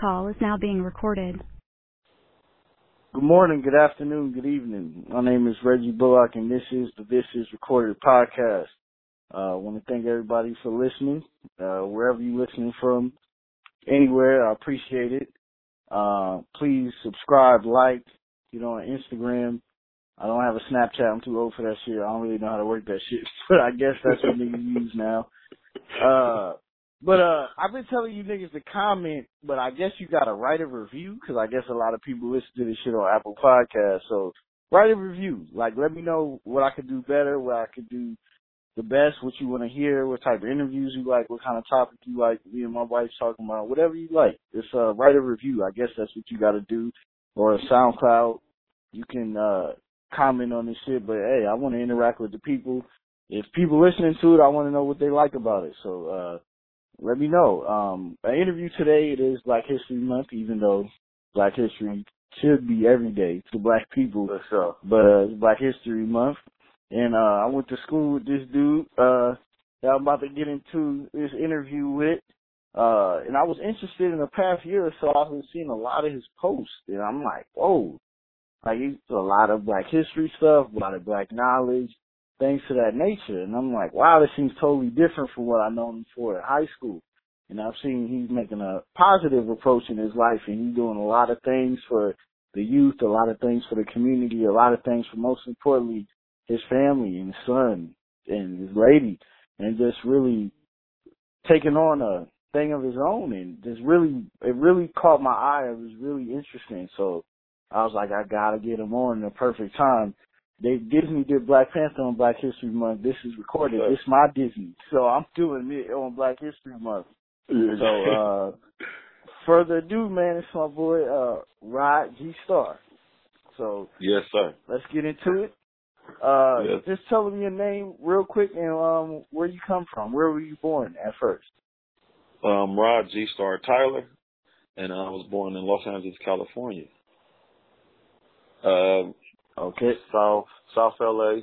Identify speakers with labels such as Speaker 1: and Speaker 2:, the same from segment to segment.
Speaker 1: call is now being recorded.
Speaker 2: Good morning, good afternoon, good evening. My name is Reggie Bullock, and this is the This Is Recorded podcast. Uh, I want to thank everybody for listening, uh, wherever you're listening from, anywhere. I appreciate it. Uh, please subscribe, like, you know, on Instagram. I don't have a Snapchat. I'm too old for that shit. I don't really know how to work that shit, but I guess that's what niggas use now. Uh, but uh, I've been telling you niggas to comment, but I guess you gotta write a review because I guess a lot of people listen to this shit on Apple Podcasts. So write a review. Like, let me know what I could do better, what I could do the best, what you want to hear, what type of interviews you like, what kind of topic you like. Me and my wife's talking about whatever you like. Just uh, write a review. I guess that's what you got to do. Or SoundCloud, you can uh comment on this shit. But hey, I want to interact with the people. If people listening to it, I want to know what they like about it. So uh let me know. Um, an interview today, it is Black History Month, even though Black History should be every day to black people.
Speaker 3: Sure.
Speaker 2: But uh, it's Black History Month. And uh, I went to school with this dude uh, that I'm about to get into this interview with. Uh, and I was interested in the past year or so. I've been seeing a lot of his posts, and I'm like, whoa, like he's a lot of Black history stuff, a lot of Black knowledge, things to that nature. And I'm like, wow, this seems totally different from what I know him for at high school. And I've seen he's making a positive approach in his life and he's doing a lot of things for the youth, a lot of things for the community, a lot of things for most importantly, his family and his son and his lady and just really taking on a thing of his own and just really, it really caught my eye. It was really interesting. So I was like, I gotta get him on in the perfect time they Disney did Black Panther on Black History Month. This is recorded. It's my Disney, so I'm doing it on Black History Month. So uh further ado, man, it's my boy uh Rod G Star. So
Speaker 3: yes, sir.
Speaker 2: Let's get into it. Uh
Speaker 3: yes.
Speaker 2: just tell me your name real quick and um where you come from. Where were you born at first?
Speaker 3: Um Rod Gstar Tyler and I was born in Los Angeles, California. Uh
Speaker 2: Okay.
Speaker 3: South South LA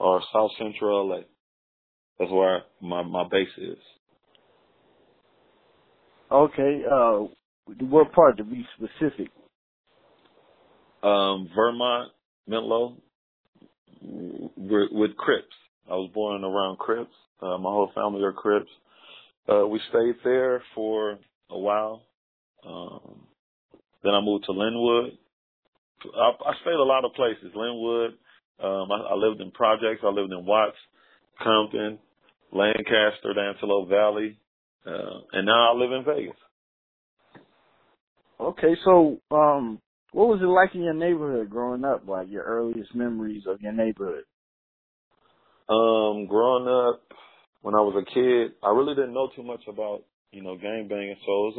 Speaker 3: or South Central LA. That's where my my base is.
Speaker 2: Okay. Uh what part to be specific?
Speaker 3: Um Vermont, Menlo with Crips. I was born around Crips. Uh, my whole family are Crips. Uh, we stayed there for a while. Um, then I moved to Lynwood. I, I stayed a lot of places. Lynwood. Um, I, I lived in projects. I lived in Watts, Compton, Lancaster, the Antelope Valley, uh, and now I live in Vegas.
Speaker 2: Okay, so um, what was it like in your neighborhood growing up? Like your earliest memories of your neighborhood?
Speaker 3: Um, growing up, when I was a kid, I really didn't know too much about you know gang banging, so it was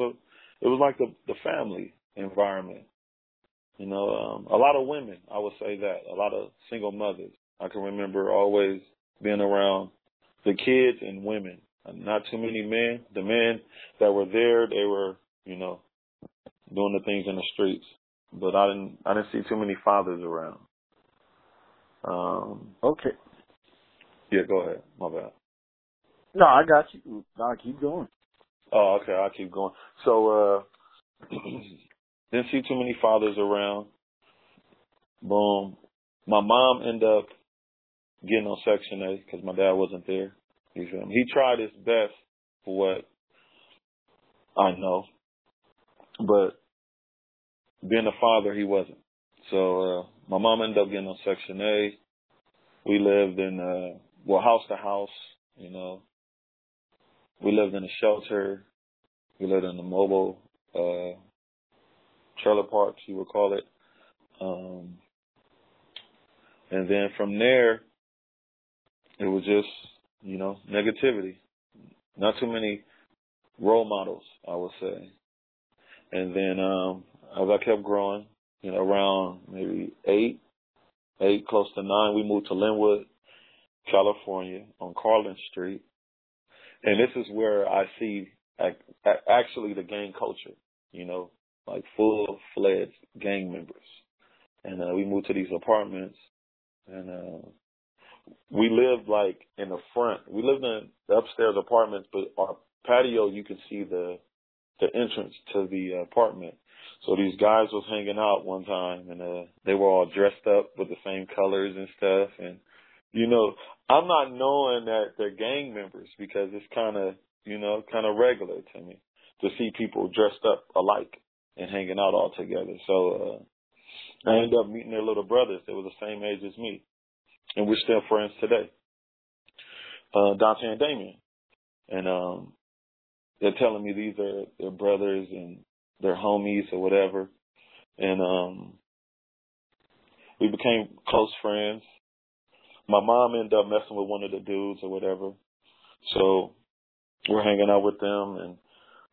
Speaker 3: a, it was like the the family environment. You know, um, a lot of women, I would say that, a lot of single mothers. I can remember always being around the kids and women. Not too many men. The men that were there, they were, you know, doing the things in the streets. But I didn't, I didn't see too many fathers around. Um,
Speaker 2: okay.
Speaker 3: Yeah, go ahead. My bad.
Speaker 2: No, I got you. I'll keep going.
Speaker 3: Oh, okay. I'll keep going. So, uh, Didn't see too many fathers around. Boom. My mom ended up getting on Section 8 because my dad wasn't there. He he tried his best for what I know, but being a father, he wasn't. So uh, my mom ended up getting on Section 8. We lived in uh, well house to house, you know. We lived in a shelter. We lived in a mobile uh, trailer parks, you would call it. Um, and then from there, it was just, you know, negativity. Not too many role models, I would say. And then, um, as I kept growing, you know, around maybe eight, eight, close to nine, we moved to Lynwood, California on Carlin Street. And this is where I see actually the gang culture, you know, like full fledged gang members. And uh, we moved to these apartments and uh we lived like in the front. We lived in the upstairs apartments, but our patio you could see the the entrance to the apartment. So these guys was hanging out one time and uh they were all dressed up with the same colors and stuff and you know, I'm not knowing that they're gang members because it's kind of, you know, kind of regular to me to see people dressed up alike and hanging out all together. So uh I ended up meeting their little brothers. They were the same age as me. And we're still friends today. Uh Dante and Damien. And um they're telling me these are their brothers and their homies or whatever. And um we became close friends. My mom ended up messing with one of the dudes or whatever. So we're hanging out with them and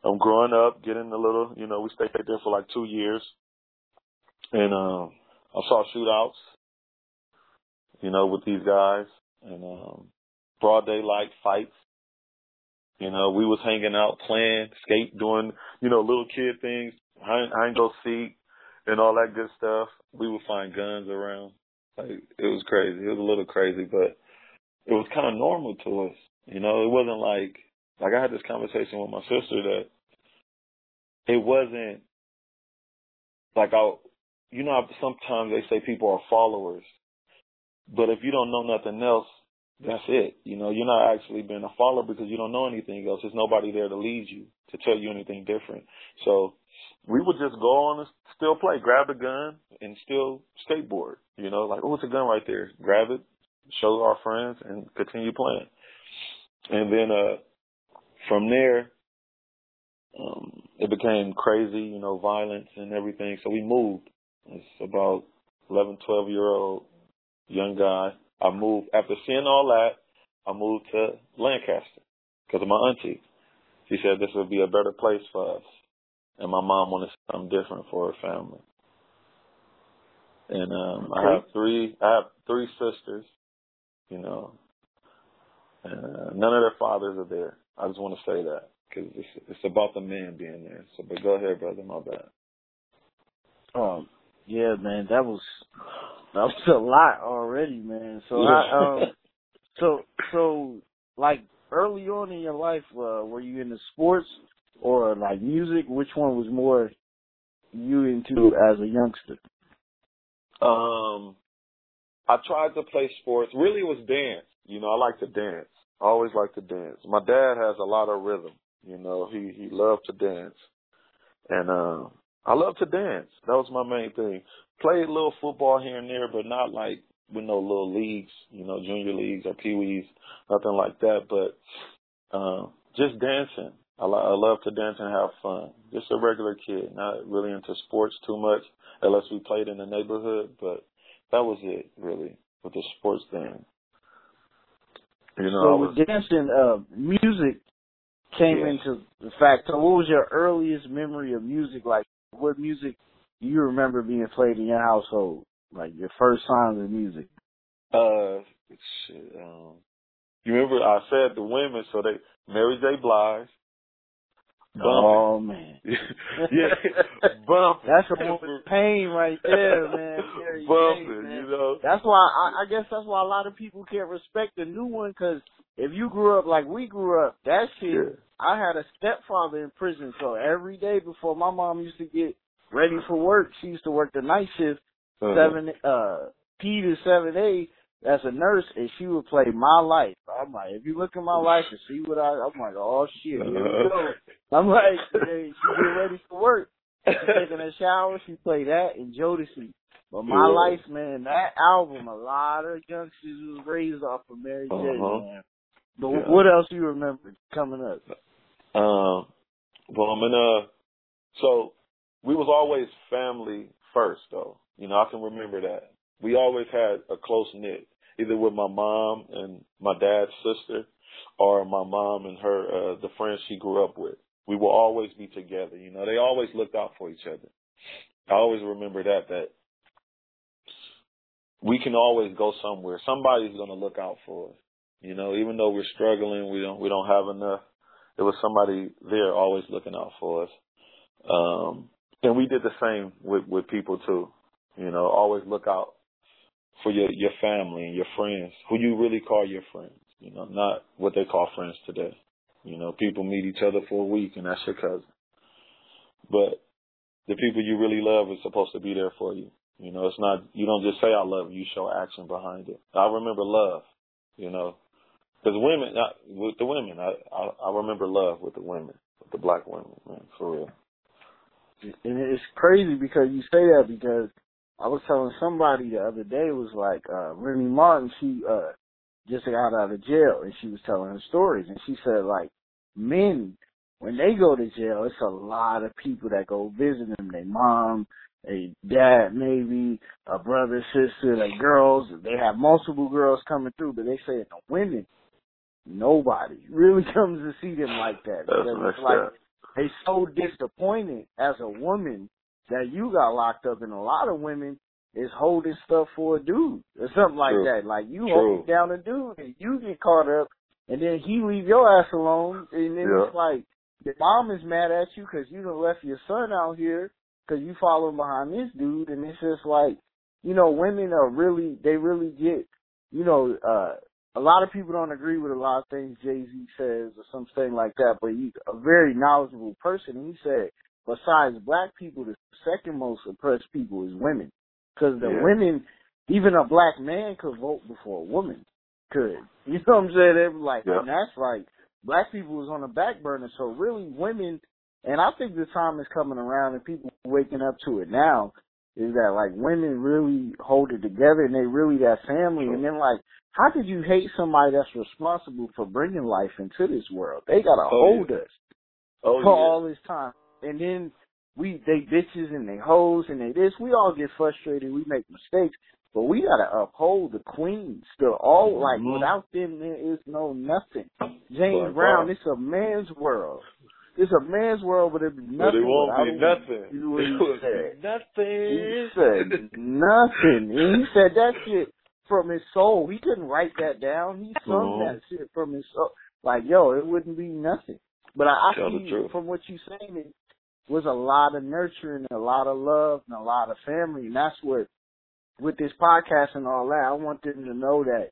Speaker 3: I'm growing up, getting a little you know, we stayed there for like two years. And um I saw shootouts, you know, with these guys and um broad daylight fights you know, we was hanging out, playing, skate, doing, you know, little kid things, and go seek, and all that good stuff. We would find guns around. Like it was crazy. It was a little crazy, but it was kind of normal to us. You know, it wasn't like like I had this conversation with my sister that it wasn't like I, you know, sometimes they say people are followers, but if you don't know nothing else, that's it. You know, you're not actually being a follower because you don't know anything else. There's nobody there to lead you, to tell you anything different. So we would just go on and still play, grab the gun and still skateboard. You know, like, oh, it's a gun right there. Grab it, show our friends and continue playing. And then, uh, from there, um, it became crazy, you know, violence and everything. So we moved. It's about 11, 12 year old young guy I moved after seeing all that. I moved to Lancaster because of my auntie. She said this would be a better place for us, and my mom wanted something different for her family. And um okay. I have three. I have three sisters. You know, and uh, none of their fathers are there. I just want to say that because it's it's about the man being there. So, but go ahead, brother. My bad.
Speaker 2: Um, yeah, man, that was that was a lot already, man. So I um so so like early on in your life, uh, were you into sports or like music? Which one was more you into as a youngster?
Speaker 3: Um I tried to play sports. Really it was dance. You know, I like to dance. Always like to dance. My dad has a lot of rhythm, you know, he he loved to dance. And uh I love to dance. That was my main thing played a little football here and there, but not like with no little leagues, you know, junior leagues or pee wees, nothing like that. But uh, just dancing. I, lo- I love to dance and have fun. Just a regular kid, not really into sports too much, unless we played in the neighborhood. But that was it, really, with the sports thing.
Speaker 2: You know, so was, with dancing, uh, music came yeah. into the fact. So, what was your earliest memory of music? Like, what music you remember being played in your household? Like your first sounds of music?
Speaker 3: Uh, shit. Um, you remember I said the women, so they Mary J. Blige.
Speaker 2: Bumping. Oh man,
Speaker 3: yeah, bumping.
Speaker 2: That's a woman's pain right there, man. Mary
Speaker 3: bumping,
Speaker 2: man.
Speaker 3: you know.
Speaker 2: That's why I, I guess that's why a lot of people can't respect the new one because if you grew up like we grew up, that shit. Yeah. I had a stepfather in prison, so every day before my mom used to get ready for work. She used to work the night shift, uh-huh. seven uh P to seven A as a nurse, and she would play My Life. I'm like, if you look at my life and see what I, I'm like, oh shit, here we go. Uh-huh. I'm like, hey, she get ready for work. She taking a shower, she play that and Jodeci. But my yeah. life, man, that album, a lot of youngsters was raised off of Mary J. Uh-huh. Man. But yeah. what else do you remember coming up?
Speaker 3: Um, well, I'm in a so we was always family first though. You know, I can remember that. We always had a close knit, either with my mom and my dad's sister or my mom and her uh the friends she grew up with. We will always be together, you know. They always looked out for each other. I always remember that that we can always go somewhere. Somebody's gonna look out for us. You know, even though we're struggling, we don't we don't have enough. There was somebody there always looking out for us. Um and we did the same with with people too. You know, always look out for your your family and your friends, who you really call your friends. You know, not what they call friends today. You know, people meet each other for a week and that's your cousin. but the people you really love is supposed to be there for you. You know, it's not you don't just say I love you, you show action behind it. I remember love, you know, because women I, with the women, I, I I remember love with the women, with the black women, man, for real.
Speaker 2: And it's crazy because you say that because I was telling somebody the other day was like uh Remy Martin, she uh just got out of jail and she was telling her stories and she said like men when they go to jail it's a lot of people that go visit them, their mom, a dad maybe, a brother, sister, they girls, they have multiple girls coming through, but they say the women, nobody really comes to see them like that.
Speaker 3: That's
Speaker 2: because it's like
Speaker 3: up.
Speaker 2: they so disappointed as a woman that you got locked up and a lot of women is holding stuff for a dude or something like
Speaker 3: True.
Speaker 2: that. Like you
Speaker 3: True.
Speaker 2: hold down a dude and you get caught up and then he leave your ass alone and then
Speaker 3: Yeah.
Speaker 2: it's like the mom is mad at you because you done left your son out here because you following behind this dude and it's just like you know women are really they really get you know uh a lot of people don't agree with a lot of things Jay Z says or something like that, but he's a very knowledgeable person. He said, besides black people, the second most oppressed people is women, because the
Speaker 3: Yeah.
Speaker 2: women, even a black man could vote before a woman could. You know what I'm saying? They were like,
Speaker 3: Yeah.
Speaker 2: and that's like black people was on the back burner. So really, women, and I think the time is coming around, and people waking up to it now. Is that like women really hold it together and they really that family and then like how could you hate somebody that's responsible for bringing life into this world? They gotta
Speaker 3: Oh,
Speaker 2: hold us
Speaker 3: Oh
Speaker 2: for
Speaker 3: yeah.
Speaker 2: all this time. And then we they bitches and they hoes and they this. We all get frustrated. We make mistakes, but we gotta uphold the queens. Still, all like
Speaker 3: Mhm.
Speaker 2: without them, there is no nothing. James
Speaker 3: Right,
Speaker 2: Brown,
Speaker 3: right.
Speaker 2: it's a man's world. It's a man's world, but it be nothing.
Speaker 3: But it won't be nothing.
Speaker 2: You know
Speaker 3: It
Speaker 2: he said.
Speaker 3: nothing.
Speaker 2: He said nothing. And he said that shit from his soul. He couldn't write that down. He sung
Speaker 3: Mhm.
Speaker 2: that shit from his soul. Like, yo, it wouldn't be nothing. But I, I
Speaker 3: Tell
Speaker 2: see from what you're saying, it was a lot of nurturing, a lot of love, and a lot of family. And that's what, with this podcast and all that, I want them to know that,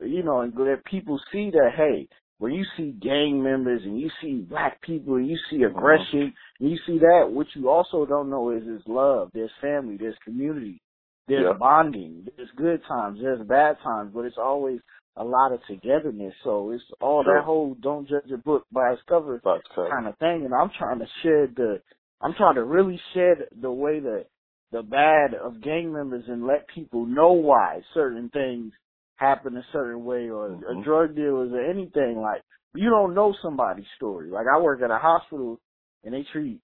Speaker 2: you know, and let people see that, hey, when you see gang members and you see black people and you see mm-hmm. aggression and you see that, what you also don't know is there's love, there's family, there's community, there's
Speaker 3: Yeah.
Speaker 2: bonding, there's good times, there's bad times, but it's always a lot of togetherness. So it's all
Speaker 3: Sure.
Speaker 2: that whole don't judge a book by its cover kind of thing. And I'm trying to shed the, I'm trying to really shed the way that the bad of gang members and let people know why certain things happen a certain way or, or
Speaker 3: Mhm.
Speaker 2: drug dealers or anything like you don't know somebody's story. Like I work at a hospital and they treat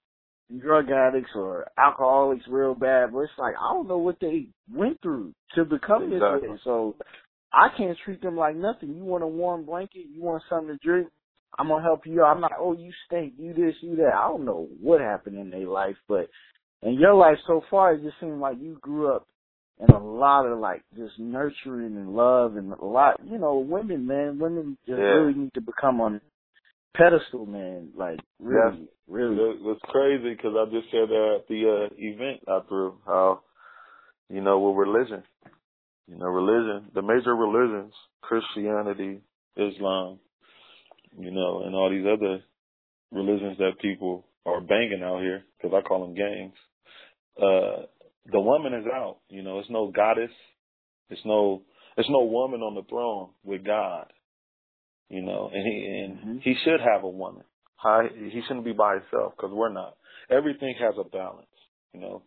Speaker 2: drug addicts or alcoholics real bad, but it's like I don't know what they went through to become this way. So I can't treat them like nothing. You want a warm blanket, you want something to drink, I'm gonna help you out. I'm not, oh you stink, you this, you that. I don't know what happened in their life, but in your life so far it just seemed like you grew up in a lot of like just nurturing and love and a lot you know, women man, women just
Speaker 3: Yeah.
Speaker 2: really need to become on pedestal, man. Like really, really.
Speaker 3: It was crazy because I just said that at the uh, event I threw how, you know, with religion, you know, religion, the major religions, Christianity, Islam, you know, and all these other religions that people are banging out here because I call them gangs. Uh, the woman is out. You know, it's no goddess. It's no. It's no woman on the throne with God. You know, and he and
Speaker 2: Mhm.
Speaker 3: he should have a woman. Hi, he shouldn't be by himself because we're not. Everything has a balance. You know,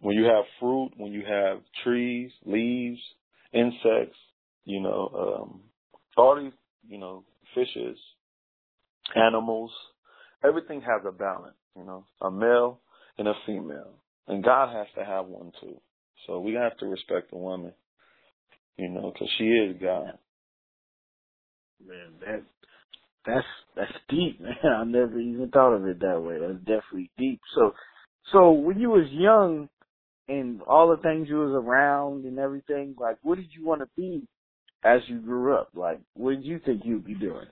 Speaker 3: when you have fruit, when you have trees, leaves, insects, you know, um, all these, you know, fishes, animals, everything has a balance. You know, a male and a female, and God has to have one too. So we have to respect the woman. You know, because she is God.
Speaker 2: Man, that that's that's deep, man. I never even thought of it that way. That's definitely deep. So so when you was young and all the things you was around and everything, like what did you want to be as you grew up? Like what did you think you'd be doing?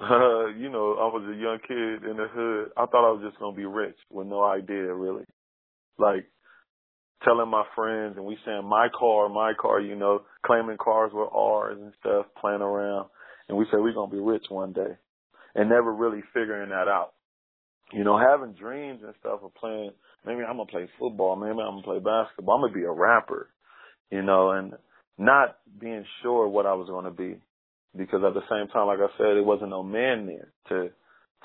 Speaker 3: Uh, you know, I was a young kid in the hood. I thought I was just gonna be rich with no idea really. Like telling my friends and we saying my car, my car, you know, claiming cars were ours and stuff, playing around. And we said we're gonna be rich one day. And never really figuring that out. you know, having dreams and stuff of playing. Maybe I'm gonna play football. Maybe I'm gonna play basketball. I'm gonna be a rapper, you know, and not being sure what I was gonna be, because at the same time, like I said, it wasn't no man there to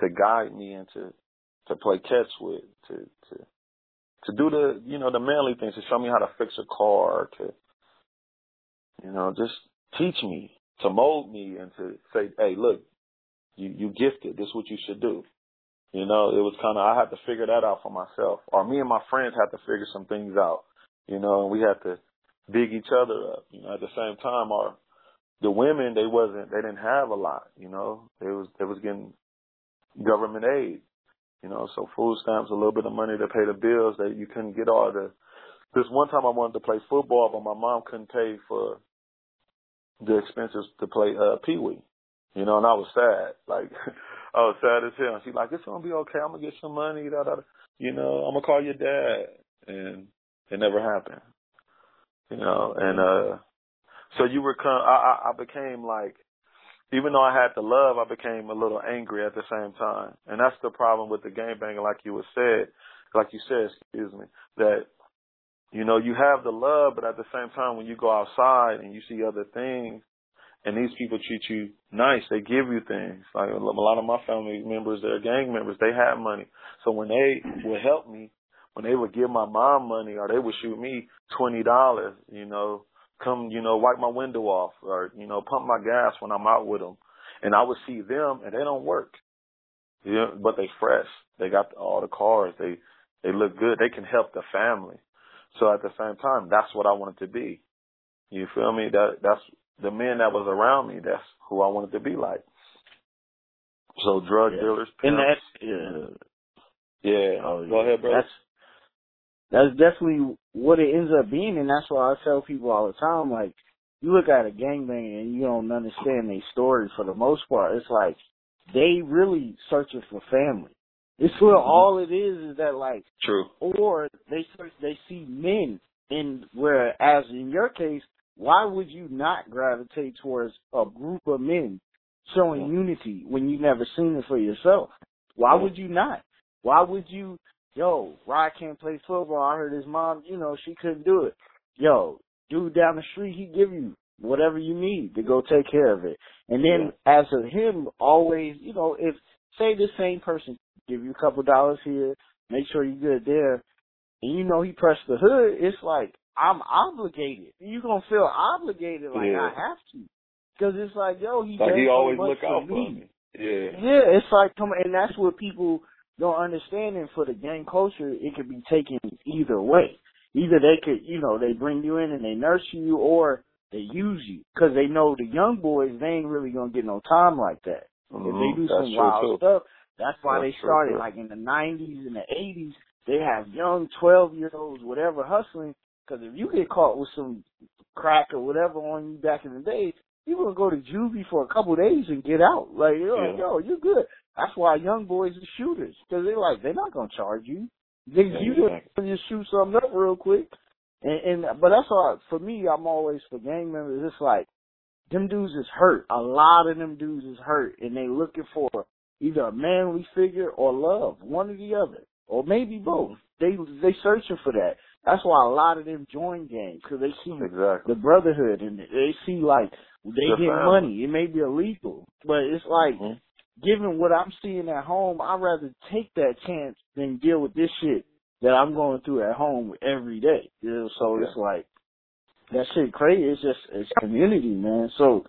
Speaker 3: to guide me and to to play catch with, to to to do the you know the manly things, to show me how to fix a car, to you know just teach me, to mold me, and to say, hey, look, you you gifted. This is what you should do. You know, it was kind of I had to figure that out for myself, or me and my friends had to figure some things out. You know, and we had to big each other up. You know, at the same time, our the women they wasn't they didn't have a lot. You know, they was they was getting government aid. You know, so food stamps, a little bit of money to pay the bills that you couldn't get all the. This one time I wanted to play football, but my mom couldn't pay for the expenses to play uh Pee Wee. You know, and I was sad. Like Was sad as hell. And she's like, It's gonna be okay, I'm gonna get some money, da da you know, I'm gonna call your dad and it never happened. You know, and uh so you were come I, I I became like even though I had the love, I became a little angry at the same time. And that's the problem with the game banging, like you was said, like you said, excuse me, that you know, you have the love, but at the same time, when you go outside and you see other things, and these people treat you nice, they give you things. Like a lot of my family members, they're gang members, they have money. So when they would help me, when they would give my mom money, or they would shoot me twenty dollars, you know, come, you know, wipe my window off, or you know, pump my gas when I'm out with them, and I would see them, and they don't work, yeah, but they fresh. They got all the cars. They they look good. They can help the family. So at the same time, that's what I wanted to be. You feel me? That that's the men that was around me. That's who I wanted to be like. So drug
Speaker 2: yeah.
Speaker 3: dealers, pimps,
Speaker 2: and that's yeah,
Speaker 3: yeah.
Speaker 2: Oh,
Speaker 3: Go
Speaker 2: yeah.
Speaker 3: ahead, bro.
Speaker 2: That's that's definitely what it ends up being, and that's why I tell people all the time, like, you look at a gangbanger and you don't understand their story for the most part. It's like they really searching for family. It's what
Speaker 3: Mhm.
Speaker 2: all it is is that like
Speaker 3: True.
Speaker 2: or they search they see men in whereas in your case, why would you not gravitate towards a group of men showing unity when you've never seen it for yourself? Why would you not? Why would you yo, Rod can't play football. I heard his mom, you know, she couldn't do it. Yo, dude down the street, he give you whatever you need to go take care of it. And then as of him, always, you know, if say the same person give you a couple dollars here, make sure you're good there, and you know he pressed the hood, it's like I'm obligated. You're gonna feel obligated like
Speaker 3: Yeah.
Speaker 2: I have to, because it's like yo, he
Speaker 3: Like he
Speaker 2: so
Speaker 3: always
Speaker 2: much
Speaker 3: look out for
Speaker 2: me.
Speaker 3: Yeah.
Speaker 2: Yeah, it's like come and that's what people don't understand. And for the gang culture, it could be taken either way. Either they could, you know, they bring you in and they nurse you, or they use you because they know the young boys they ain't really gonna get no time like that. If
Speaker 3: Mhm.
Speaker 2: they do
Speaker 3: That's
Speaker 2: some wild
Speaker 3: too.
Speaker 2: stuff, that's why
Speaker 3: That's
Speaker 2: they started
Speaker 3: too.
Speaker 2: like in the '90s and the '80s. They have young 12 year olds, whatever, hustling. Because if you get caught with some crack or whatever on you back in the day, you're gonna go to juvie for a couple of days and get out. Like, like,
Speaker 3: Yeah.
Speaker 2: yo, you're good. That's why young boys are shooters because they're like they're not gonna charge you. They,
Speaker 3: Yeah,
Speaker 2: you
Speaker 3: exactly.
Speaker 2: just shoot something up real quick. And, and but that's why for me, I'm always for gang members. It's like them dudes is hurt. A lot of them dudes is hurt, and they looking for either a manly figure or love, one or the other, or maybe both. They they searching for that. That's why a lot of them join gangs because they see
Speaker 3: Exactly.
Speaker 2: the brotherhood and they see like they
Speaker 3: The
Speaker 2: get
Speaker 3: family.
Speaker 2: money. It may be illegal, but it's like
Speaker 3: Mhm.
Speaker 2: given what I'm seeing at home, I'd rather take that chance than deal with this shit that I'm going through at home every day. You know, so it's like that shit crazy. It's just it's community, man. So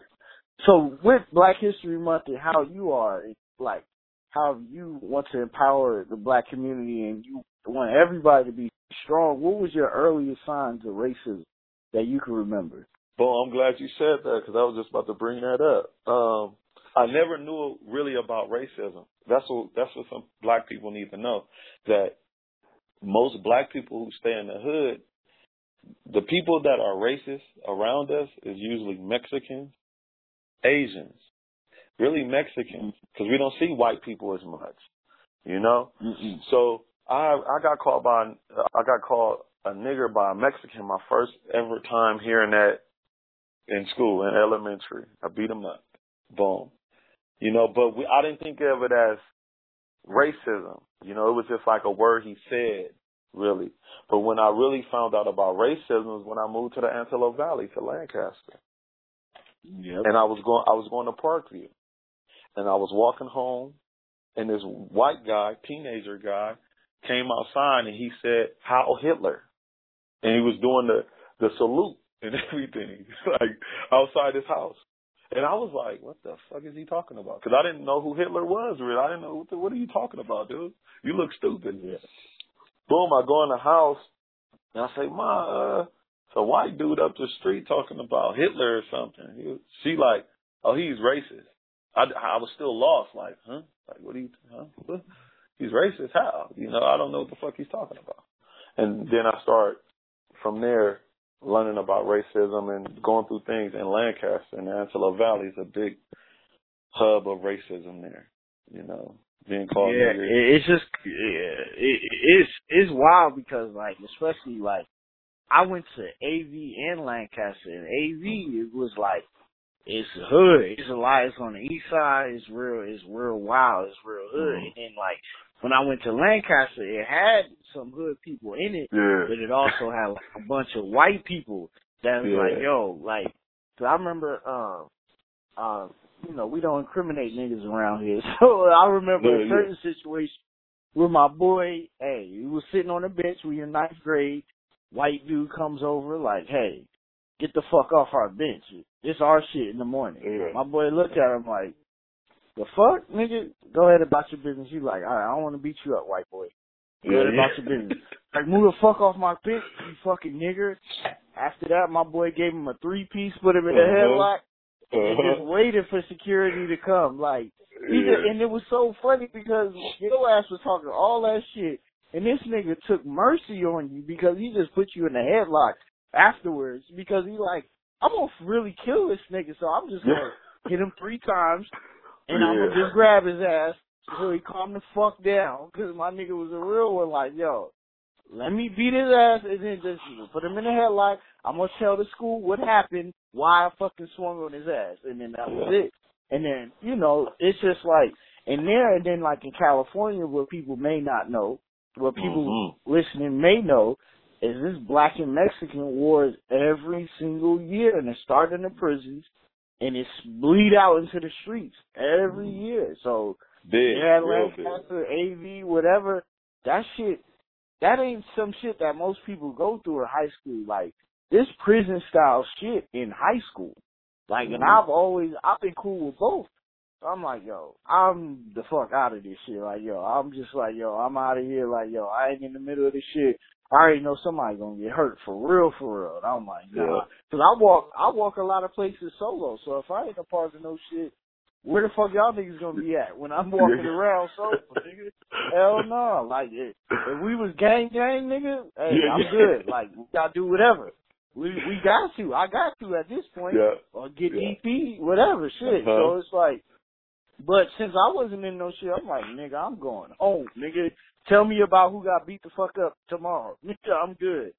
Speaker 2: so with Black History Month and how you are, like how you want to empower the black community and you want everybody to be strong. What was your earliest signs of racism that you can remember?
Speaker 3: Well, I'm glad you said that because I was just about to bring that up. Um, I never knew really about racism. That's what that's what some black people need to know. That most black people who stay in the hood, the people that are racist around us is usually Mexicans, Asians, really Mexicans, because we don't see white people as much. You know,
Speaker 2: Mm-mm.
Speaker 3: so I I got called by I got called a nigger by a Mexican my first ever time hearing that in school in elementary. I beat him up. Boom. You know, but we I didn't think of it as racism. You know, it was just like a word he said, really. But when I really found out about racism was when I moved to the Antelope Valley to Lancaster.
Speaker 2: Yep.
Speaker 3: And I was going I was going to Parkview. And I was walking home and this white guy, teenager guy, came outside and he said, Heil Hitler. And he was doing the, the salute and everything, like outside his house. And I was like, what the fuck is he talking about? Because I didn't know who Hitler was, really. I didn't know, what, the, what are you talking about, dude? You look stupid.
Speaker 2: Yeah.
Speaker 3: Boom, I go in the house and I say, Ma, uh, it's a white dude up the street talking about Hitler or something. He she like, oh, he's racist. I, I was still lost, like, huh? Like, what are you, huh? He's racist? How? You know, I don't know what the fuck he's talking about. And then I start from there learning about racism and going through things in Lancaster and Antelope Valley is a big hub of racism there. You know, being called
Speaker 2: yeah,
Speaker 3: nigger.
Speaker 2: it's just yeah, it, it's it's wild because like especially like I went to AV and Lancaster and AV it was like it's hood. It's a lot. It's on the east side. It's real. It's real wild. It's real hood.
Speaker 3: Mhm.
Speaker 2: And like when I went to Lancaster, it had some hood people in it,
Speaker 3: Yeah.
Speaker 2: but it also had like a bunch of white people that was
Speaker 3: Yeah.
Speaker 2: like, yo, like, cause I remember, um, um, you know, we don't incriminate niggas around here. So I remember
Speaker 3: Yeah,
Speaker 2: a
Speaker 3: yeah.
Speaker 2: certain situation where my boy, hey, he was sitting on the bench, we in ninth grade, white dude comes over like, hey, get the fuck off our bench. It's our shit in the morning.
Speaker 3: Yeah.
Speaker 2: My boy looked at him like, the fuck, nigga? Go ahead about your business. You like, right, I don't want to beat you up, white boy. Go ahead about your business. Like, move the fuck off my bench, you fucking nigger. After that, my boy gave him a three piece, put him in a
Speaker 3: Uh-huh.
Speaker 2: headlock, and
Speaker 3: Uh-huh.
Speaker 2: just waited for security to come. Like, he
Speaker 3: Yeah.
Speaker 2: just, and it was so funny because your ass was talking all that shit, and this nigga took mercy on you because he just put you in a headlock afterwards because he like, I'm gonna really kill this nigga, so I'm just gonna hit him three times, and I'm gonna just grab his ass so he calm the fuck down because my nigga was a real one. Like, yo, let me beat his ass and then just put him in the headlock. I'm gonna tell the school what happened, why I fucking swung on his ass, and then that was it. And then you know, it's just like and there, and then like in California, where people may not know, what people
Speaker 3: Mhm.
Speaker 2: listening may know, is this black and Mexican wars every single year, and it started in the prisons, and it's bleed out into the streets every year. So
Speaker 3: Big,
Speaker 2: yeah,
Speaker 3: real big.
Speaker 2: Lancaster, AV, whatever. That shit, that ain't some shit that most people go through in high school. Like this prison style shit in high school. Like, and
Speaker 3: Mhm.
Speaker 2: I've always, I've been cool with both. So I'm like, yo, I'm the fuck out of this shit. Like, yo, I'm just like, yo, I'm out of here. Like, yo, I ain't in the middle of this shit. I already know somebody gonna get hurt for real, for real. And I'm like, nah.
Speaker 3: Yeah.
Speaker 2: Cause I walk, I walk a lot of places solo. So if I ain't a part of no shit, where the fuck y'all niggas gonna be at when I'm walking
Speaker 3: Yeah.
Speaker 2: around solo, nigga? Hell no. Like, if, if we was gang gang, nigga, hey,
Speaker 3: Yeah,
Speaker 2: I'm good. Like, we gotta do whatever. We we got to. I got to at this point.
Speaker 3: Yeah.
Speaker 2: Or get. EP, whatever, shit.
Speaker 3: Uh-huh.
Speaker 2: So it's like, but since I wasn't in no shit, I'm like, nigga, I'm going home, nigga. Tell me about who got beat the fuck up tomorrow. Nigga, I'm good.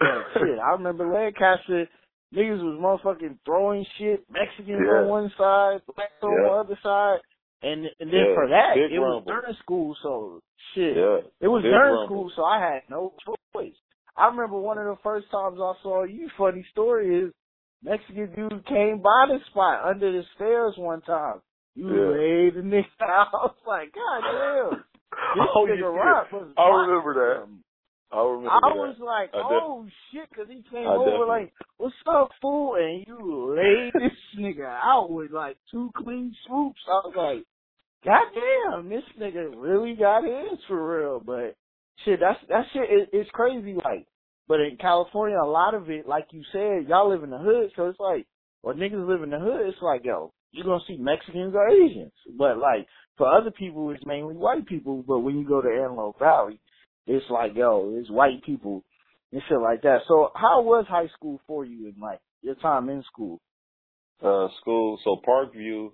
Speaker 2: Shit, I remember Lancaster, niggas was motherfucking throwing shit, Mexicans
Speaker 3: Yeah.
Speaker 2: on one side, blacks on
Speaker 3: Yeah.
Speaker 2: the other side. And and then
Speaker 3: Yeah,
Speaker 2: for that,
Speaker 3: big
Speaker 2: it was during school, so shit. It was
Speaker 3: Big
Speaker 2: during
Speaker 3: rumble.
Speaker 2: school, so I had no choice. I remember one of the first times I saw you. Funny story is Mexican dude came by the spot under the stairs one time. You
Speaker 3: Yeah.
Speaker 2: laid the nigga out. I was like, God damn, this
Speaker 3: Oh,
Speaker 2: nigga
Speaker 3: did.
Speaker 2: rock was.
Speaker 3: I remember that. I remember
Speaker 2: I
Speaker 3: that.
Speaker 2: was like,
Speaker 3: I
Speaker 2: oh shit, because he came
Speaker 3: I
Speaker 2: over
Speaker 3: definitely-
Speaker 2: like, what's up, fool? And you laid this nigga out with like two clean swoops. I was like, God damn, this nigga really got his for real. But shit, that's that shit is it's crazy. Like, but in California, a lot of it, like you said, y'all live in the hood, so it's like, or niggas live in the hood. It's like, yo, you're gonna see Mexicans or Asians. But like for other people, it's mainly white people. But when you go to Antelope Valley, it's like, yo, it's white people and shit like that. So how was high school for you and like your time in school?
Speaker 3: uh school. So Parkview, you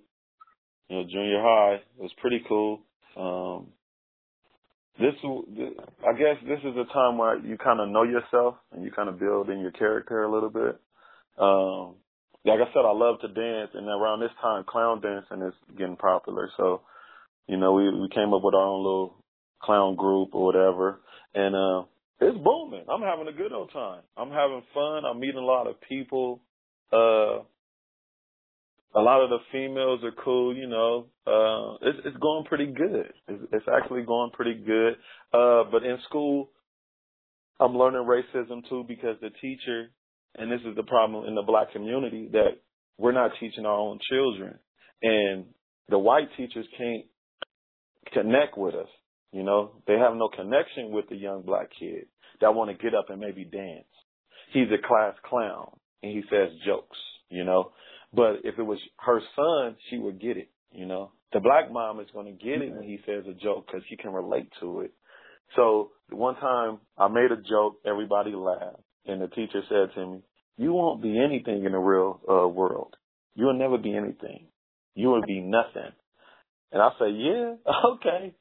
Speaker 3: know, junior high was pretty cool. Um this, I guess, this is a time where you kind of know yourself and you kind of build in your character a little bit. Um, like I said, I love to dance, and around this time, clown dancing is getting popular. So You know, we we came up with our own little clown group or whatever, and uh, it's booming. I'm having a good old time. I'm having fun. I'm meeting a lot of people. Uh, a lot of the females are cool, you know. Uh, it's, it's going pretty good. It's, it's actually going pretty good. Uh, but in school, I'm learning racism too because the teacher, and this is the problem in the black community, that we're not teaching our own children. And the white teachers can't connect with us. You know, they have no connection with the young black kid that want to get up and maybe dance. He's a class clown and he says jokes, you know. But if it was her son, she would get it, you know. The black mom is going to get it when he says a joke because she can relate to it. So one time I made a joke, everybody laughed, and the teacher said to me, "You won't be anything in the real uh, world. You will never be anything. You will be nothing." And I say, "Yeah, okay."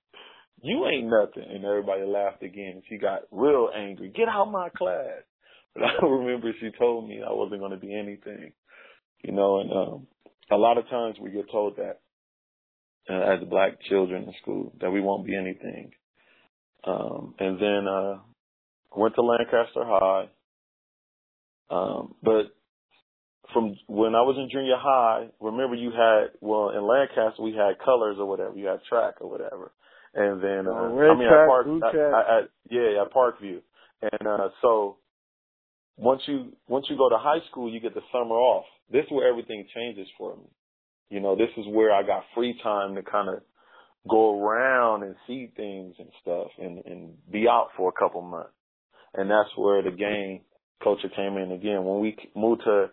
Speaker 3: You ain't nothing. And everybody laughed again. She got real angry. Get out my class. But I remember she told me I wasn't going to be anything. You know, and um, a lot of times we get told that uh, as black children in school that we won't be anything. Um, and then uh, went to Lancaster High. Um, but from when I was in junior high, remember you had well in Lancaster we had colors or whatever, you had track or whatever. And then uh,
Speaker 2: oh,
Speaker 3: I mean
Speaker 2: track,
Speaker 3: at Park, I. I, I, yeah, at Parkview. And uh so once you once you go to high school, you get the summer off. This is where everything changes for me. You know, this is where I got free time to kind of go around and see things and stuff and and be out for a couple months. And that's where the game culture came in again. When we moved to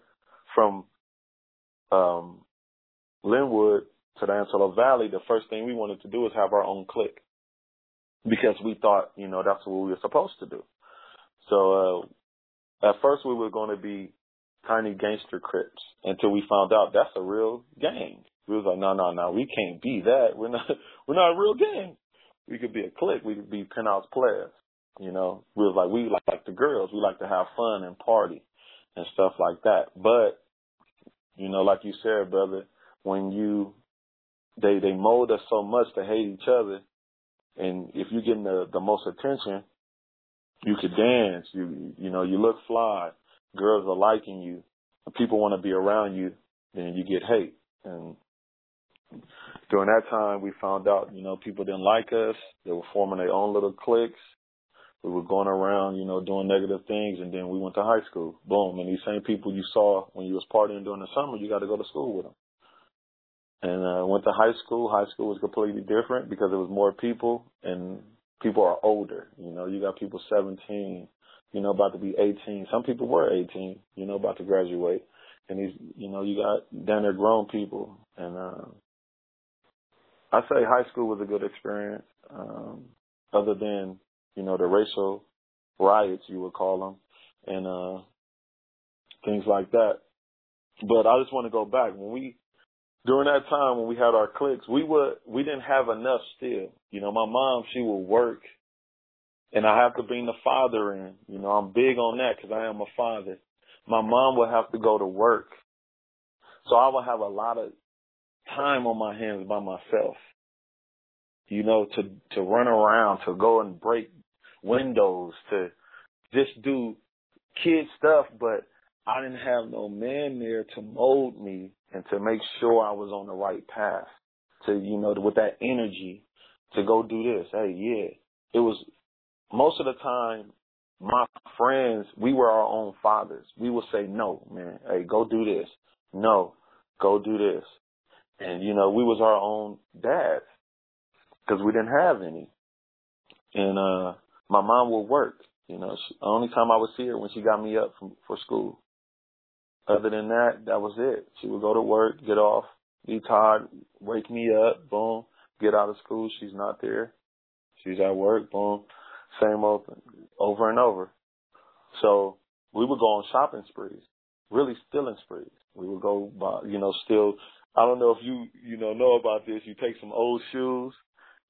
Speaker 3: from um Lynwood to the Antelope Valley, the first thing we wanted to do was have our own clique because we thought, you know, that's what we were supposed to do. So uh, at first we were going to be tiny gangster crips until we found out that's a real gang. We was like, no, no, no, we can't be that. We're not, we're not a real gang. We could be a clique. We could be penthouse players. You know, we was like, we like the girls. We like to have fun and party and stuff like that. But, you know, like you said, brother, when you they they mold us so much to hate each other. And if you're getting the the most attention, you could dance. You you know you look fly. Girls are liking you. And people want to be around you. Then you get hate. And during that time, we found out you know people didn't like us. They were forming their own little cliques. We were going around, you know, doing negative things, and then we went to high school. Boom, and these same people you saw when you was partying during the summer, you got to go to school with them and uh, went to high school. High school was completely different because it was more people and people are older. You know, you got people 17, you know, about to be 18. Some people were 18, you know, about to graduate. And these, you know, you got down there grown people. And, uh, I say high school was a good experience, um, other than, you know, the racial riots, you would call them, and, uh, things like that. But I just want to go back. When we during that time when we had our cliques, we would we didn't have enough still. You know, my mom she would work, and I have to bring the father in. You know, I'm big on that because I am a father. My mom would have to go to work, so I would have a lot of time on my hands by myself. You know, to to run around, to go and break windows, to just do kid stuff, but I didn't have no man there to mold me and to make sure I was on the right path. To, you know, with that energy to go do this. Hey, yeah. It was most of the time my friends, we were our own fathers. We would say, no, man, hey, go do this. No, go do this. And, you know, we was our own dads because we didn't have any. And, uh, my mom would work. You know, she, the only time I would see her when she got me up from, for school. Other than that, that was it. She would go to work, get off, be tired, wake me up, boom, get out of school. She's not there. She's at work, boom, same old, over and over. So we would go on shopping sprees, really stealing sprees. We would go buy, you know, steal. I don't know if you, you know, know about this. You take some old shoes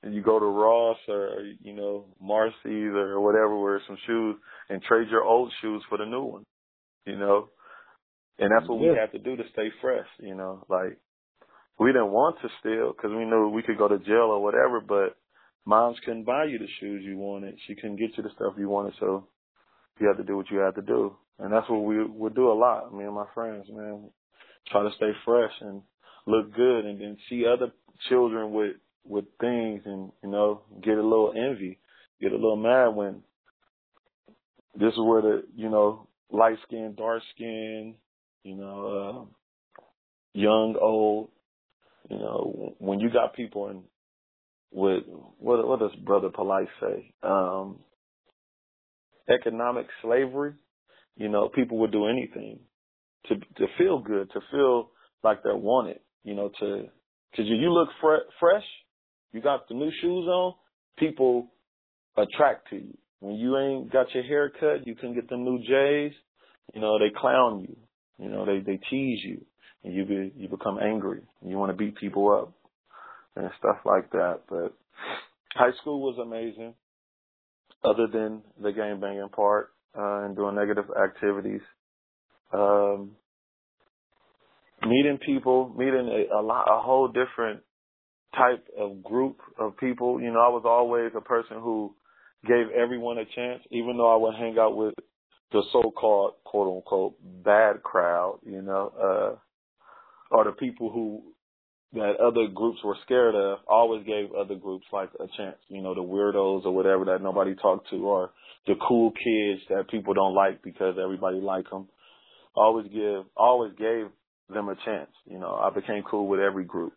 Speaker 3: you go to Ross or, you know, Marcy's or whatever, wear some shoes and trade your old shoes for the new one, you know, and that's what we have to do to stay fresh, you know, like we didn't want to steal because we knew we could go to jail or whatever, but moms couldn't buy you the shoes you wanted. She couldn't get you the stuff you wanted, so you had to do what you had to do. And that's what we would do a lot, me and my friends, man. Try to stay fresh and look good and then see other children with with things and, you know, get a little envy, get a little mad when this is where the, you know, light skin, dark skin, you know, uh, young, old, you know, when you got people in with what what does Brother Polight say? Um economic slavery, you know, people would do anything to to feel good, to feel like they're wanted, you know, to you, you look fre- fresh, you got the new shoes on, people attract to you. When you ain't got your hair cut, you can get the new J's, you know, they clown you. You know, they they tease you and you be, you become angry. And you want to beat people up and stuff like that. But high school was amazing, other than the game banging part uh, and doing negative activities. Um, meeting people, meeting a, a lot, a whole different type of group of people. You know, I was always a person who gave everyone a chance, even though I would hang out with the so-called quote unquote bad crowd, you know, uh, or the people who that other groups were scared of always gave other groups like a chance, you know, the weirdos or whatever that nobody talked to or the cool kids that people don't like because everybody like them. Always give, always gave them a chance. You know, I became cool with every group,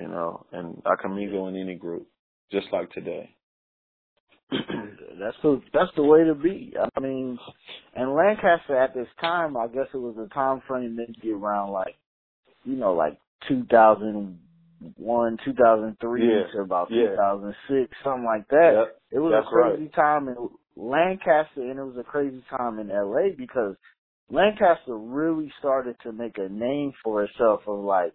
Speaker 3: you know, and I can mingle in any group, just like today.
Speaker 2: that's the that's the way to be. I mean, and Lancaster at this time, I guess it was a time frame maybe around like you know, like 2001, 2003
Speaker 3: yeah.
Speaker 2: to about
Speaker 3: yeah.
Speaker 2: 2006, something like that.
Speaker 3: Yep.
Speaker 2: It was
Speaker 3: That's
Speaker 2: a crazy
Speaker 3: right.
Speaker 2: time in Lancaster and it was a crazy time in LA because Lancaster really started to make a name for itself of like,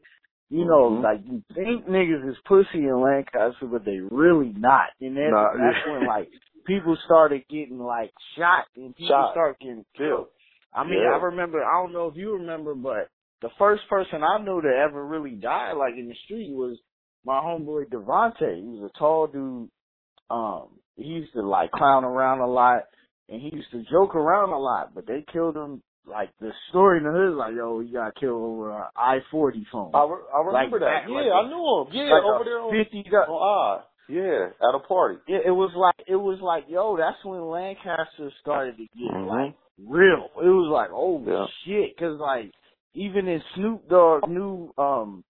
Speaker 2: you know,
Speaker 3: mm-hmm.
Speaker 2: like you think niggas is pussy in Lancaster, but they really not. And that's,
Speaker 3: nah,
Speaker 2: that's
Speaker 3: yeah.
Speaker 2: when like people started getting like shot and people
Speaker 3: Shot.
Speaker 2: started getting killed. I mean,
Speaker 3: Yeah.
Speaker 2: I remember, I don't know if you remember, but the first person I knew to ever really die like in the street was my homeboy Devontae. He was a tall dude. Um, he used to like clown around a lot and he used to joke around a lot, but they killed him like the story in the hood is like, yo, he got killed over a I forty phone.
Speaker 3: I, re- I remember
Speaker 2: Like
Speaker 3: that.
Speaker 2: that,
Speaker 3: Yeah,
Speaker 2: like
Speaker 3: I knew him. Yeah,
Speaker 2: like
Speaker 3: over there on,
Speaker 2: fifty got
Speaker 3: on I. Yeah, at a party.
Speaker 2: it, it was like it was like yo, that's when Lancaster started to get
Speaker 3: Mhm.
Speaker 2: like real. It was like oh
Speaker 3: Yeah.
Speaker 2: shit, because like even in Snoop Dogg new um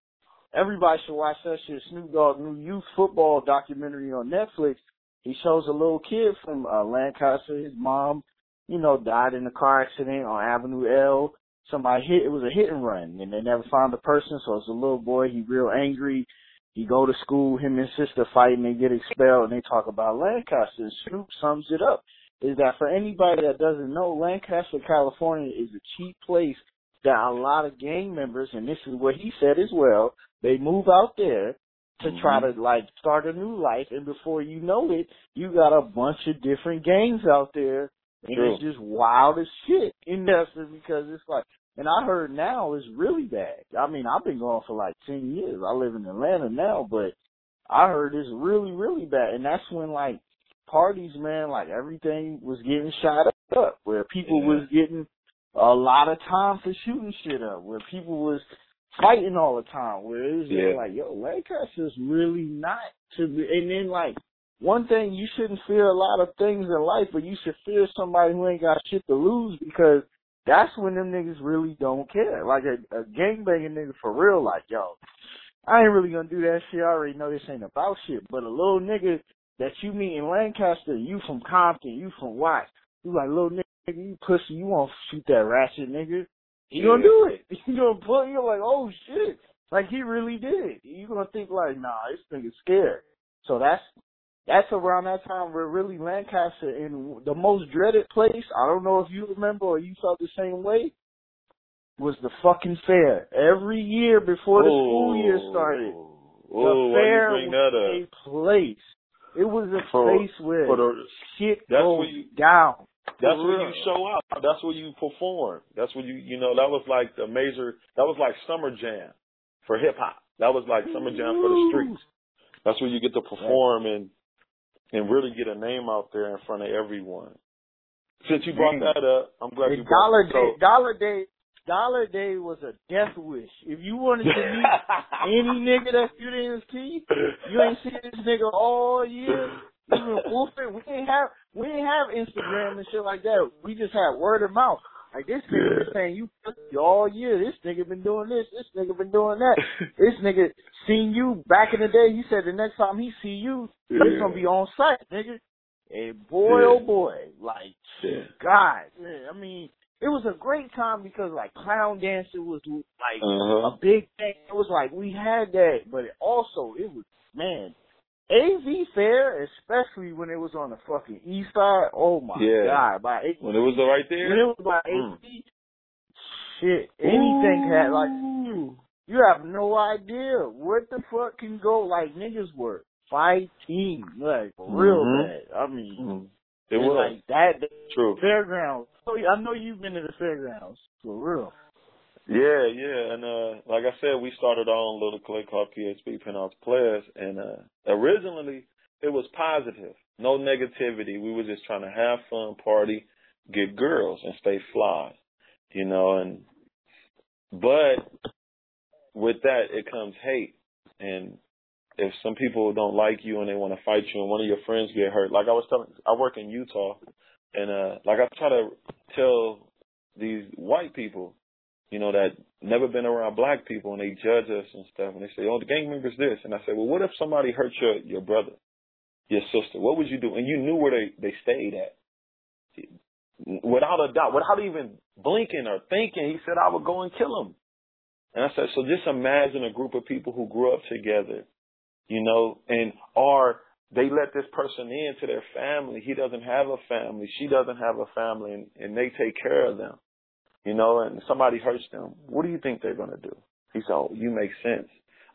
Speaker 2: everybody should watch that shit. Snoop Dogg new youth football documentary on Netflix. He shows a little kid from uh, Lancaster. His mom, you know, died in a car accident on Avenue L. Somebody hit. It was a hit and run, and they never found the person. So it's a little boy. He real angry. He go to school. Him and sister fight, and they get expelled. And they talk about Lancaster. And Snoop sums it up. Is that for anybody that doesn't know, Lancaster, California is a cheap place that a lot of gang members, and this is what he said as well, they move out there to
Speaker 3: Mhm.
Speaker 2: try to like start a new life, and before you know it, you got a bunch of different gangs out there, and
Speaker 3: True.
Speaker 2: it's just wild as shit. And that's because it's like, and I heard now it's really bad. I mean, I've been gone for like ten years. I live in Atlanta now, but I heard it's really, really bad, and that's when like parties, man, like everything was getting shot up, where people
Speaker 3: Yeah.
Speaker 2: was getting a lot of time for shooting shit up, where people was fighting all the time, where it was just
Speaker 3: Yeah.
Speaker 2: like, yo, Lancaster's really not to be, and then like, one thing, you shouldn't fear a lot of things in life, but you should fear somebody who ain't got shit to lose because that's when them niggas really don't care. Like a, a gangbanging nigga for real, like, yo, I ain't really gonna do that shit. I already know this ain't about shit. But a little nigga that you meet in Lancaster, you from Compton, you from Watts, you like little nigga, you pussy, you won't shoot that ratchet nigga. He
Speaker 3: Yeah.
Speaker 2: gonna do it. You gonna put you're like, oh shit. Like he really did. You gonna think like, nah, this nigga's scared. So that's that's around that time where really Lancaster in the most dreaded place, I don't know if you remember or you felt the same way, was the fucking fair. Every year before the school year started,
Speaker 3: Oh,
Speaker 2: the fair was a place. It was a
Speaker 3: For-
Speaker 2: place where
Speaker 3: for the-
Speaker 2: shit goes
Speaker 3: you-
Speaker 2: down.
Speaker 3: That's where you show up. That's where you perform. That's where you, you know, that was like the major, that was like summer jam for hip hop. That was like summer jam for the streets. That's where you get to perform and and really get a name out there in front of everyone. Since you brought that up, I'm glad you brought
Speaker 2: Dollar Day,
Speaker 3: So,
Speaker 2: Dollar Day, Dollar Day was a death wish. If you wanted to meet any nigga that you didn't see, you ain't seen this nigga all year. You been wolfing. We ain't have we ain't have Instagram and shit like that. We just had word of mouth. Like this nigga
Speaker 3: Yeah.
Speaker 2: been saying you pussy all year. This nigga been doing this. This nigga been doing that. this nigga seen you back in the day. He said the next time he see you,
Speaker 3: Yeah.
Speaker 2: gonna be on site, nigga. And boy,
Speaker 3: Yeah.
Speaker 2: oh boy, like
Speaker 3: Yeah.
Speaker 2: God, man, I mean, it was a great time because like clown dancing was like
Speaker 3: Uh-huh.
Speaker 2: a big thing. It was like we had that, but it also it was man, AV fair, especially when it was on the fucking east side. Oh my
Speaker 3: Yeah.
Speaker 2: god, by eight,
Speaker 3: when it was right there, when
Speaker 2: it was by
Speaker 3: Mm.
Speaker 2: shit, anything had like
Speaker 3: Ooh.
Speaker 2: you have no idea what the fuck can go. Like niggas were fighting like for real bad. I mean,
Speaker 3: Mm. It was
Speaker 2: like that.
Speaker 3: true.
Speaker 2: Fairgrounds. Oh, yeah, I know you've been to the fairgrounds for real.
Speaker 3: Yeah, yeah, and uh like I said, we started own little clique called PHP Penthouse Players, and uh originally it was positive, no negativity. We were just trying to have fun, party, get girls, and stay fly, you know. And but with that, it comes hate, and if some people don't like you and they want to fight you, and one of your friends get hurt, like I was telling, I work in Utah, and uh like I try to tell these white people you know, that never been around black people and they judge us and stuff and they say, Oh, the gang member's this and I say, Well what if somebody hurt your your brother, your sister? What would you do? And you knew where they, they stayed at. Without a doubt, without even blinking or thinking, he said I would go and kill him. And I said, So just imagine a group of people who grew up together, you know, and are they let this person into their family. He doesn't have a family. She doesn't have a family and, and they take care of them you know, and somebody hurts them, what do you think they're going to do? He said, oh, you make sense.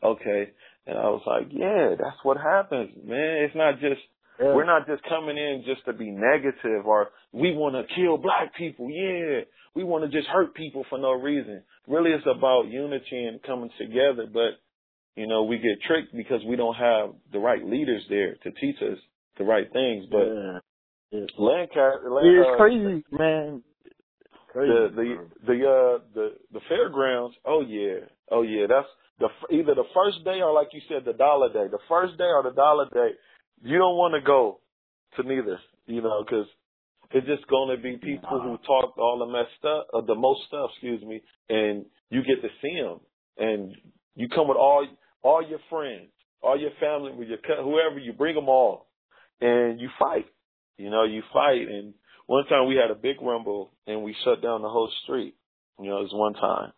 Speaker 3: Okay. And I was like, yeah, that's what happens, man. It's not just,
Speaker 2: Yeah.
Speaker 3: we're not just coming in just to be negative or we want to kill black people. Yeah. We want to just hurt people for no reason. Really, it's about unity and coming together. But, you know, we get tricked because we don't have the right leaders there to teach us the right things. But
Speaker 2: yeah. Yeah.
Speaker 3: Lancaster,
Speaker 2: it's
Speaker 3: uh,
Speaker 2: crazy, man. Crazy.
Speaker 3: the the the uh the the fairgrounds. Oh yeah, oh yeah. That's the f- either the first day or like you said, the dollar day. The first day or the dollar day. You don't want to go to neither, you know, because it's just going to be people who talk all the messed stuff, uh, the most stuff, excuse me, and you get to see them, and you come with all all your friends, all your family, with your whoever you bring them all, and you fight. You know, you fight, and one time we had a big rumble and we shut down the whole street. You know, it was one time.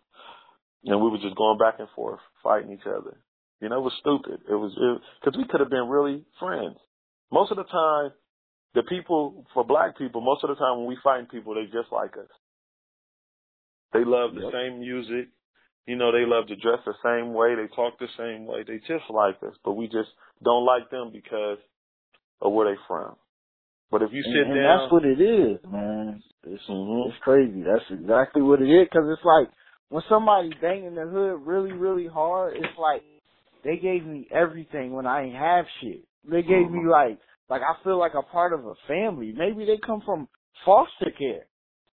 Speaker 3: And we were just going back and forth, fighting each other. You know, it was stupid. It was, because we could have been really friends. Most of the time, the people, for black people, most of the time when we fighting people, they just like us. They love the
Speaker 2: Yep.
Speaker 3: same music. You know, they love to dress the same way. They talk the same way. They just like us, but we just don't like them because of where they from. But if you
Speaker 2: and,
Speaker 3: sit
Speaker 2: and
Speaker 3: down,
Speaker 2: that's what it is, man. It's
Speaker 3: Mhm.
Speaker 2: it's crazy. That's exactly what it is. Cause it's like when somebody banging the hood really, really hard, it's like they gave me everything when I ain't have shit. They gave me
Speaker 3: Mhm.
Speaker 2: like like I feel like a part of a family. Maybe they come from foster care.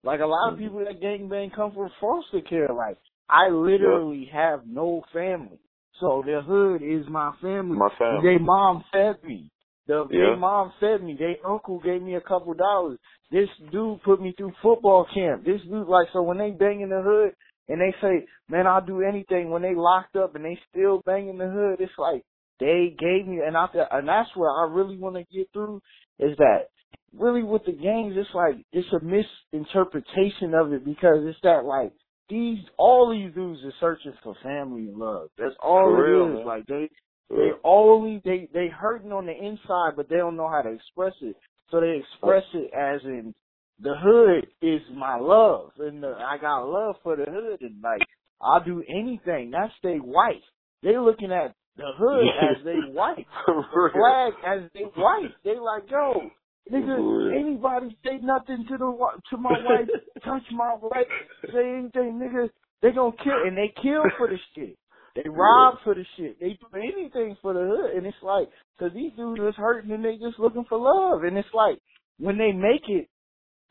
Speaker 2: Like a lot of
Speaker 3: Mhm.
Speaker 2: people that gang bang come from foster care. Like I literally have no family. So the hood is my family.
Speaker 3: My family.
Speaker 2: They mom fed me. The
Speaker 3: Yeah.
Speaker 2: their mom fed me. Their uncle gave me a couple dollars. This dude put me through football camp. This dude like so when they bang in the hood and they say, Man, I'll do anything when they locked up and they still bang in the hood, it's like they gave me and I feel- and that's where I really want to get through is that really with the gangs it's like it's a misinterpretation of it because it's that like these all these dudes are searching for family and love. That's all
Speaker 3: For
Speaker 2: it
Speaker 3: real,
Speaker 2: is.
Speaker 3: man.
Speaker 2: Like they they only they they hurting on the inside, but they don't know how to express it. So they express it as in the hood is my love, and the, I got love for the hood, and like I'll do anything. That's they wife. They looking at the hood as they wife, the flag as they wife. They like yo. Nigga, anybody say nothing to the to my wife, touch my wife, say anything, nigga, they gonna kill and they kill for the shit. They rob for the shit. They do anything for the hood, and it's like, cause these dudes is hurting and they just looking for love, and it's like when they make it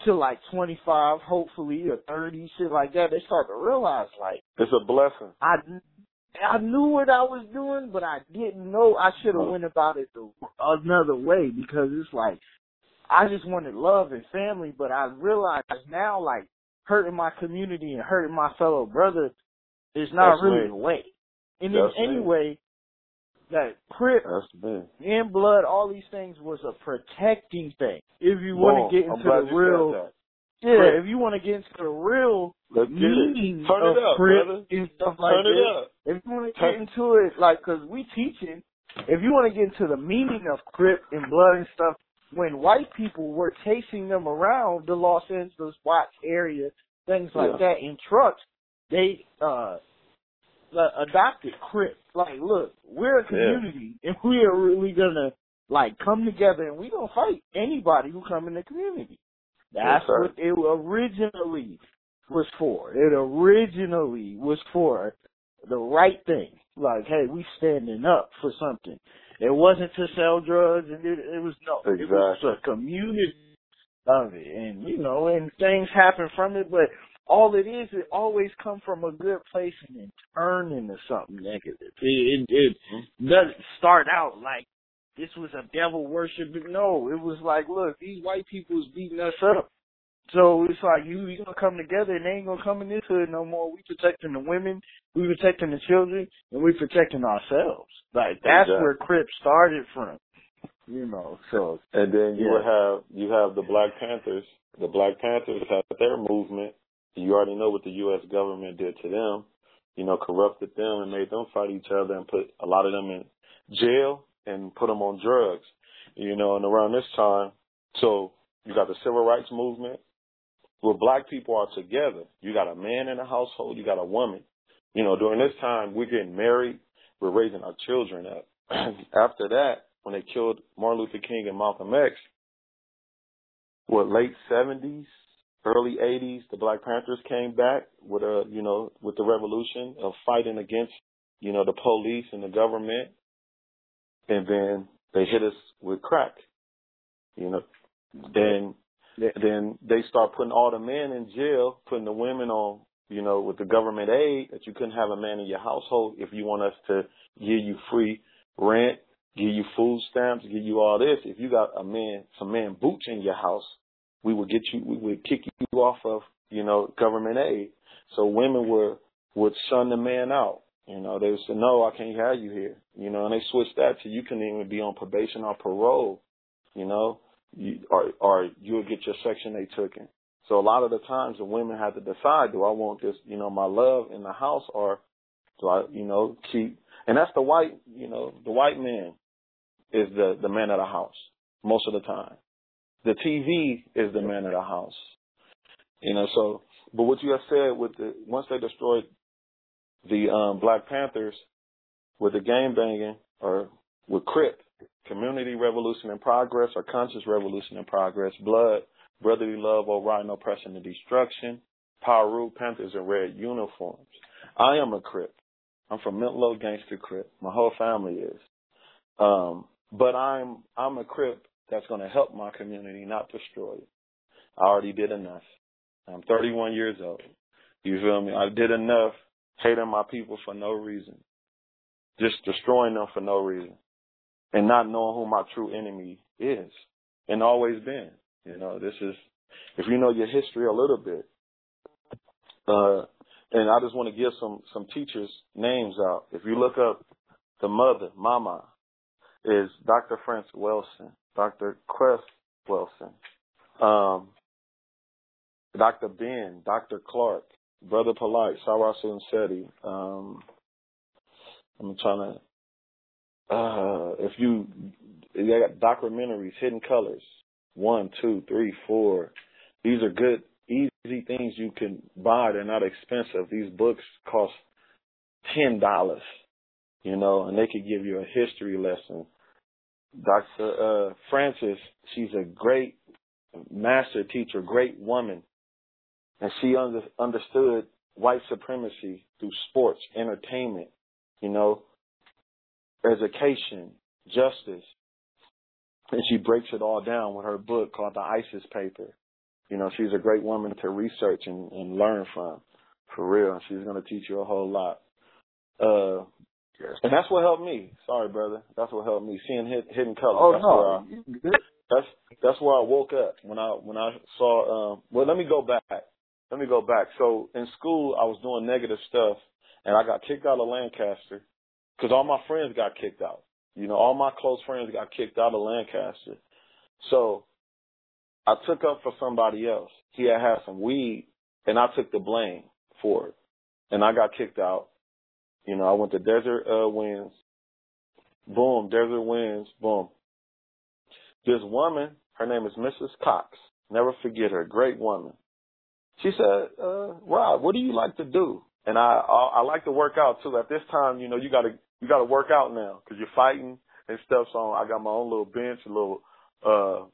Speaker 2: to like 25, hopefully, or 30, shit like that, they start to realize like
Speaker 3: it's a blessing.
Speaker 2: I I knew what I was doing, but I didn't know I should have went about it the, another way because it's like I just wanted love and family, but I realized now like hurting my community and hurting my fellow brother is not
Speaker 3: That's
Speaker 2: really the way. And
Speaker 3: That's
Speaker 2: in any way, that Crip and blood, all these things was a protecting thing. If you want to get into the real, yeah,
Speaker 3: Crip.
Speaker 2: if you want to get into the real meaning of
Speaker 3: it up,
Speaker 2: Crip
Speaker 3: brother.
Speaker 2: and stuff like
Speaker 3: Turn up.
Speaker 2: if you want to get into it, like, cause we teaching, if you want to get into the meaning of Crip and blood and stuff, when white people were chasing them around the Los Angeles Watts area, things like
Speaker 3: Yeah.
Speaker 2: that in trucks, they uh uh, adopted Crip. Like, look, we're a community, and we are really gonna like come together, and we gonna fight anybody who come in the community. That's
Speaker 3: Yes,
Speaker 2: what it originally was for. It originally was for the right thing. Like, hey, we standing up for something. It wasn't to sell drugs, and it, it was no. It was a community of it, and you know, and things happen from it. But all it is, it always come from a good place and then turn into something negative. It, it, it mm-hmm. doesn't start out like this was a devil worshiping. No, it was like, look, these white people is beating us up. So it's like you you gonna come together and they ain't gonna come in this hood no more. We protecting the women, we protecting the children, and we protecting ourselves. Like that's
Speaker 3: Exactly.
Speaker 2: where Crip started from. You know, so
Speaker 3: And then you
Speaker 2: Yeah.
Speaker 3: would have you have the Black Panthers. The Black Panthers had their movement. You already know what the U.S. government did to them. You know, corrupted them and made them fight each other and put a lot of them in jail and put them on drugs. You know, and around this time, so you got the civil rights movement, where black people are together. You got a man in a household, you got a woman. You know, during this time, we're getting married, we're raising our children up. After that, when they killed Martin Luther King and Malcolm X, what late seventies, early eighties, the Black Panthers came back with a you know with the revolution of fighting against you know the police and the government, and then they hit us with crack. You know, then then they start putting all the men in jail, putting the women on, you know, with the government aid that you couldn't have a man in your household if you want us to give you free rent, give you food stamps, give you all this. If you got a man, some man boots in your house, we would get you, we would kick you off of, you know, government aid. So women were, would shun the man out. You know, they would say, no, I can't have you here. You know, and they switched that to you can even be on probation or parole. You know, you, or or you'll get your section eight taken. So a lot of the times the women have to decide: do I want this, you know, my love in the house, or do I, you know, keep? And that's the white, you know, the white man is the the man of the house most of the time. The TV is the man of the house. You know, so but what you have said with the once they destroyed the um Black Panthers with the game banging or with Crip, community revolution in progress or conscious revolution in progress, blood, brotherly love, or riding oppression and destruction, power rule, Panthers in red uniforms. I am a Crip. I'm from Mintlow Gangster Crip. My whole family is. Um, but I'm I'm a Crip that's going to help my community, not destroy it. I already did enough. I'm 31 years old. You feel me? I did enough hating my people for no reason, just destroying them for no reason, and not knowing who my true enemy is, and always been. You know, this is if you know your history a little bit. Uh, and I just want to give some some teachers names out. If you look up the mother, Mama, is Dr. Frances Wilson, Dr. Cress Wilson, um, Dr. Ben, Dr. Clark, Brother Polight, Sara Suten Seti. Um, I'm trying to, uh, if you, they got documentaries, Hidden Colors, one, two, three, four. These are good, easy things you can buy. They're not expensive. These books cost ten dollars, you know, and they could give you a history lesson. Dr. Uh, Frances, she's a great master teacher, great woman, and she under, understood white supremacy through sports, entertainment, you know, education, justice. And she breaks it all down with her book called The ISIS Paper. You know, she's a great woman to research and, and learn from, for real. She's going to teach you a whole lot. Uh, and that's what helped me. Sorry, brother. That's what helped me. Seeing hidden colors.
Speaker 2: Oh
Speaker 3: that's
Speaker 2: no,
Speaker 3: I, that's that's where I woke up when I when I saw. Um, well, let me go back. Let me go back. So in school, I was doing negative stuff, and I got kicked out of Lancaster because all my friends got kicked out. You know, all my close friends got kicked out of Lancaster. So I took up for somebody else. He had had some weed, and I took the blame for it, and I got kicked out. You know, I went to Desert uh, Winds. Boom, Desert Winds. Boom. This woman, her name is Mrs. Cox. Never forget her. Great woman. She said, uh, Rod, what do you like to do? And I, I, I like to work out too. At this time, you know, you gotta, you gotta work out now because you're fighting and stuff. So I got my own little bench, a little, uh,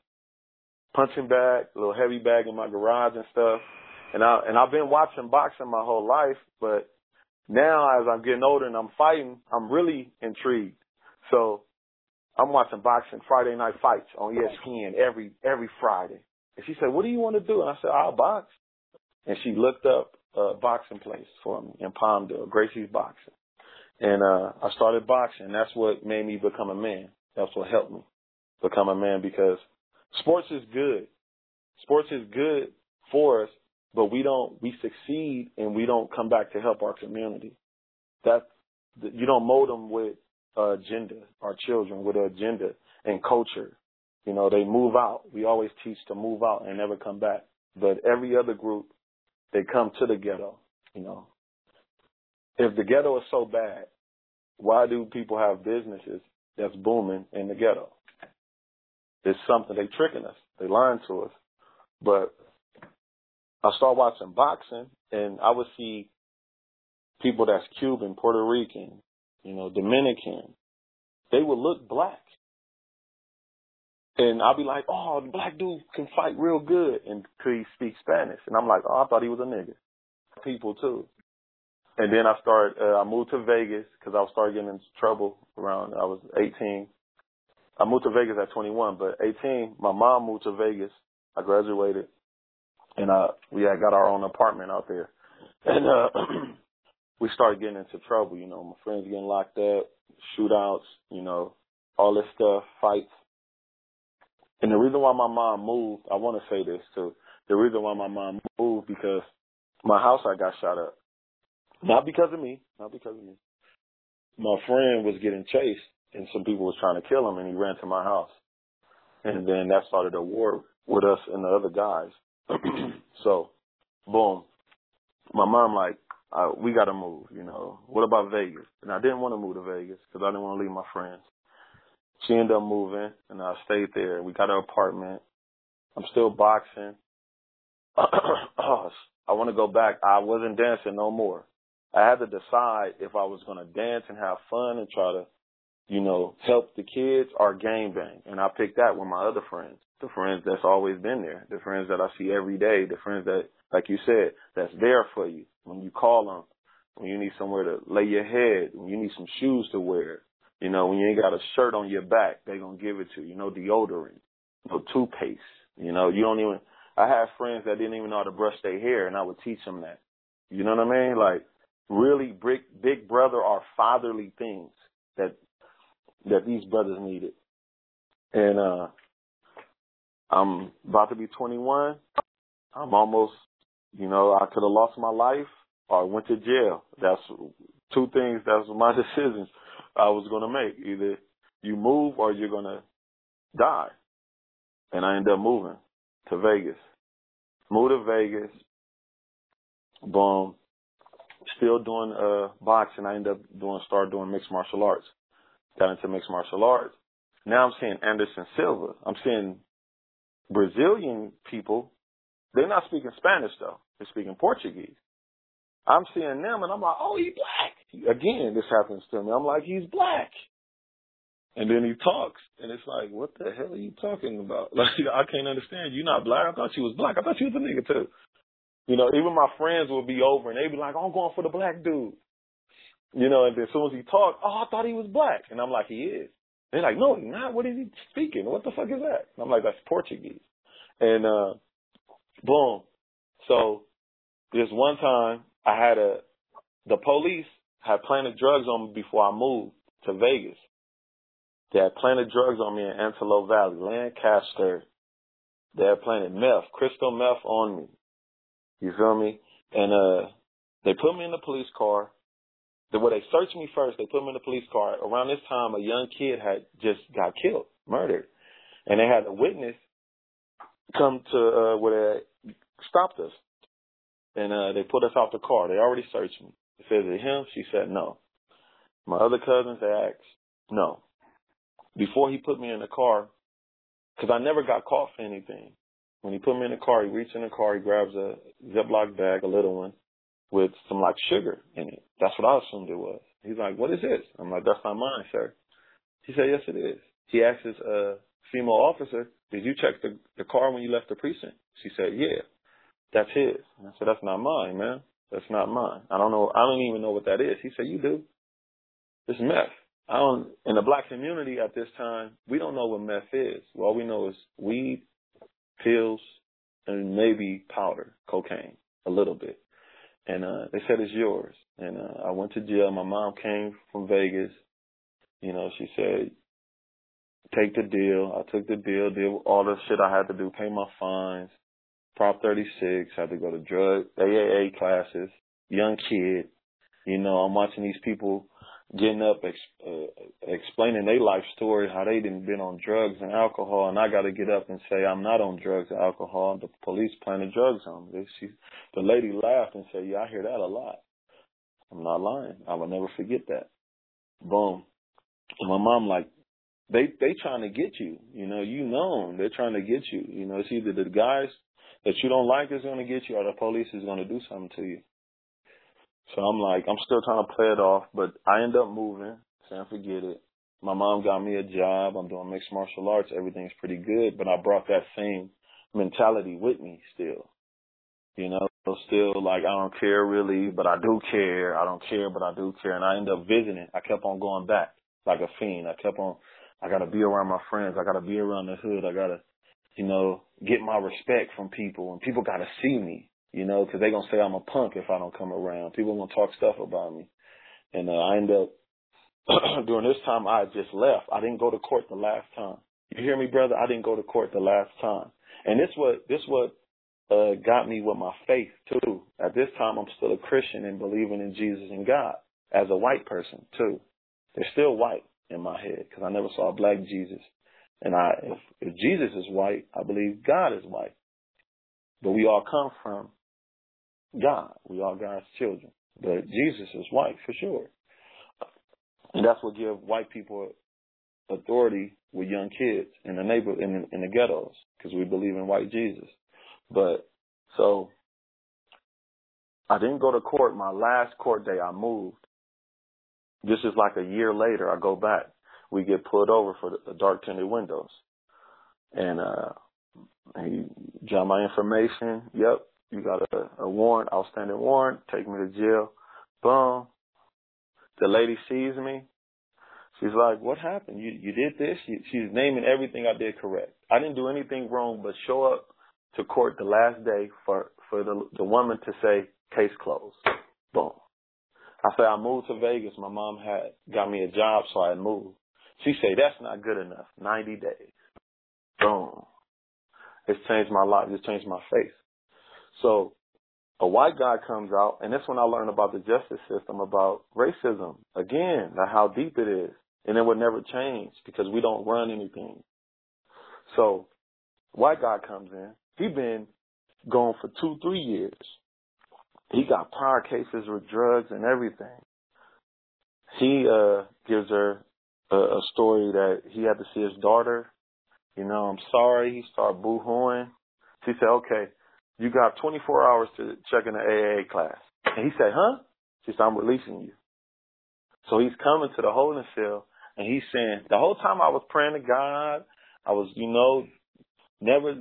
Speaker 3: punching bag, a little heavy bag in my garage and stuff. And I, and I've been watching boxing my whole life, but now as I'm getting older and I'm fighting, I'm really intrigued. So I'm watching boxing Friday night fights on ESPN every every Friday. And she said, "What do you want to do?" And I said, "I'll box." And she looked up a boxing place for me in Palmdale, Gracie's Boxing. And uh I started boxing. That's what made me become a man. That's what helped me become a man because sports is good. Sports is good for us, but we don't we succeed and we don't come back to help our community. That you don't mold them with agenda, our children with an agenda and culture. You know, they move out. We always teach to move out and never come back. But every other group, they come to the ghetto. You know, if the ghetto is so bad, why do people have businesses that's booming in the ghetto? It's something they tricking us. They lying to us. But I start watching boxing, and I would see people that's Cuban, Puerto Rican, you know, Dominican, they would look black. And I'll be like, oh, the black dude can fight real good and could he speak Spanish? And I'm like, oh, I thought he was a nigga. People too. And then I started, uh, I moved to Vegas because I started getting into trouble around, I was 18. I moved to Vegas at 21, but 18, my mom moved to Vegas. I graduated and, uh, we had got our own apartment out there. And, uh, we started getting into trouble. You know, my friends getting locked up, shootouts, you know, all this stuff, fights. And the reason why my mom moved, I want to say this too. The reason why my mom moved because my house I got shot up. Not because of me, not because of me. My friend was getting chased and some people was trying to kill him and he ran to my house. And then that started a war with us and the other guys. so, boom. My mom like, uh, we got to move, you know. What about Vegas? And I didn't want to move to Vegas because I didn't want to leave my friends. She ended up moving, and I stayed there. We got an apartment. I'm still boxing. I want to go back. I wasn't dancing no more. I had to decide if I was going to dance and have fun and try to, you know, help the kids or game bang. And I picked that with my other friends, the friends that's always been there, the friends that I see every day, the friends that, like you said, that's there for you when you call them, when you need somewhere to lay your head, when you need some shoes to wear, you know, when you ain't got a shirt on your back, they gonna give it to you. No deodorant, no toothpaste. You know, you don't even. I have friends that didn't even know how to brush their hair, and I would teach them that. You know what I mean? Like really big, big brother or fatherly things that that these brothers needed. And uh I'm about to be 21. I'm almost you know, I could have lost my life or went to jail. That's two things. That's my decisions I was going to make. Either you move or you're going to die. And I ended up moving to Vegas. Moved to Vegas. Boom. Still doing uh boxing. I ended up doing start doing mixed martial arts. Got into mixed martial arts. Now I'm seeing Anderson Silva. I'm seeing Brazilian people they're not speaking Spanish though. They're speaking Portuguese. I'm seeing them and I'm like, oh, he's black. Again, this happens to me. I'm like, he's black. And then he talks, and it's like, what the hell are you talking about? Like, I can't understand. You're not black. I thought you was black. I thought you was a nigga too. You know, even my friends will be over and they'd be like, I'm going for the black dude. You know, and then as soon as he talked, oh, I thought he was black. And I'm like, he is. They're like, no, not. What is he speaking? What the fuck is that? And I'm like, that's Portuguese. And, uh, boom. So this one time I had a, the police had planted drugs on me before I moved to Vegas. They had planted drugs on me in Antelope Valley, Lancaster. They had planted meth, crystal meth on me. You feel me? And, uh, they put me in the police car. The way they searched me first, they put me in the police car. Around this time, a young kid had just got killed, murdered. And they had a witness come to, uh, where they stopped us. And, uh, they put us out the car. They already searched me. They said, is it him? She said, no. My other cousins, they asked, no. Before he put me in the car, cause I never got caught for anything. When he put me in the car, he reaches in the car, he grabs a Ziploc bag, a little one, with some like sugar in it. That's what I assumed it was. He's like, what is this? I'm like, that's not mine, sir. He said, yes, it is. He asked his uh, female officer, did you check the, the car when you left the precinct? She said, yeah, that's his. And I said, that's not mine, man. That's not mine. I don't know. I don't even know what that is. He said, you do. It's meth. I don't, in the black community at this time, we don't know what meth is. All we know is weed, pills, and maybe powder, cocaine, a little bit and uh they said it's yours. And uh I went to jail. My mom came from Vegas. You know, she said, Take the deal. I took the deal, did all the shit I had to do, pay my fines. Prop thirty six, had to go to drug AAA classes, young kid. You know, I'm watching these people getting up, ex, uh, explaining their life story, how they didn't been on drugs and alcohol, and I got to get up and say I'm not on drugs and alcohol. The police planted drugs on me. She, the lady laughed and said, "Yeah, I hear that a lot." I'm not lying. I will never forget that. Boom. And my mom like, they they trying to get you. You know, you know them. they're trying to get you. You know, it's either the guys that you don't like is going to get you, or the police is going to do something to you. So I'm like, I'm still trying to play it off, but I end up moving, saying forget it. My mom got me a job. I'm doing mixed martial arts. Everything's pretty good, but I brought that same mentality with me still. You know, still like I don't care really, but I do care. I don't care, but I do care. And I end up visiting. I kept on going back like a fiend. I kept on, I gotta be around my friends. I gotta be around the hood. I gotta, you know, get my respect from people and people gotta see me you know, because they're gonna say I'm a punk if I don't come around. People gonna talk stuff about me, and uh, I end up during this time I just left. I didn't go to court the last time. You hear me, brother? I didn't go to court the last time, and this what this what uh, got me with my faith too. At this time, I'm still a Christian and believing in Jesus and God as a white person too. They're still white in my head because I never saw a black Jesus. And I, if, if Jesus is white, I believe God is white. But we all come from God. We are God's children. But Jesus is white for sure. And that's what give white people authority with young kids in the neighbor in, in the ghettos because we believe in white Jesus. But so I didn't go to court. My last court day, I moved. This is like a year later. I go back. We get pulled over for the dark tinted windows, and uh, he got my information. Yep, you got a, a warrant, outstanding warrant, take me to jail. Boom. The lady sees me. She's like, what happened? You, you did this? she's naming everything I did correct. I didn't do anything wrong but show up to court the last day for, for the, the woman to say, case closed. Boom. I said, I moved to Vegas. My mom had got me a job, so I moved. She said, that's not good enough. 90 days. Boom. It's changed my life. It's changed my face. So a white guy comes out, and that's when I learned about the justice system, about racism. Again, how deep it is. And it would never change because we don't run anything. So white guy comes in. He been gone for two, three years. He got prior cases with drugs and everything. He uh gives her a, a story that he had to see his daughter. You know, I'm sorry. He started boo-hooing. She said, okay, you got 24 hours to check in the AA class. And he said, huh? She said, I'm releasing you. So he's coming to the holding cell and he's saying, the whole time I was praying to God, I was, you know, never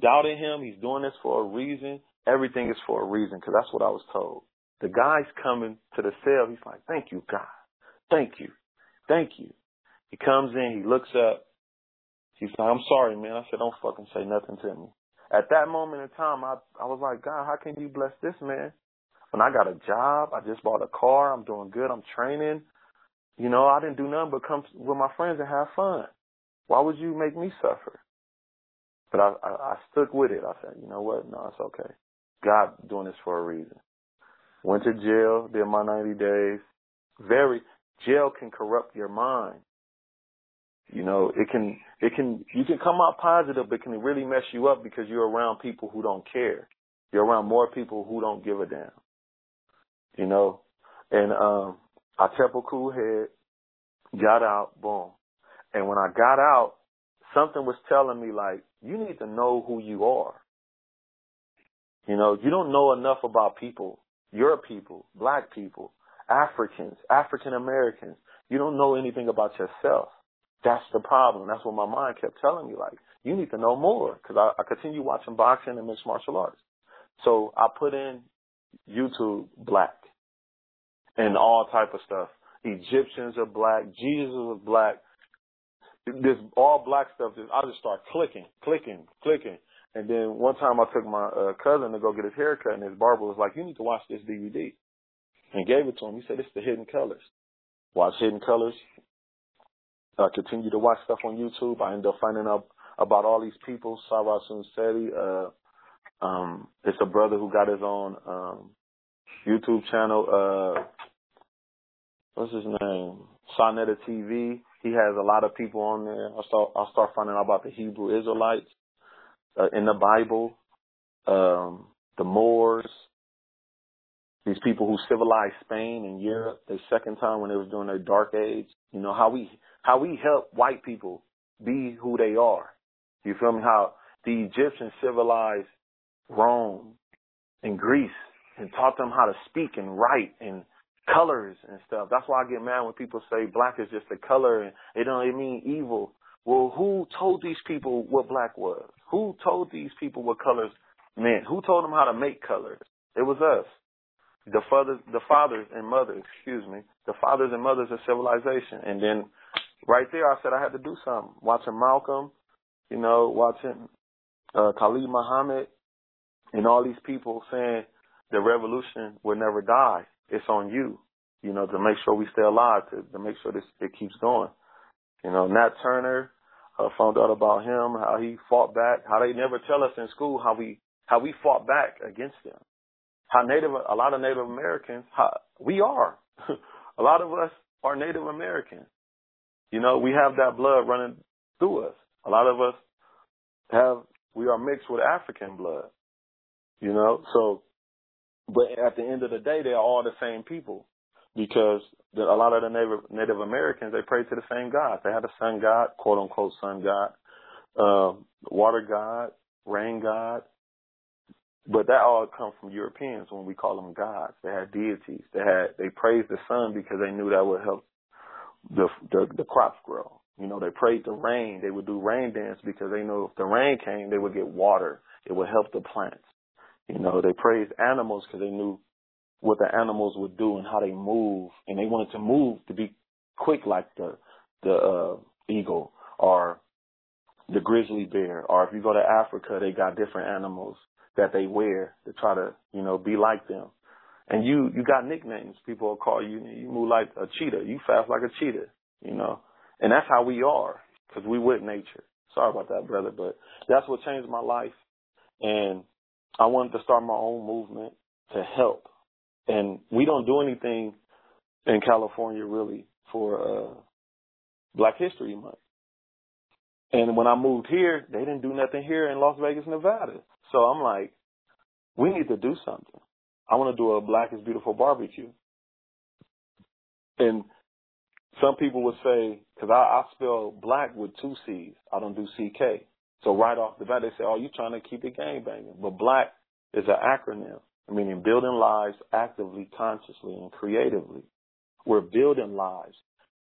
Speaker 3: doubting him. He's doing this for a reason. Everything is for a reason because that's what I was told. The guy's coming to the cell. He's like, thank you, God. Thank you. Thank you. He comes in, he looks up. He's like, I'm sorry, man. I said, don't fucking say nothing to me. At that moment in time, I, I was like, God, how can you bless this man? When I got a job, I just bought a car, I'm doing good, I'm training. You know, I didn't do nothing but come with my friends and have fun. Why would you make me suffer? But I, I, I stuck with it. I said, you know what? No, it's okay. God doing this for a reason. Went to jail, did my 90 days. Very, jail can corrupt your mind. You know, it can, it can, you can come out positive, but it can really mess you up because you're around people who don't care. You're around more people who don't give a damn. You know, and, um, I kept a cool head, got out, boom. And when I got out, something was telling me like, you need to know who you are. You know, you don't know enough about people, your people, black people, Africans, African Americans. You don't know anything about yourself. That's the problem. That's what my mind kept telling me. Like, you need to know more because I, I continue watching boxing and mixed martial arts. So I put in YouTube black and all type of stuff. Egyptians are black. Jesus was black. This all black stuff. Just, I just start clicking, clicking, clicking. And then one time I took my uh, cousin to go get his hair cut, and his barber was like, "You need to watch this DVD," and gave it to him. He said, "It's the Hidden Colors." Watch Hidden Colors. I continue to watch stuff on YouTube. I end up finding out about all these people. Sarah Sunseti, uh, um, it's a brother who got his own um, YouTube channel. Uh, what's his name? Sonetta TV. He has a lot of people on there. I start I start finding out about the Hebrew Israelites uh, in the Bible, um, the Moors, these people who civilized Spain and Europe the second time when they was doing their dark age. You know how we how we help white people be who they are. You feel me? How the Egyptians civilized Rome and Greece and taught them how to speak and write and colors and stuff. That's why I get mad when people say black is just a color and it don't mean evil. Well, who told these people what black was? Who told these people what colors meant? Who told them how to make colors? It was us. The fathers, the fathers and mothers, excuse me, the fathers and mothers of civilization. And then right there, I said I had to do something. Watching Malcolm, you know, watching uh, Khalid Muhammad, and all these people saying the revolution will never die it's on you, you know, to make sure we stay alive, to, to make sure this it keeps going. You know, Nat Turner, uh, found out about him, how he fought back, how they never tell us in school how we how we fought back against them. How Native a lot of Native Americans, how, we are. a lot of us are Native Americans. You know, we have that blood running through us. A lot of us have we are mixed with African blood. You know, so but at the end of the day, they're all the same people because the, a lot of the Native, Native Americans, they pray to the same God. They have a sun God, quote unquote sun God, uh, water God, rain God. But that all comes from Europeans when we call them gods. They had deities. They had, they praised the sun because they knew that would help the, the, the crops grow. You know, they prayed the rain. They would do rain dance because they knew if the rain came, they would get water. It would help the plants. You know, they praised animals because they knew what the animals would do and how they move, and they wanted to move to be quick like the the uh, eagle or the grizzly bear. Or if you go to Africa, they got different animals that they wear to try to you know be like them. And you you got nicknames. People will call you you move like a cheetah. You fast like a cheetah. You know, and that's how we are because we with nature. Sorry about that, brother, but that's what changed my life. And I wanted to start my own movement to help. And we don't do anything in California really for uh Black History Month. And when I moved here, they didn't do nothing here in Las Vegas, Nevada. So I'm like, we need to do something. I want to do a Black is Beautiful barbecue. And some people would say, because I, I spell black with two C's, I don't do CK. So right off the bat, they say, "Oh, you trying to keep the game banging?" But BLACK is an acronym, meaning building lives actively, consciously, and creatively. We're building lives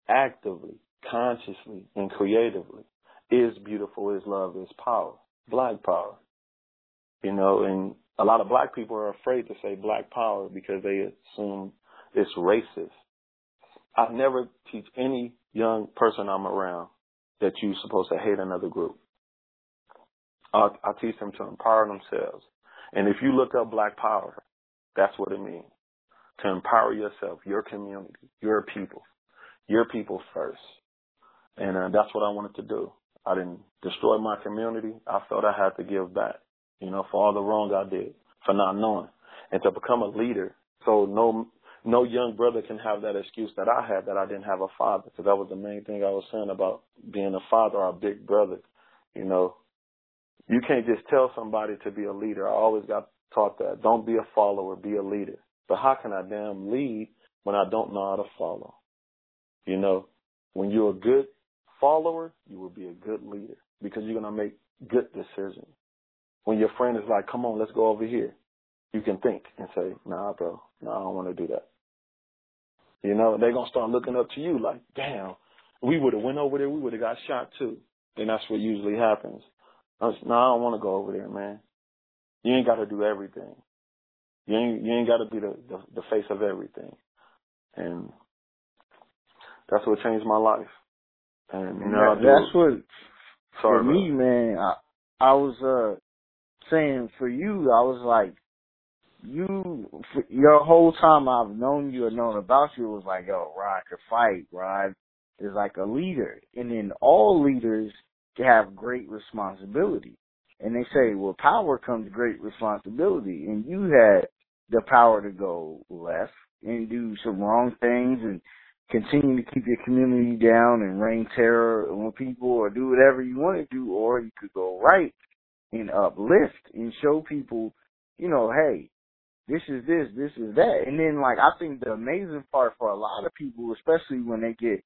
Speaker 3: actively, consciously, and creatively. Is beautiful, is love, is power. Black power. You know, and a lot of black people are afraid to say black power because they assume it's racist. I never teach any young person I'm around that you're supposed to hate another group. I, I teach them to empower themselves. And if you look up black power, that's what it means. To empower yourself, your community, your people, your people first. And uh, that's what I wanted to do. I didn't destroy my community. I felt I had to give back, you know, for all the wrong I did, for not knowing. And to become a leader, so no no young brother can have that excuse that I had that I didn't have a father, because that was the main thing I was saying about being a father or a big brother. You know, you can't just tell somebody to be a leader. I always got taught that. Don't be a follower, be a leader. But how can I damn lead when I don't know how to follow? You know, when you're a good follower, you will be a good leader because you're going to make good decisions. When your friend is like, come on, let's go over here, you can think and say, nah, bro, no, nah, I don't want to do that. You know, they're going to start looking up to you like, damn, we would have went over there, we would have got shot too. And that's what usually happens. I was, no, I don't want to go over there, man. You ain't got to do everything. You ain't you ain't got to be the, the the face of everything, and that's what changed my life. And you know,
Speaker 2: that's what for me, man. I I was uh saying for you, I was like, you for your whole time I've known you or known about you was like, yo, Rod could fight. Rod is like a leader, and then all leaders have great responsibility. And they say, well, power comes great responsibility. And you had the power to go left and do some wrong things and continue to keep your community down and rain terror on people or do whatever you want to do, or you could go right and uplift and show people, you know, hey, this is this, this is that. And then like I think the amazing part for a lot of people, especially when they get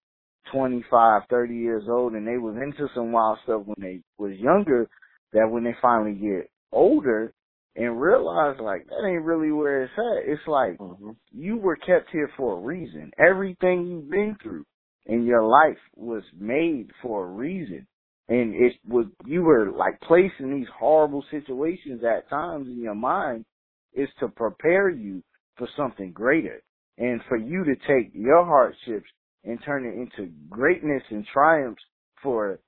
Speaker 2: 25, 30 years old and they was into some wild stuff when they was younger, that when they finally get older and realize like that ain't really where it's at. It's like
Speaker 3: mm-hmm.
Speaker 2: you were kept here for a reason. Everything you've been through in your life was made for a reason. And it was you were like placed in these horrible situations at times in your mind is to prepare you for something greater. And for you to take your hardships and turn it into greatness and triumphs for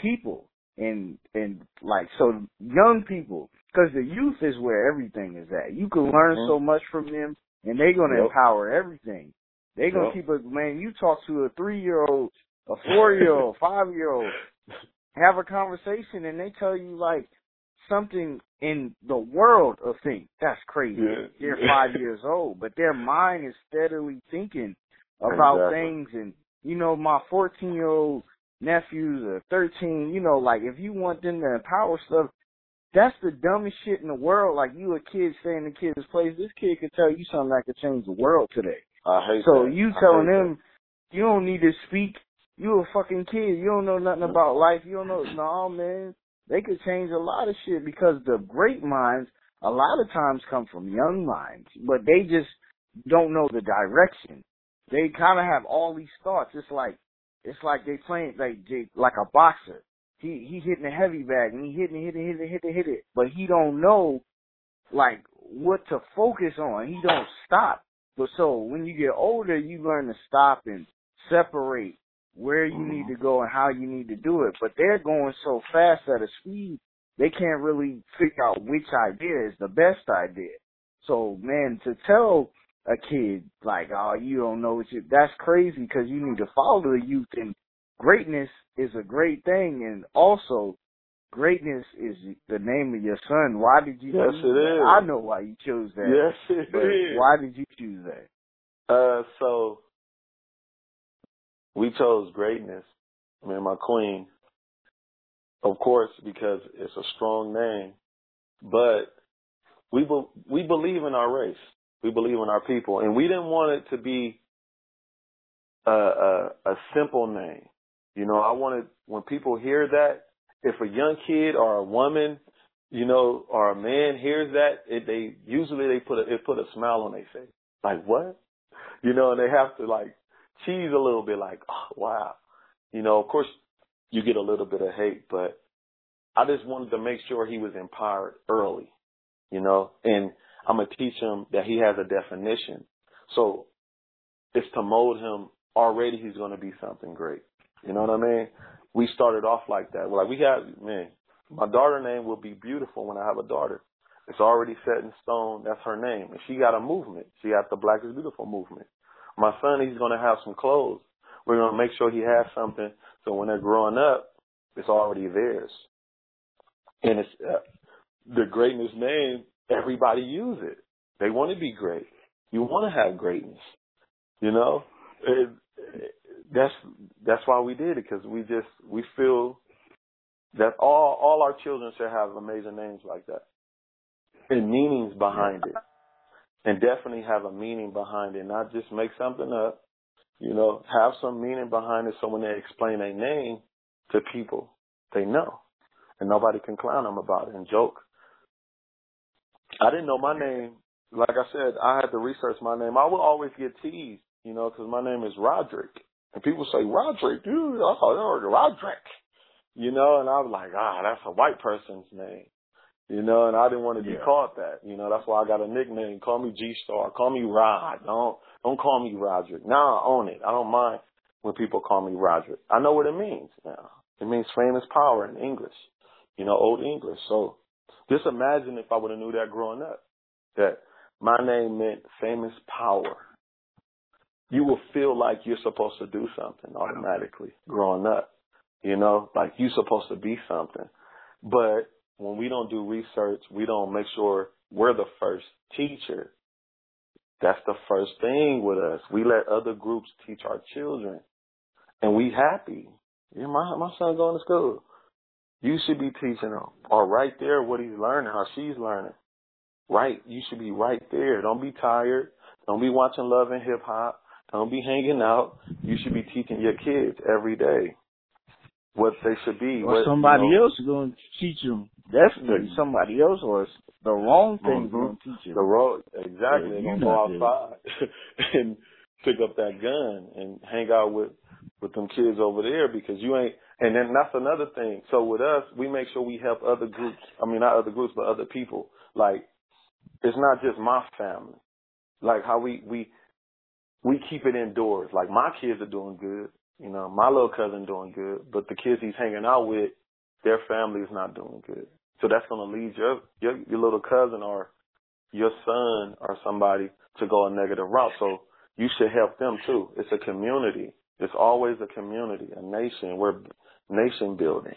Speaker 2: people and and like so young people because the youth is where everything is at. You can learn
Speaker 3: mm-hmm.
Speaker 2: so much from them, and they're gonna
Speaker 3: yep.
Speaker 2: empower everything. They're gonna
Speaker 3: yep.
Speaker 2: keep a man. You talk to a three year old, a four year old, five year old, have a conversation, and they tell you like something in the world of things. That's crazy.
Speaker 3: Yeah.
Speaker 2: They're five years old, but their mind is steadily thinking about
Speaker 3: exactly.
Speaker 2: things. And you know, my fourteen year old nephews or 13, you know, like if you want them to empower stuff, that's the dumbest shit in the world. Like you a kid staying in the kid's place, this kid could tell you something that could change the world today.
Speaker 3: I hate
Speaker 2: so
Speaker 3: that.
Speaker 2: you telling them
Speaker 3: that.
Speaker 2: you don't need to speak. You a fucking kid. You don't know nothing about life. You don't know. No, man. They could change a lot of shit because the great minds a lot of times come from young minds, but they just don't know the direction. They kind of have all these thoughts. It's like it's like they playing like they, like a boxer. He he hitting a heavy bag and he hitting it, hitting it, hitting hitting hit it, but he don't know like what to focus on. He don't stop. But so when you get older, you learn to stop and separate where you need to go and how you need to do it. But they're going so fast at a speed, they can't really figure out which idea is the best idea. So man, to tell a kid like, oh, you don't know what you, that's crazy because you need to follow the youth and greatness is a great thing and also greatness is the name of your son. Why did you
Speaker 3: Yes,
Speaker 2: choose
Speaker 3: it
Speaker 2: that?
Speaker 3: is.
Speaker 2: I know why you chose that.
Speaker 3: Yes, it
Speaker 2: but
Speaker 3: is.
Speaker 2: why did you choose that?
Speaker 3: Uh, so we chose greatness. I mean, my queen, of course, because it's a strong name, but we be, we believe in our race. We believe in our people, and we didn't want it to be a, a, a simple name. You know, I wanted when people hear that, if a young kid or a woman, you know, or a man hears that, it, they usually they put a it put a smile on their face, like what, you know, and they have to like cheese a little bit, like oh wow, you know. Of course, you get a little bit of hate, but I just wanted to make sure he was empowered early. you know, and I'm gonna teach him that he has a definition. So it's to mold him already he's gonna be something great. You know what I mean? We started off like that. We're Like we got man, my daughter name will be beautiful when I have a daughter. It's already set in stone. That's her name. And she got a movement. She got the Black is Beautiful movement. My son, he's going to have some clothes. We're going to make sure he has something so when they're growing up, it's already theirs. And it's uh, the greatness name, everybody use it. They want to be great. You want to have greatness. You know? It, it, that's that's why we did it because we just we feel that all all our children should have amazing names like that and meanings behind it, and definitely have a meaning behind it, not just make something up. You know, have some meaning behind it, so when they explain a name to people, they know, and nobody can clown them about it and joke. I didn't know my name. Like I said, I had to research my name. I would always get teased, you know, because my name is Roderick, and people say Roderick, dude. Thought Roderick, you know, and I was like, ah, that's a white person's name. You know, and I didn't want to be yeah. called that. You know, that's why I got a nickname. Call me G Star. Call me Rod. Don't don't call me Roderick. Now I own it. I don't mind when people call me Roderick. I know what it means now. It means famous power in English. You know, old English. So just imagine if I would have knew that growing up. That my name meant famous power. You will feel like you're supposed to do something automatically growing up. You know, like you're supposed to be something. But when we don't do research, we don't make sure we're the first teacher. That's the first thing with us. We let other groups teach our children, and we happy. Yeah, my my son going to school. You should be teaching him, or right there, what he's learning, how she's learning. Right, you should be right there. Don't be tired. Don't be watching Love and Hip Hop. Don't be hanging out. You should be teaching your kids every day what they should be.
Speaker 2: Or
Speaker 3: what,
Speaker 2: somebody
Speaker 3: you know,
Speaker 2: else is going to teach them. Definitely somebody else, or it's the wrong thing
Speaker 3: Mhm.
Speaker 2: going to teach them.
Speaker 3: The road, exactly.
Speaker 2: Yeah,
Speaker 3: They're
Speaker 2: you
Speaker 3: gonna go outside and pick up that gun and hang out with with them kids over there because you ain't. And then that's another thing. So with us, we make sure we help other groups. I mean, not other groups, but other people. Like it's not just my family. Like how we we we keep it indoors. Like my kids are doing good. You know, my little cousin doing good, but the kids he's hanging out with, their family is not doing good. So that's going to lead your, your your little cousin or your son or somebody to go a negative route. So you should help them too. It's a community. It's always a community, a nation. We're nation building.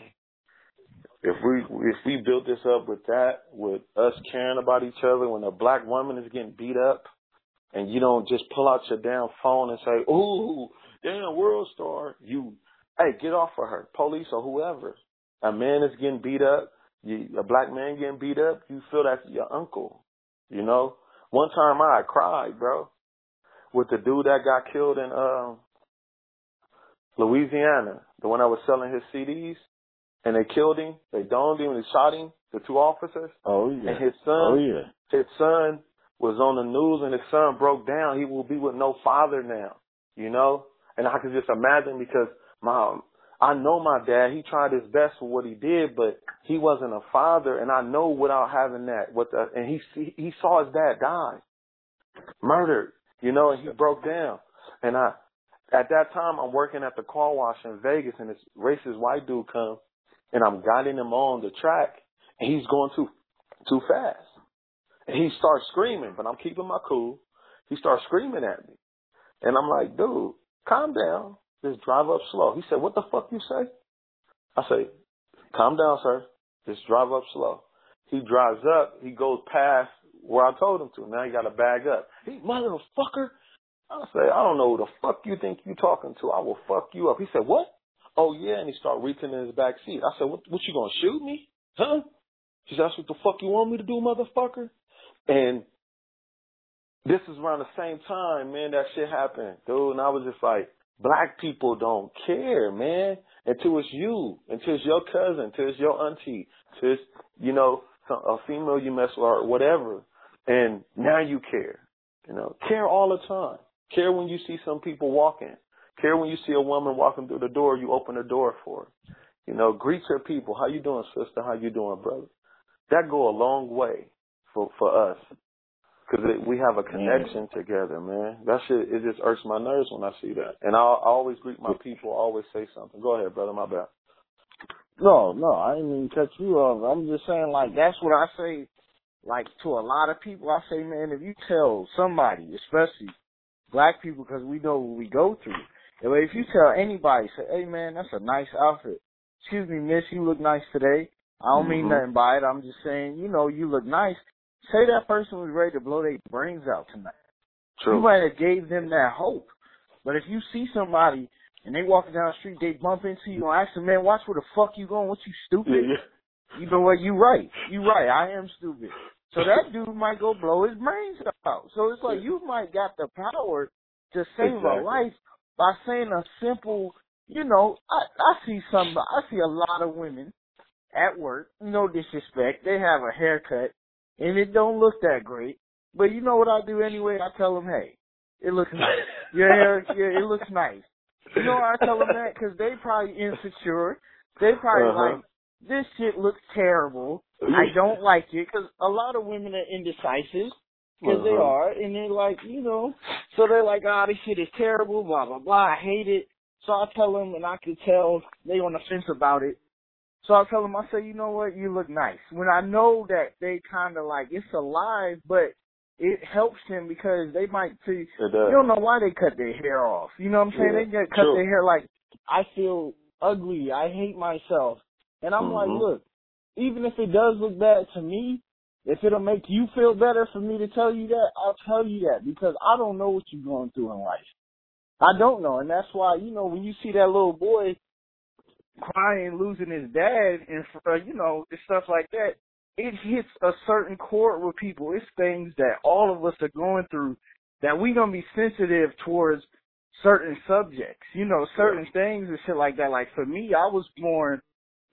Speaker 3: If we if we build this up with that, with us caring about each other, when a black woman is getting beat up, and you don't just pull out your damn phone and say, "Ooh, damn WorldStar," you, hey, get off of her, police or whoever. A man is getting beat up, you, a black man getting beat up, you feel that's your uncle. You know, one time I cried, bro, with the dude that got killed in um Louisiana, the one that was selling his CDs, and they killed him. They domed him. They shot him. The two officers.
Speaker 2: Oh yeah.
Speaker 3: And his son,
Speaker 2: Oh yeah.
Speaker 3: his son was on the news, and his son broke down. He will be with no father now. You know, and I can just imagine because my I know my dad. He tried his best for what he did, but he wasn't a father. And I know without having that, what the and he he saw his dad die, murdered. You know, and he broke down. And I, at that time, I'm working at the car wash in Vegas, and this racist white dude comes, and I'm guiding him on the track, and he's going too too fast, and he starts screaming, but I'm keeping my cool. He starts screaming at me, and I'm like, dude, calm down. Just drive up slow. He said, what the fuck you say? I say, calm down, sir. Just drive up slow. He drives up. He goes past where I told him to. Now he got to bag up. He motherfucker. I say, I don't know who the fuck you think you talking to. I will fuck you up. He said, what? Oh yeah, and he started reaching in his back seat. I said, what, what you gonna shoot me? Huh? He said, that's what the fuck you want me to do, motherfucker? And this is around the same time, man, that shit happened, dude. And I was just like, black people don't care, man, until it's you, until it's your cousin, until it's your auntie, until it's, you know, a female you mess with or whatever. And now you care, you know, care all the time. Care when you see some people walking. Care when you see a woman walking through the door, you open the door for her. You know, greet your people. How you doing, sister? How you doing, brother? That go a long way for for us because we have a connection mm. together, man. That shit it just irks my nerves when I see that. And I, I always greet my people, always say something. Go ahead, brother. My bad.
Speaker 2: No, no, I didn't even cut you off. I'm just saying, like that's what I say. Like to a lot of people, I say, man, if you tell somebody, especially black people, because we know what we go through. If you tell anybody, say, hey man, that's a nice outfit. Excuse me, miss, you look nice today. I don't mm-hmm. mean nothing by it. I'm just saying, you know, you look nice. Say that person was ready to blow their brains out tonight. True. You might have gave them that hope. But if you see somebody and they walking down the street, they bump into you and ask them, man, watch where the fuck you going. What you stupid? Yeah, yeah. You know what? You right. You right. I am stupid. So that dude might go blow his brains out. So it's like you might got the power to save exactly. a life by saying a simple, you know, I, I see some, I see a lot of women at work, no disrespect, they have a haircut and it don't look that great. But you know what I do anyway? I tell them, hey, it looks nice. Your hair, yeah, it looks nice. You know why I tell them that? Because they probably insecure. They probably uh-huh. like, this shit looks terrible. I don't like it. Because a lot of women are indecisive. Because uh-huh. they are. And they're like, you know, so they're like, ah, oh, this shit is terrible, blah, blah, blah. I hate it. So I tell them, and I can tell they on the fence about it. So I tell them, I say, you know what, you look nice. When I know that they kind of like, it's alive, but it helps them because they might see, you don't know why they cut their hair off. You know what I'm saying? Yeah, they get cut true. their hair like, I feel ugly, I hate myself. And I'm mm-hmm. like, look, even if it does look bad to me, if it'll make you feel better for me to tell you that, I'll tell you that because I don't know what you're going through in life. I don't know. And that's why, you know, when you see that little boy crying, losing his dad, and uh, you know, stuff like that, it hits a certain chord with people. It's things that all of us are going through that we gonna be sensitive towards certain subjects, you know, certain things and shit like that. Like for me, I was born,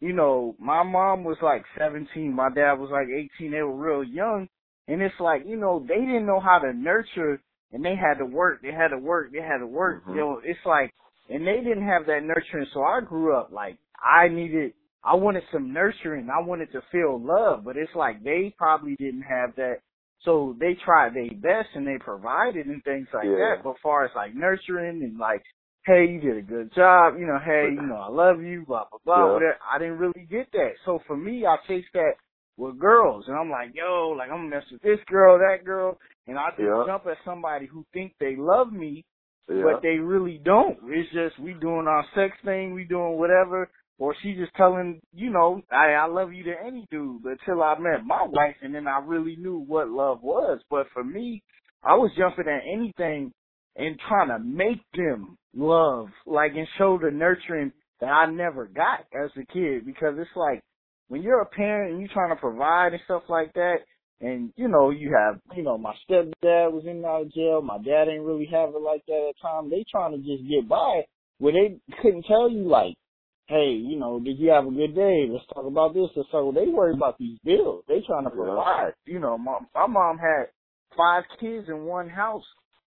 Speaker 2: you know, my mom was like 17, my dad was like 18. They were real young, and it's like, you know, they didn't know how to nurture, and they had to work, they had to work, they had to work. Mm-hmm. You know, it's like and they didn't have that nurturing. So I grew up like I needed, I wanted some nurturing. I wanted to feel love, but it's like they probably didn't have that. So they tried their best and they provided and things like yeah. that. But far as like nurturing and like, hey, you did a good job, you know, hey, you know, I love you, blah blah blah. Yeah. I didn't really get that. So for me, I chased that with girls, and I'm like, yo, like I'm gonna mess with this girl, that girl, and I just yeah. jump at somebody who think they love me yeah. but they really don't. It's just we doing our sex thing, we doing whatever, or she just telling, you know, I I love you to any dude. But until I met my wife, and then I really knew what love was. But for me, I was jumping at anything and trying to make them love, like and show the nurturing that I never got as a kid. Because it's like when you're a parent and you're trying to provide and stuff like that, and, you know, you have, you know, my stepdad was in and out of jail. My dad ain't really have it like that at the time. They trying to just get by where they couldn't tell you like, hey, you know, did you have a good day? Let's talk about this. or So they worry about these bills. They trying to provide. You know, my, my mom had five kids in one house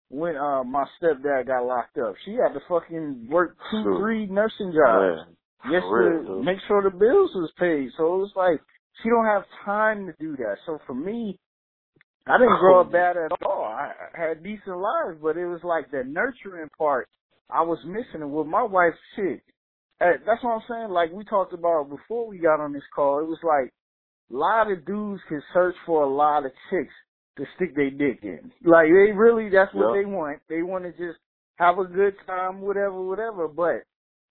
Speaker 2: when uh my stepdad got locked up. She had to fucking work two, three nursing jobs. Just to make sure the bills was paid. So it was like she don't have time to do that. So for me, I didn't grow up bad at all. I had decent lives, but it was like the nurturing part I was missing. And with my wife, shit, eh, that's what I'm saying. Like we talked about before we got on this call, it was like a lot of dudes can search for a lot of chicks to stick their dick in. Like they really, that's what yep. they want. They want to just have a good time, whatever, whatever. But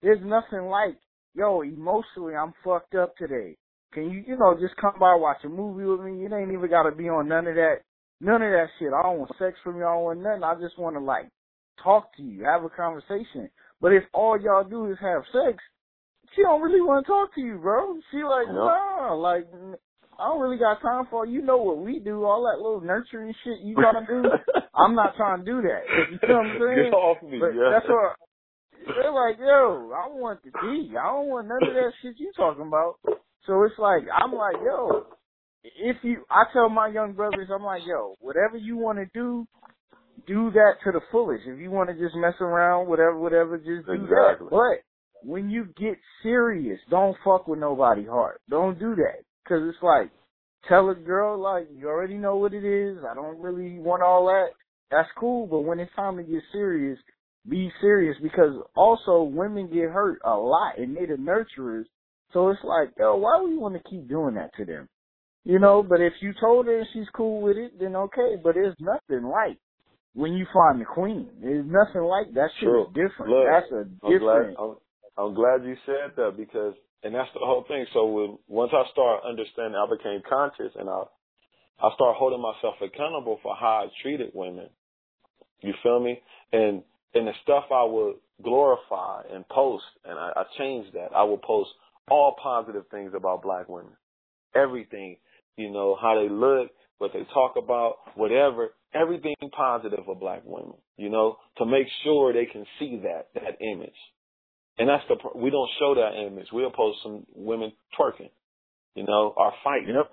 Speaker 2: there's nothing like, yo, emotionally, I'm fucked up today. Can you, you know, just come by watch a movie with me? You ain't even got to be on none of that, none of that shit. I don't want sex from you. I don't want nothing. I just want to like talk to you, have a conversation. But if all y'all do is have sex, she don't really want to talk to you, bro. She like, nah, like I don't really got time for you. Know what we do? All that little nurturing shit you gotta do. I'm not trying to do that. You know what I'm saying?
Speaker 3: Get off me.
Speaker 2: But
Speaker 3: yeah.
Speaker 2: That's what they're like, yo. I want the D. I don't want none of that shit you talking about. So it's like I'm like, yo, if you I tell my young brothers, I'm like, yo, whatever you want to do, do that to the fullest. If you want to just mess around, whatever, whatever, just do exactly. that. But when you get serious, don't fuck with nobody hard. Don't do that. Cause it's like, tell a girl like you already know what it is. I don't really want all that. That's cool, but when it's time to get serious, be serious because also women get hurt a lot and they're the nurturers. So it's like, yo, why would you want to keep doing that to them? You know, but if you told her and she's cool with it, then okay. But there's nothing like when you find the queen. There's nothing like that shit
Speaker 3: True.
Speaker 2: is different.
Speaker 3: Look,
Speaker 2: That's a different.
Speaker 3: I'm glad, I'm, I'm glad you said that because, and that's the whole thing. So when, once I start understanding, I became conscious and I, I start holding myself accountable for how I treated women. You feel me? And, and the stuff I would glorify and post, and I, I changed that. I will post all positive things about black women. Everything, you know, how they look, what they talk about, whatever, everything positive of black women, you know, to make sure they can see that, that image. And that's the, we don't show that image. We'll post some women twerking, you know, or fighting.
Speaker 2: Yep.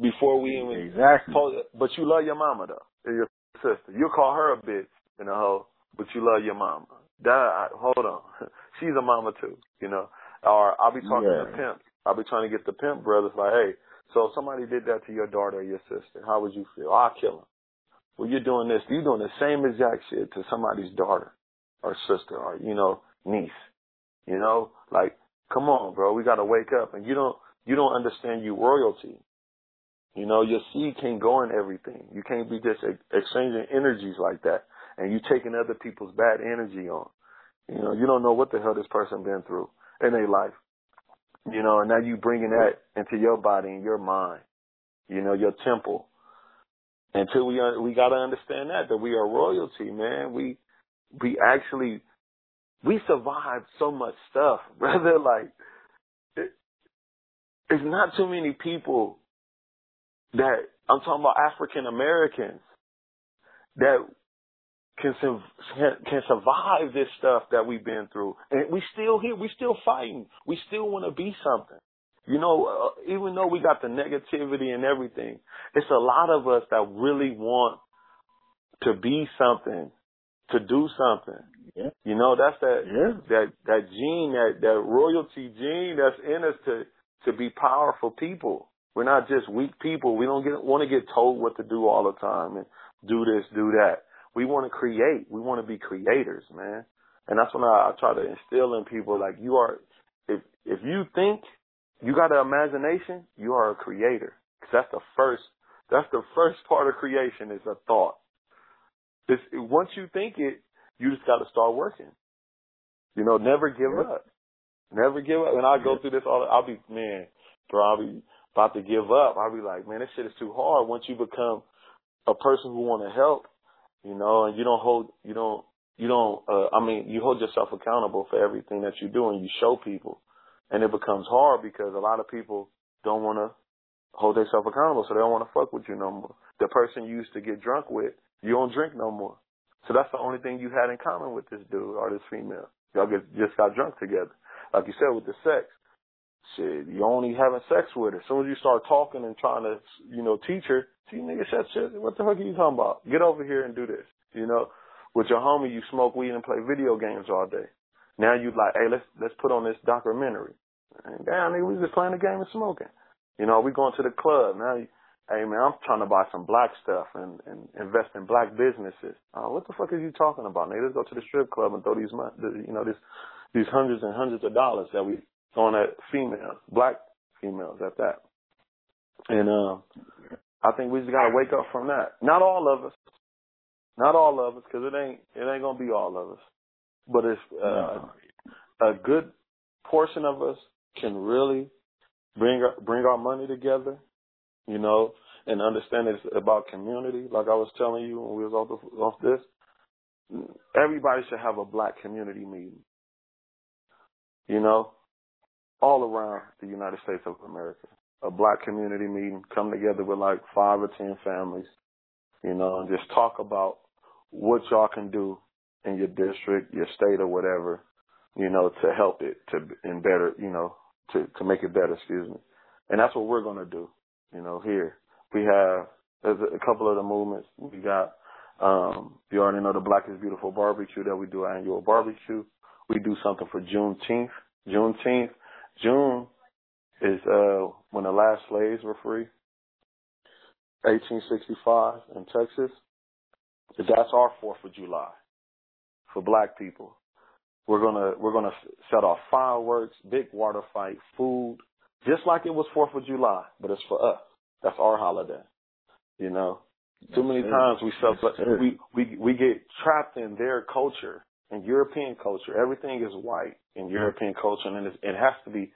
Speaker 3: Before we even
Speaker 2: Exactly.
Speaker 3: post, but you love your mama though, your sister. You'll call her a bitch and a hoe, but you love your mama. That, hold on. She's a mama too, you know. Or I'll be talking
Speaker 2: Yeah.
Speaker 3: to pimp. I'll be trying to get the pimp brothers like, hey, so if somebody did that to your daughter or your sister, how would you feel? I'll kill him. Well, you're doing this. You're doing the same exact shit to somebody's daughter or sister or, you know, niece. You know, like, come on, bro. We got to wake up. And you don't, you don't understand you royalty. You know, your seed can't go in everything. You can't be just exchanging energies like that. And you taking other people's bad energy on. You know, you don't know what the hell this person been through in their life. You know, and now you bringing that into your body and your mind. You know, your temple. Until we un- we got to understand that that we are royalty, man. We we actually we survived so much stuff, brother. Like it, it's not too many people that I'm talking about African Americans that can can survive this stuff that we've been through, and we still here. We still fighting. We still want to be something. You know, uh, even though we got the negativity and everything, it's a lot of us that really want to be something, to do something.
Speaker 2: Yeah.
Speaker 3: You know, that's that
Speaker 2: Yeah.
Speaker 3: that that gene, that that royalty gene that's in us to to be powerful people. We're not just weak people. We don't get want to get told what to do all the time and do this, do that. We want to create. We want to be creators, man. And that's when I, I try to instill in people like you are. If if you think you got an imagination, you are a creator. Cause that's the first. That's the first part of creation is a thought. It's, once you think it, you just got to start working. You know, never give
Speaker 2: Yep.
Speaker 3: up. Never give up. And I go through this all. I'll be man, bro. I'll be about to give up. I'll be like, man, this shit is too hard. Once you become a person who want to help, you know, and you don't hold, you don't, you don't. uh I mean, you hold yourself accountable for everything that you do, and you show people, and it becomes hard because a lot of people don't want to hold themselves accountable, so they don't want to fuck with you no more. The person you used to get drunk with, you don't drink no more. So that's the only thing you had in common with this dude or this female. Y'all get, just got drunk together. Like you said with the sex. Shit, you only having sex with her. As soon as you start talking and trying to, you know, teach her, see nigga, shut shit. What the fuck are you talking about? Get over here and do this. You know, with your homie, you smoke weed and play video games all day. Now you like, hey, let's let's put on this documentary. And damn, nigga, we just playing the game and smoking. You know, we going to the club now. You, hey man, I'm trying to buy some black stuff and and invest in black businesses. Uh, what the fuck are you talking about, nigga? Let's go to the strip club and throw these you know this these hundreds and hundreds of dollars that we throwing at females, black females at that. And um, I think we just gotta wake up from that. Not all of us, not all of us, because it ain't it ain't gonna be all of us, but it's uh,
Speaker 2: No.
Speaker 3: a good portion of us can really bring bring our money together, you know, and understand it's about community. Like I was telling you when we was off, the, off this, everybody should have a black community meeting, you know, all around the United States of America. A black community meeting, come together with like five or ten families, you know, and just talk about what y'all can do in your district, your state, or whatever, you know, to help it to and better, you know, to to make it better. Excuse me. And that's what we're gonna do, you know. Here we have there's a, couple of the movements. We got um, you already know the Black is Beautiful barbecue that we do annual barbecue. We do something for Juneteenth. Juneteenth. June is uh when the last slaves were free. 1865 in Texas. That's our Fourth of July for Black people. We're gonna we're gonna set off fireworks, big water fight, food, just like it was Fourth of July, but it's for us. That's our holiday. You know, too many times we suffer, we we we get trapped in their culture in European culture. Everything is white in European culture, and it has to be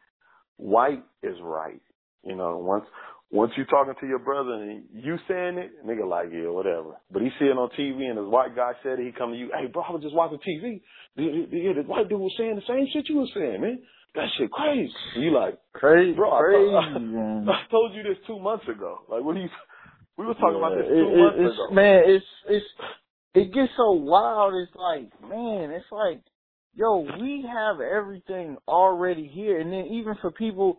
Speaker 3: white is right. You know, once once you talking to your brother and you saying it, nigga like, yeah, whatever. But he see it on TV and this white guy said it, he come to you, hey, bro, I was just watching TV. Yeah, the white dude was saying the same shit you was saying, man. That shit crazy. And you like,
Speaker 2: crazy,
Speaker 3: bro,
Speaker 2: crazy,
Speaker 3: I,
Speaker 2: man.
Speaker 3: I told you this two months ago. Like, what do you, we were talking
Speaker 2: yeah,
Speaker 3: about this
Speaker 2: two
Speaker 3: it,
Speaker 2: months
Speaker 3: it's,
Speaker 2: ago. Man, it's, it's, it gets so wild. It's like, man, it's like, yo, we have everything already here. And then even for people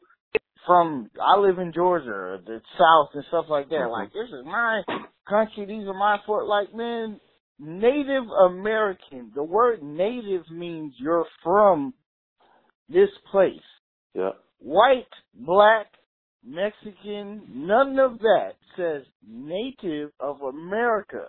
Speaker 2: from, I live in Georgia, the South and stuff like that.
Speaker 3: Mm-hmm.
Speaker 2: Like, this is my country. These are my fort. Like, man, Native American. The word native means you're from this place.
Speaker 3: Yeah.
Speaker 2: White, black, Mexican, none of that says native of America.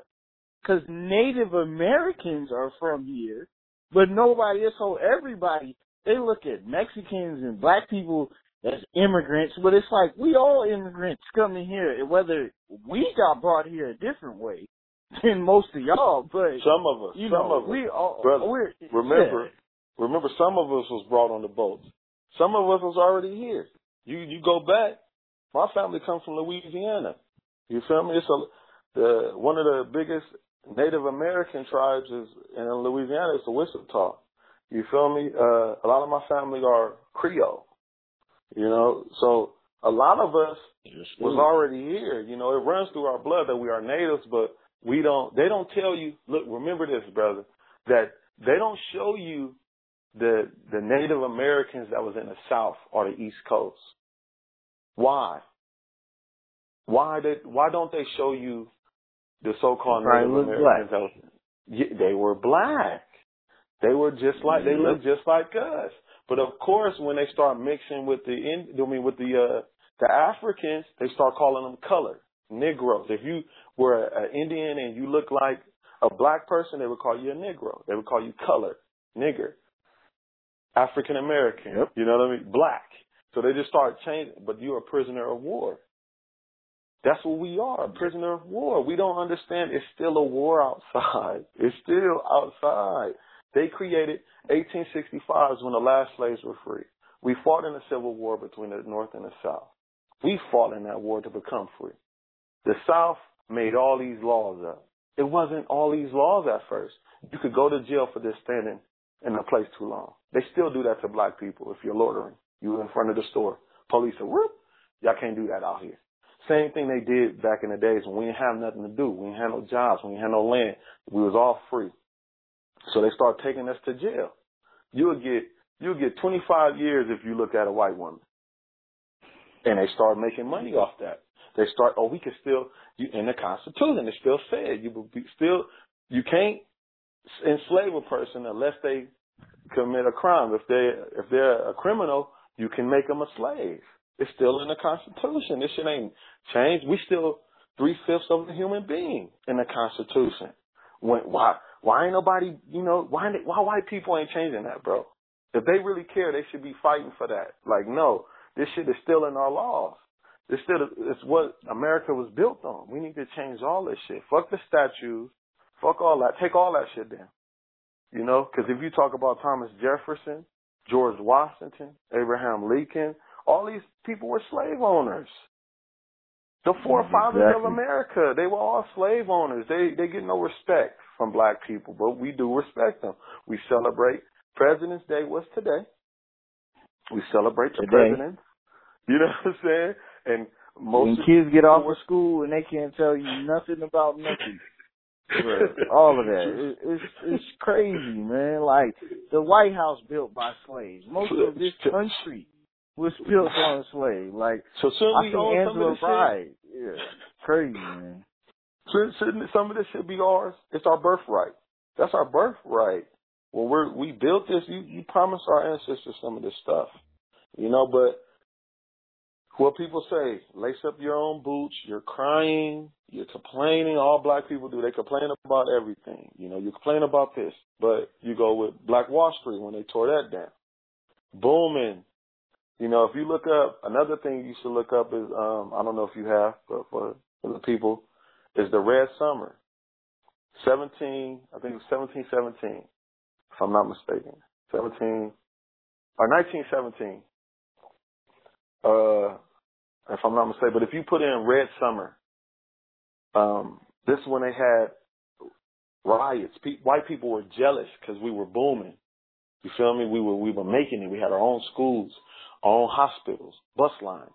Speaker 2: Cause Native Americans are from here, but nobody else. So everybody, they look at Mexicans and black people as immigrants, but it's like we all immigrants coming here, whether we got brought here a different way than most of y'all, but
Speaker 3: some of us,
Speaker 2: you
Speaker 3: some
Speaker 2: know,
Speaker 3: of us,
Speaker 2: we all,
Speaker 3: brother,
Speaker 2: we're,
Speaker 3: remember,
Speaker 2: yeah.
Speaker 3: remember, some of us was brought on the boats. Some of us was already here. You you go back. My family comes from Louisiana. You feel me? It's a the one of the biggest Native American tribes is in Louisiana. It's the Wichita. You feel me? Uh, a lot of my family are Creole. You know, so a lot of us was already here. You know, it runs through our blood that we are natives, but we don't. They don't tell you. Look, remember this, brother, that they don't show you the the Native Americans that was in the South or the East Coast. Why? Why did why don't they show you the so-called Native Americans that was, they were black. They were just like they looked just like us. But of course, when they start mixing with the I mean with the uh, the Africans, they start calling them color Negroes. If you were an Indian and you look like a black person, they would call you a Negro. They would call you color, nigger, African American.
Speaker 2: Yep.
Speaker 3: You know what I mean? Black. So they just start changing. But you're a prisoner of war. That's what we are, a prisoner of war. We don't understand it's still a war outside. It's still outside. They created 1865 is when the last slaves were free. We fought in a civil war between the North and the South. We fought in that war to become free. The South made all these laws up. It wasn't all these laws at first. You could go to jail for this standing in a place too long. They still do that to black people if you're loitering. You're in front of the store. Police are whoop. Y'all can't do that out here. Same thing they did back in the days when we didn't have nothing to do. We didn't have no jobs. We didn't have no land. We was all free. So they start taking us to jail. You'll get you'll get 25 years if you look at a white woman. And they start making money off that. They start, oh, we can still, you, in the Constitution, it still said you will be still, you can't enslave a person unless they commit a crime. If they if they're a criminal, you can make them a slave. It's still in the Constitution. This shit ain't changed. We still three fifths of a human being in the Constitution. When, why why ain't nobody you know why why white people ain't changing that, bro? If they really care, they should be fighting for that. Like no, this shit is still in our laws. This still it's what America was built on. We need to change all this shit. Fuck the statues. Fuck all that. Take all that shit down. You know, because if you talk about Thomas Jefferson, George Washington, Abraham Lincoln, all these people were slave owners. The mm-hmm. forefathers
Speaker 2: Exactly.
Speaker 3: of America, they were all slave owners. They they get no respect from black people, but we do respect them. We celebrate President's Day was today. We celebrate the
Speaker 2: Today.
Speaker 3: presidents. You know what I'm saying? And most
Speaker 2: when kids get off of school and they can't tell you nothing about nothing. All of that. It, it's it's crazy, man. Like the White House built by slaves. Most of this country was built on a slave. Like
Speaker 3: So shouldn't
Speaker 2: I
Speaker 3: we
Speaker 2: think
Speaker 3: own some of
Speaker 2: Angela
Speaker 3: shit?
Speaker 2: Yeah, crazy, man.
Speaker 3: Shouldn't, shouldn't some of this should be ours? It's our birthright. That's our birthright. Well, we're we built this. You you promised our ancestors some of this stuff, you know. But what people say, lace up your own boots, you're crying, you're complaining, all black people do, they complain about everything. You know, you complain about this, but you go with Black Wall Street when they tore that down. Booming. You know, if you look up, another thing you should look up is, um, I don't know if you have, but for, for the people, is the Red Summer. 17, I think it was 1717, if I'm not mistaken. 17, or 1917 uh, if I'm not mistaken. But if you put in Red Summer, um, this is when they had riots. Pe- white people were jealous because we were booming. You feel me? We were we were making it. We had our own schools, own hospitals, bus lines,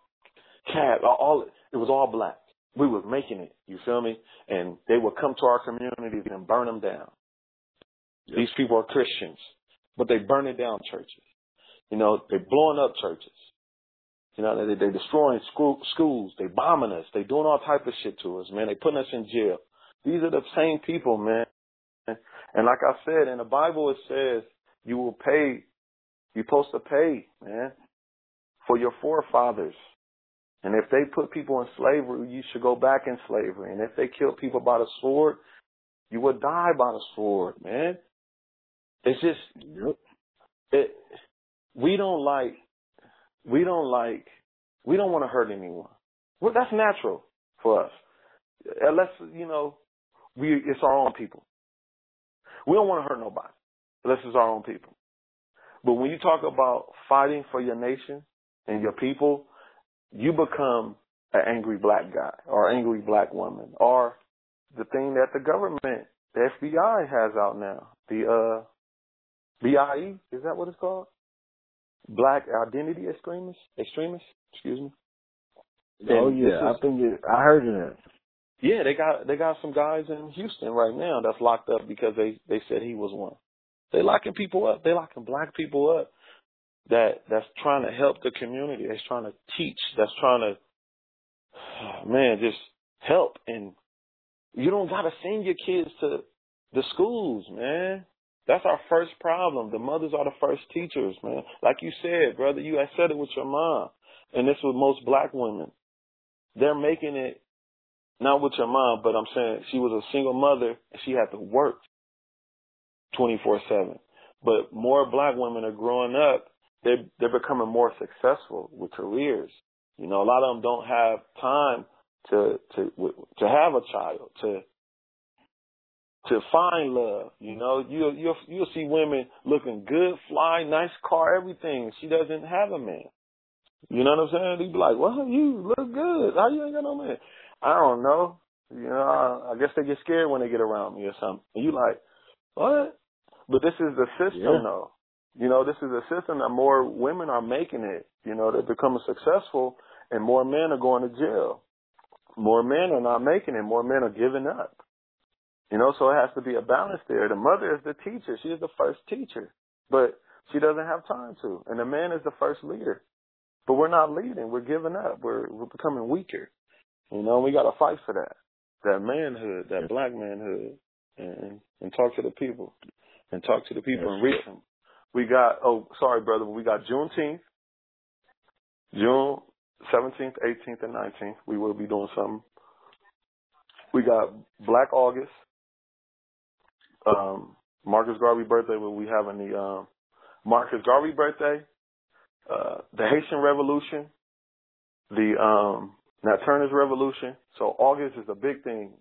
Speaker 3: cab. All it was all black. We were making it. You feel me? And they would come to our communities and burn them down. Yep. These people are Christians, but they burning down churches. You know, they blowing up churches. You know, they they destroying school, schools, they bombing us, they doing all type of shit to us, man. They putting us in jail. These are the same people, man. And like I said, in the Bible it says you will pay you're supposed to pay, man, for your forefathers. And if they put people in slavery, you should go back in slavery. And if they kill people by the sword, you will die by the sword, man. It's just it we don't like we don't like, we don't want to hurt anyone. Well, that's natural for us. Uh, unless, you know, we, it's our own people. We don't want to hurt nobody unless it's our own people. But when you talk about fighting for your nation and your people, you become an angry black guy or angry black woman or the thing that the government, the FBI has out now, the uh, BIE, is that what it's called? black identity extremists, extremists, excuse me.
Speaker 2: Oh yeah, is, I think it, I heard of that.
Speaker 3: Yeah, they got they got some guys in Houston right now that's locked up because they they said he was one. They locking people up. They locking black people up that that's trying to help the community. That's trying to teach. That's trying to man just help. And you don't gotta send your kids to the schools, man. That's our first problem. The mothers are the first teachers, man. Like you said, brother, you I said it with your mom. And this with most black women. They're making it not with your mom, but I'm saying she was a single mother and she had to work 24/7. But more black women are growing up. They they're becoming more successful with careers. You know, a lot of them don't have time to to to have a child, to to find love. You know, you you'll you'll see women looking good, fly, nice car, everything. She doesn't have a man. You know what I'm saying? They be like, "Well, you look good. How you ain't got no man?" I don't know. You know, I, I guess they get scared when they get around me or something. And you like, what? But this is the system, yeah. though. You know, this is a system that more women are making it. You know, they're becoming successful, and more men are going to jail. More men are not making it. More men are giving up. You know, so it has to be a balance there. The mother is the teacher. She is the first teacher, but she doesn't have time to. And the man is the first leader. But we're not leading. We're giving up. We're, we're becoming weaker. You know, we got to fight for that. That manhood, that black manhood, and, and talk to the people. And talk to the people and reach them. We got, oh, sorry, brother, but we got Juneteenth, June 17th, 18th, and 19th. We will be doing something. We got Black August, um, Marcus Garvey birthday, what we having the um, Marcus Garvey birthday, uh, the Haitian Revolution, the um, Turner's Revolution. So August is a big thing,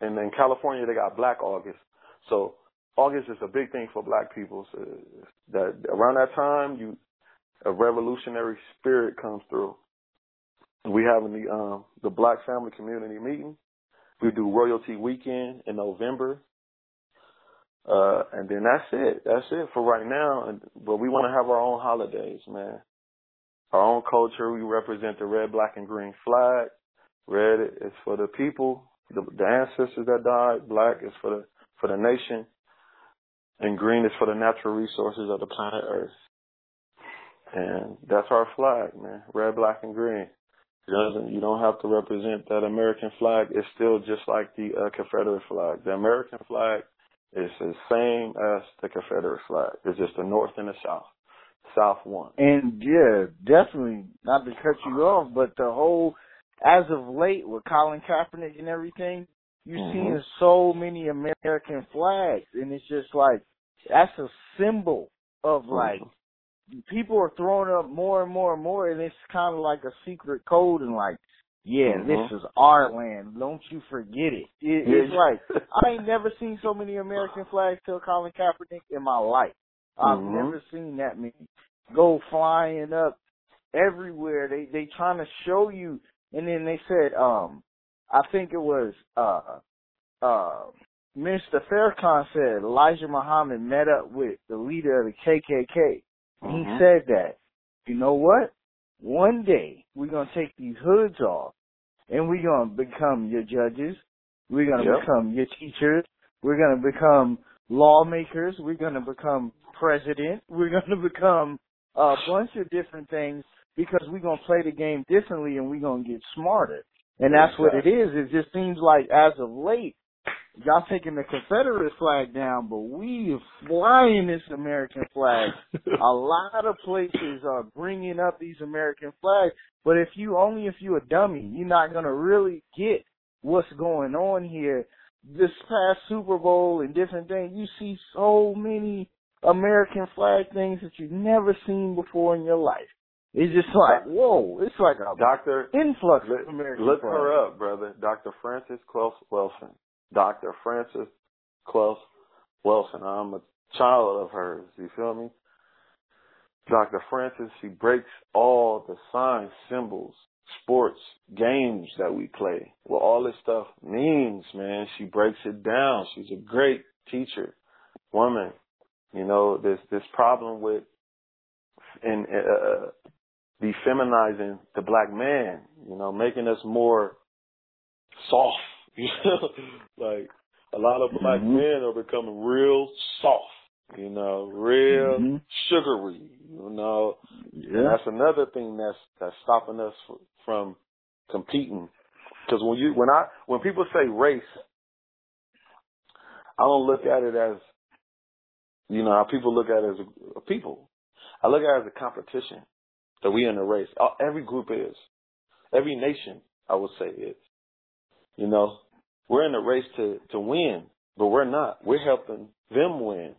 Speaker 3: and in California they got Black August. So August is a big thing for Black people. So that around that time, you a revolutionary spirit comes through. We having the um, the Black Family Community Meeting. We do Royalty Weekend in November. Uh, and then that's it. That's it for right now. And, but we want to have our own holidays, man. Our own culture. We represent the red, black, and green flag. Red is for the people, the, the ancestors that died. Black is for the for the nation, and green is for the natural resources of the planet Earth. And that's our flag, man. Red, black, and green. Doesn't you don't have to represent that American flag. It's still just like the uh, Confederate flag. The American flag is the same as the Confederate flag. It's just the North and the South. South won.
Speaker 2: And yeah, definitely not to cut you off, but the whole as of late with Colin Kaepernick and everything, you're
Speaker 3: Mhm.
Speaker 2: seeing so many American flags, and it's just like that's a symbol of like people are throwing up more and more and more, and it's kind of like a secret code, and like, yeah,
Speaker 3: Mhm.
Speaker 2: this is our land. Don't you forget it. it it's like I ain't never seen so many American flags till Colin Kaepernick in my life. I've
Speaker 3: Mhm.
Speaker 2: never seen that many go flying up everywhere. They they trying to show you, and then they said, um, I think it was uh uh Minister Farrakhan said Elijah Muhammad met up with the leader of the KKK. He
Speaker 3: Mhm.
Speaker 2: said that, you know what? One day we're gonna take these hoods off, and we're gonna become your judges. We're gonna
Speaker 3: Yep.
Speaker 2: become your teachers. We're gonna become lawmakers. We're gonna become president. We're gonna become a bunch of different things because we're gonna play the game differently and we're gonna get smarter. And that's what it is. It just seems like as of late, y'all taking the Confederate flag down, but we are flying this American flag. a lot of places are bringing up these American flags, but if you only if you a dummy, you're not gonna really get what's going on here. This past Super Bowl and different things, you see so many American flag things that you've never seen before in your life. It's just like, whoa, it's like a
Speaker 3: Doctor,
Speaker 2: influx
Speaker 3: look,
Speaker 2: American
Speaker 3: look her up, brother. Dr. Frances Cress Welsing. Dr. Frances Cress Welsing. I'm a child of hers. You feel me? Dr. Frances, she breaks all the signs, symbols, sports, games that we play. What all this stuff means, man. She breaks it down. She's a great teacher, woman. You know, this this problem with in uh, defeminizing the black man, you know, making us more soft. You know, like a lot of black
Speaker 2: Mhm.
Speaker 3: men are becoming real soft. You know, real
Speaker 2: Mhm.
Speaker 3: sugary. You know,
Speaker 2: Yeah.
Speaker 3: that's another thing that's that's stopping us f- from competing. Because when you when I when people say race, I don't look at it as you know how people look at it as a, a people. I look at it as a competition that we in a race. Uh, Every group is, every nation I would say is. You know, we're in a race to to win, but we're not. We're helping them win.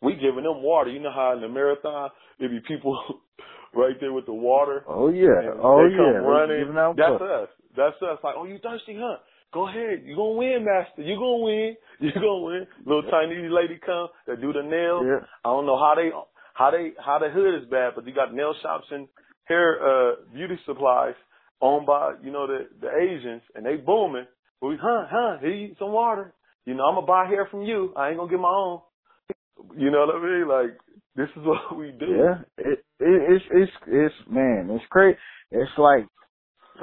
Speaker 3: We giving them water. You know how in the marathon there be people right there with the water.
Speaker 2: Oh yeah. Oh
Speaker 3: they
Speaker 2: yeah.
Speaker 3: come
Speaker 2: They
Speaker 3: running. That's us. That's us. Like, oh, you thirsty, huh? Go ahead. You gonna win, master. You gonna win. You gonna win. Little Chinese lady come that do the nails.
Speaker 2: Yeah.
Speaker 3: I don't know how they how they how the hood is bad, but you got nail shops and hair uh beauty supplies owned by you know the the Asians, and they booming. We, huh, huh, here you some water. You know, I'm gonna buy hair from you. I ain't gonna get my own. You know what I mean? Like this is what we do.
Speaker 2: Yeah, it, it it's it's it's man, it's crazy. It's like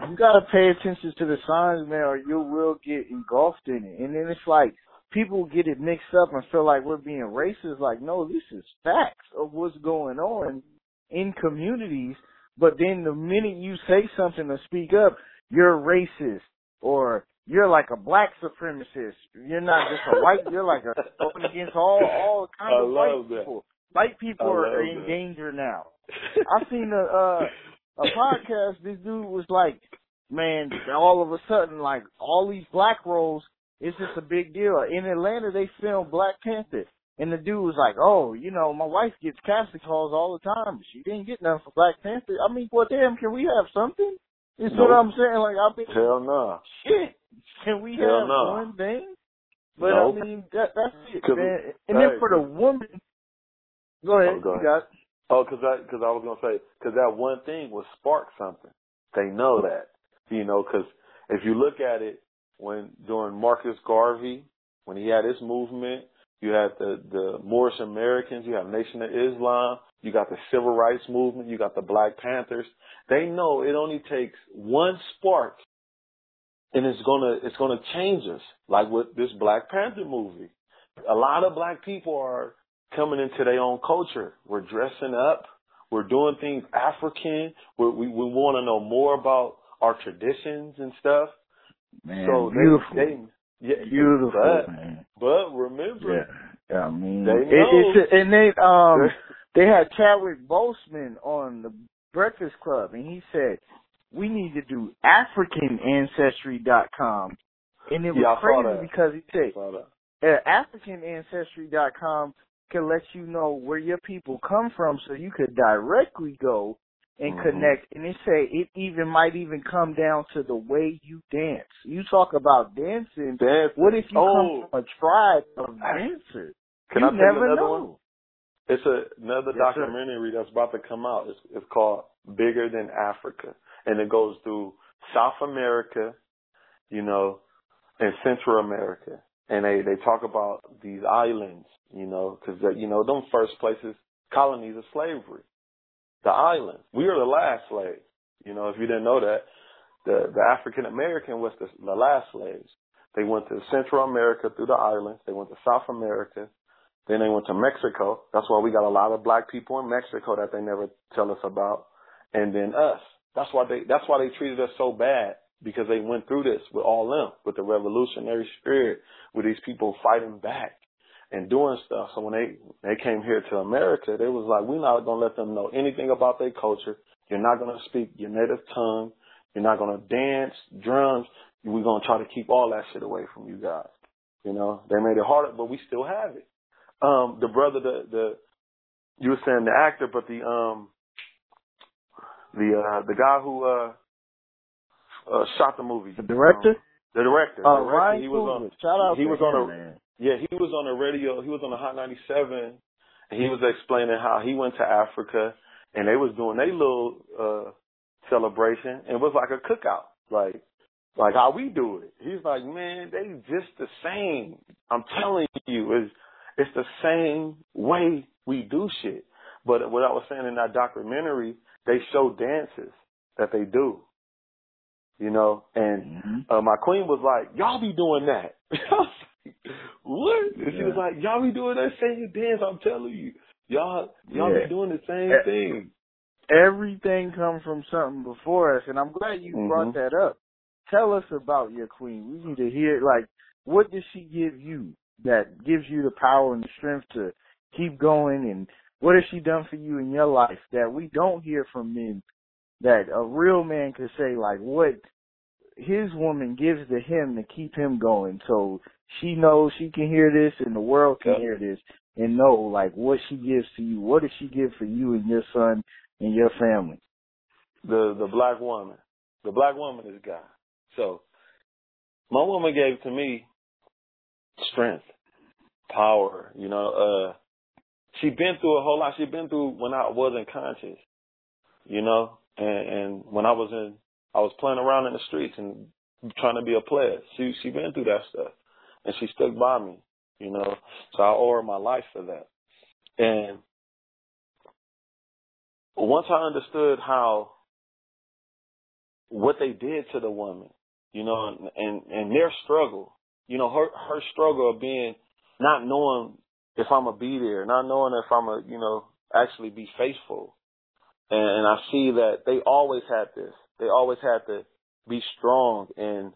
Speaker 2: you gotta pay attention to the signs, man, or you will get engulfed in it. And then it's like people get it mixed up and feel like we're being racist. Like, no, this is facts of what's going on in communities. But then the minute you say something to speak up, you're racist or you're like a black supremacist. You're not just a white. You're like a going against all all kinds of white
Speaker 3: that.
Speaker 2: people. White people are in
Speaker 3: that.
Speaker 2: danger now. I've seen a uh, a podcast. This dude was like, man, all of a sudden, like all these black roles, it's just a big deal. In Atlanta, they filmed Black Panther, and the dude was like, oh, you know, my wife gets casting calls all the time, but she didn't get none for Black Panther. I mean, well, damn, can we have something? You see what I'm saying? Like, I mean,
Speaker 3: Hell no.
Speaker 2: shit, can we
Speaker 3: Hell
Speaker 2: have
Speaker 3: no.
Speaker 2: one thing? But
Speaker 3: Nope.
Speaker 2: I mean, that that's it, man. And
Speaker 3: hey,
Speaker 2: then for the woman, go ahead,
Speaker 3: Oh, go
Speaker 2: you got.
Speaker 3: Oh, because I because I was gonna say because that one thing will spark something. They know that, you know. Because if you look at it, when during Marcus Garvey, when he had his movement, you had the the Moorish Americans, you have Nation of Islam, you got the Civil Rights Movement, you got the Black Panthers. They know it only takes one spark, and it's gonna it's gonna change us. Like with this Black Panther movie, a lot of black people are coming into their own culture. We're dressing up. We're doing things African. We're, we we want to know more about our traditions and stuff.
Speaker 2: Man,
Speaker 3: so
Speaker 2: beautiful,
Speaker 3: they, they yeah,
Speaker 2: beautiful,
Speaker 3: But,
Speaker 2: man.
Speaker 3: but remember,
Speaker 2: Yeah. I mean,
Speaker 3: They
Speaker 2: it,
Speaker 3: know.
Speaker 2: it's and they um they had Chadwick Boseman on the Breakfast Club, and he said we need to do AfricanAncestry.com, and it was
Speaker 3: Yeah,
Speaker 2: crazy because he said uh, AfricanAncestry.com can let you know where your people come from, so you could directly go and
Speaker 3: Mhm.
Speaker 2: connect. And they say it even might even come down to the way you dance. You talk about dancing.
Speaker 3: Dance.
Speaker 2: What if you
Speaker 3: Oh.
Speaker 2: come from a tribe of dancers?
Speaker 3: Can
Speaker 2: you
Speaker 3: I tell
Speaker 2: never
Speaker 3: you another
Speaker 2: know.
Speaker 3: one? It's a, another
Speaker 2: Yes, sir.
Speaker 3: documentary that's about to come out. It's, it's called Bigger Than Africa, and it goes through South America, you know, and Central America, and they they talk about these islands, you know, because you know them first places colonies of slavery, the islands. We are the last slaves, you know. If you didn't know that, the the African American was the, the last slaves. They went to Central America through the islands. They went to South America. Then they went to Mexico. That's why we got a lot of black people in Mexico that they never tell us about. And then us. That's why they that's why they treated us so bad because they went through this with all them, with the revolutionary spirit, with these people fighting back and doing stuff. So when they they came here to America, they was like, we're not gonna let them know anything about their culture. You're not gonna speak your native tongue. You're not gonna dance, drums. We're gonna try to keep all that shit away from you guys. You know, they made it harder, but we still have it. Um, the brother, the the you were saying the actor, but the um the uh the guy who uh uh shot the movie,
Speaker 2: The director?
Speaker 3: um, the director,
Speaker 2: Uh,
Speaker 3: the director,
Speaker 2: Ryan
Speaker 3: he was on.
Speaker 2: Shout out
Speaker 3: he
Speaker 2: to
Speaker 3: was
Speaker 2: him,
Speaker 3: on a-
Speaker 2: man.
Speaker 3: Yeah, he was on the radio. He was on the Hot 97, and he was explaining how he went to Africa, and they was doing their little uh celebration, and it was like a cookout, like like how we do it. He's like, man, they just the same. I'm telling you, it's it's the same way we do shit. But what I was saying in that documentary, they show dances that they do. You know, and
Speaker 2: Mhm.
Speaker 3: uh, my queen was like, "Y'all be doing that." I was like, what? And she was like, "Y'all be doing that same dance." I'm telling you, y'all y'all
Speaker 2: Yeah.
Speaker 3: be doing the same
Speaker 2: Eh,
Speaker 3: thing.
Speaker 2: Everything comes from something before us, and I'm glad you
Speaker 3: Mhm.
Speaker 2: brought that up. Tell us about your queen. We need to hear, like, what does she give you that gives you the power and the strength to keep going, and what has she done for you in your life that we don't hear from men that a real man could say, like, what his woman gives to him to keep him going. So she knows she can hear this, and the world can hear this, and know, like, what she gives to you. What does she give for you and your son and your family?
Speaker 3: The the black woman, the black woman is God. So my woman gave to me strength, power. You know, uh, she been through a whole lot. She been through when I wasn't conscious. You know, and, and when I was in, I was playing around in the streets and trying to be a player. She she been through that stuff, and she stuck by me. You know, so I owe her my life for that. And once I understood how what they did to the woman, you know, and and, and their struggle, you know, her her struggle of being not knowing if I'm gonna be there, not knowing if I'm gonna, you know, actually be faithful. And, and I see that they always had this. They always had to be strong and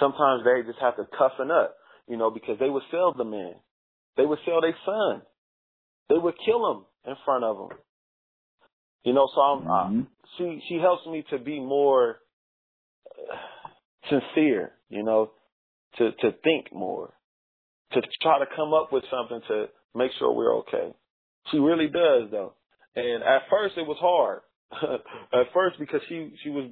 Speaker 3: sometimes they just have to toughen up, you know, because they would sell the man. They would sell their son. They would kill him in front of them. You know, so I'm, I,
Speaker 2: Mhm.
Speaker 3: she she helps me to be more uh, sincere, you know, to to think more, to try to come up with something to make sure we're okay. She really does though. And at first it was hard. at first because she she was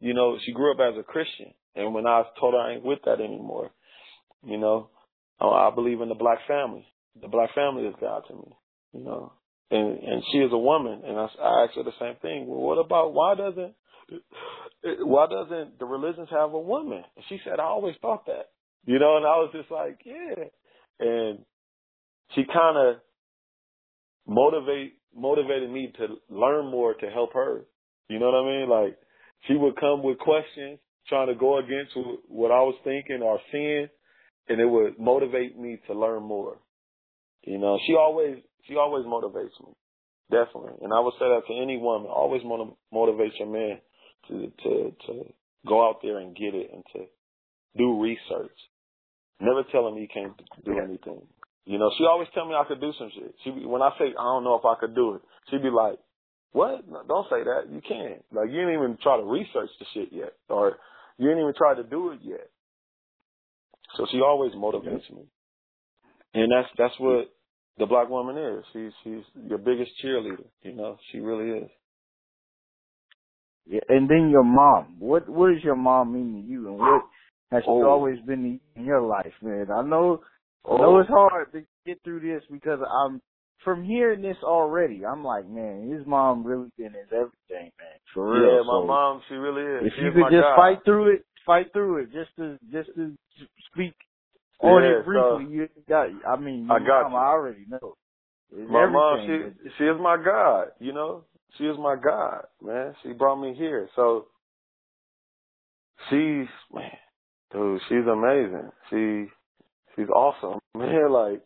Speaker 3: you know, she grew up as a Christian and when I told her I ain't with that anymore, you know, I, I believe in the black family. The black family is God to me, you know and and she is a woman, and I, I asked her the same thing. Well, what about why doesn't why doesn't the religions have a woman? And she said, I always thought that, you know, and I was just like, yeah, and she kind of motivate motivated me to learn more to help her. You know what I mean? Like she would come with questions, trying to go against what I was thinking or seeing, and it would motivate me to learn more. You know, she always she always motivates me, definitely. And I would say that to any woman. Always motiv- motivate your man to to to go out there and get it and to do research. Never tell him he can't do anything. You know, she always tell me I could do some shit. She be, when I say I don't know if I could do it, she'd be like, "What? No, don't say that. You can't. Like you didn't even try to research the shit yet, or you didn't even try to do it yet." So she always motivates me, and that's that's what the black woman is. She's she's your biggest cheerleader. You know, she really is.
Speaker 2: Yeah, and then your mom. What what does your mom mean to you, and what has she
Speaker 3: Oh.
Speaker 2: always been in your life, man? I know I
Speaker 3: Oh.
Speaker 2: know it's hard to get through this because I'm from hearing this already. I'm like, man, his mom really been his everything, man. For real.
Speaker 3: Yeah, my
Speaker 2: So
Speaker 3: mom, she really is.
Speaker 2: If
Speaker 3: She
Speaker 2: you
Speaker 3: is
Speaker 2: could just
Speaker 3: guide.
Speaker 2: fight through it, fight through it. Just to just to speak on
Speaker 3: Yeah,
Speaker 2: it briefly. you got. I mean,
Speaker 3: I got
Speaker 2: mom,
Speaker 3: you.
Speaker 2: I already know. It's
Speaker 3: My mom, she she is my God. You know, she is my God, man. She brought me here, so she's man, dude. She's amazing. She she's awesome, man. Like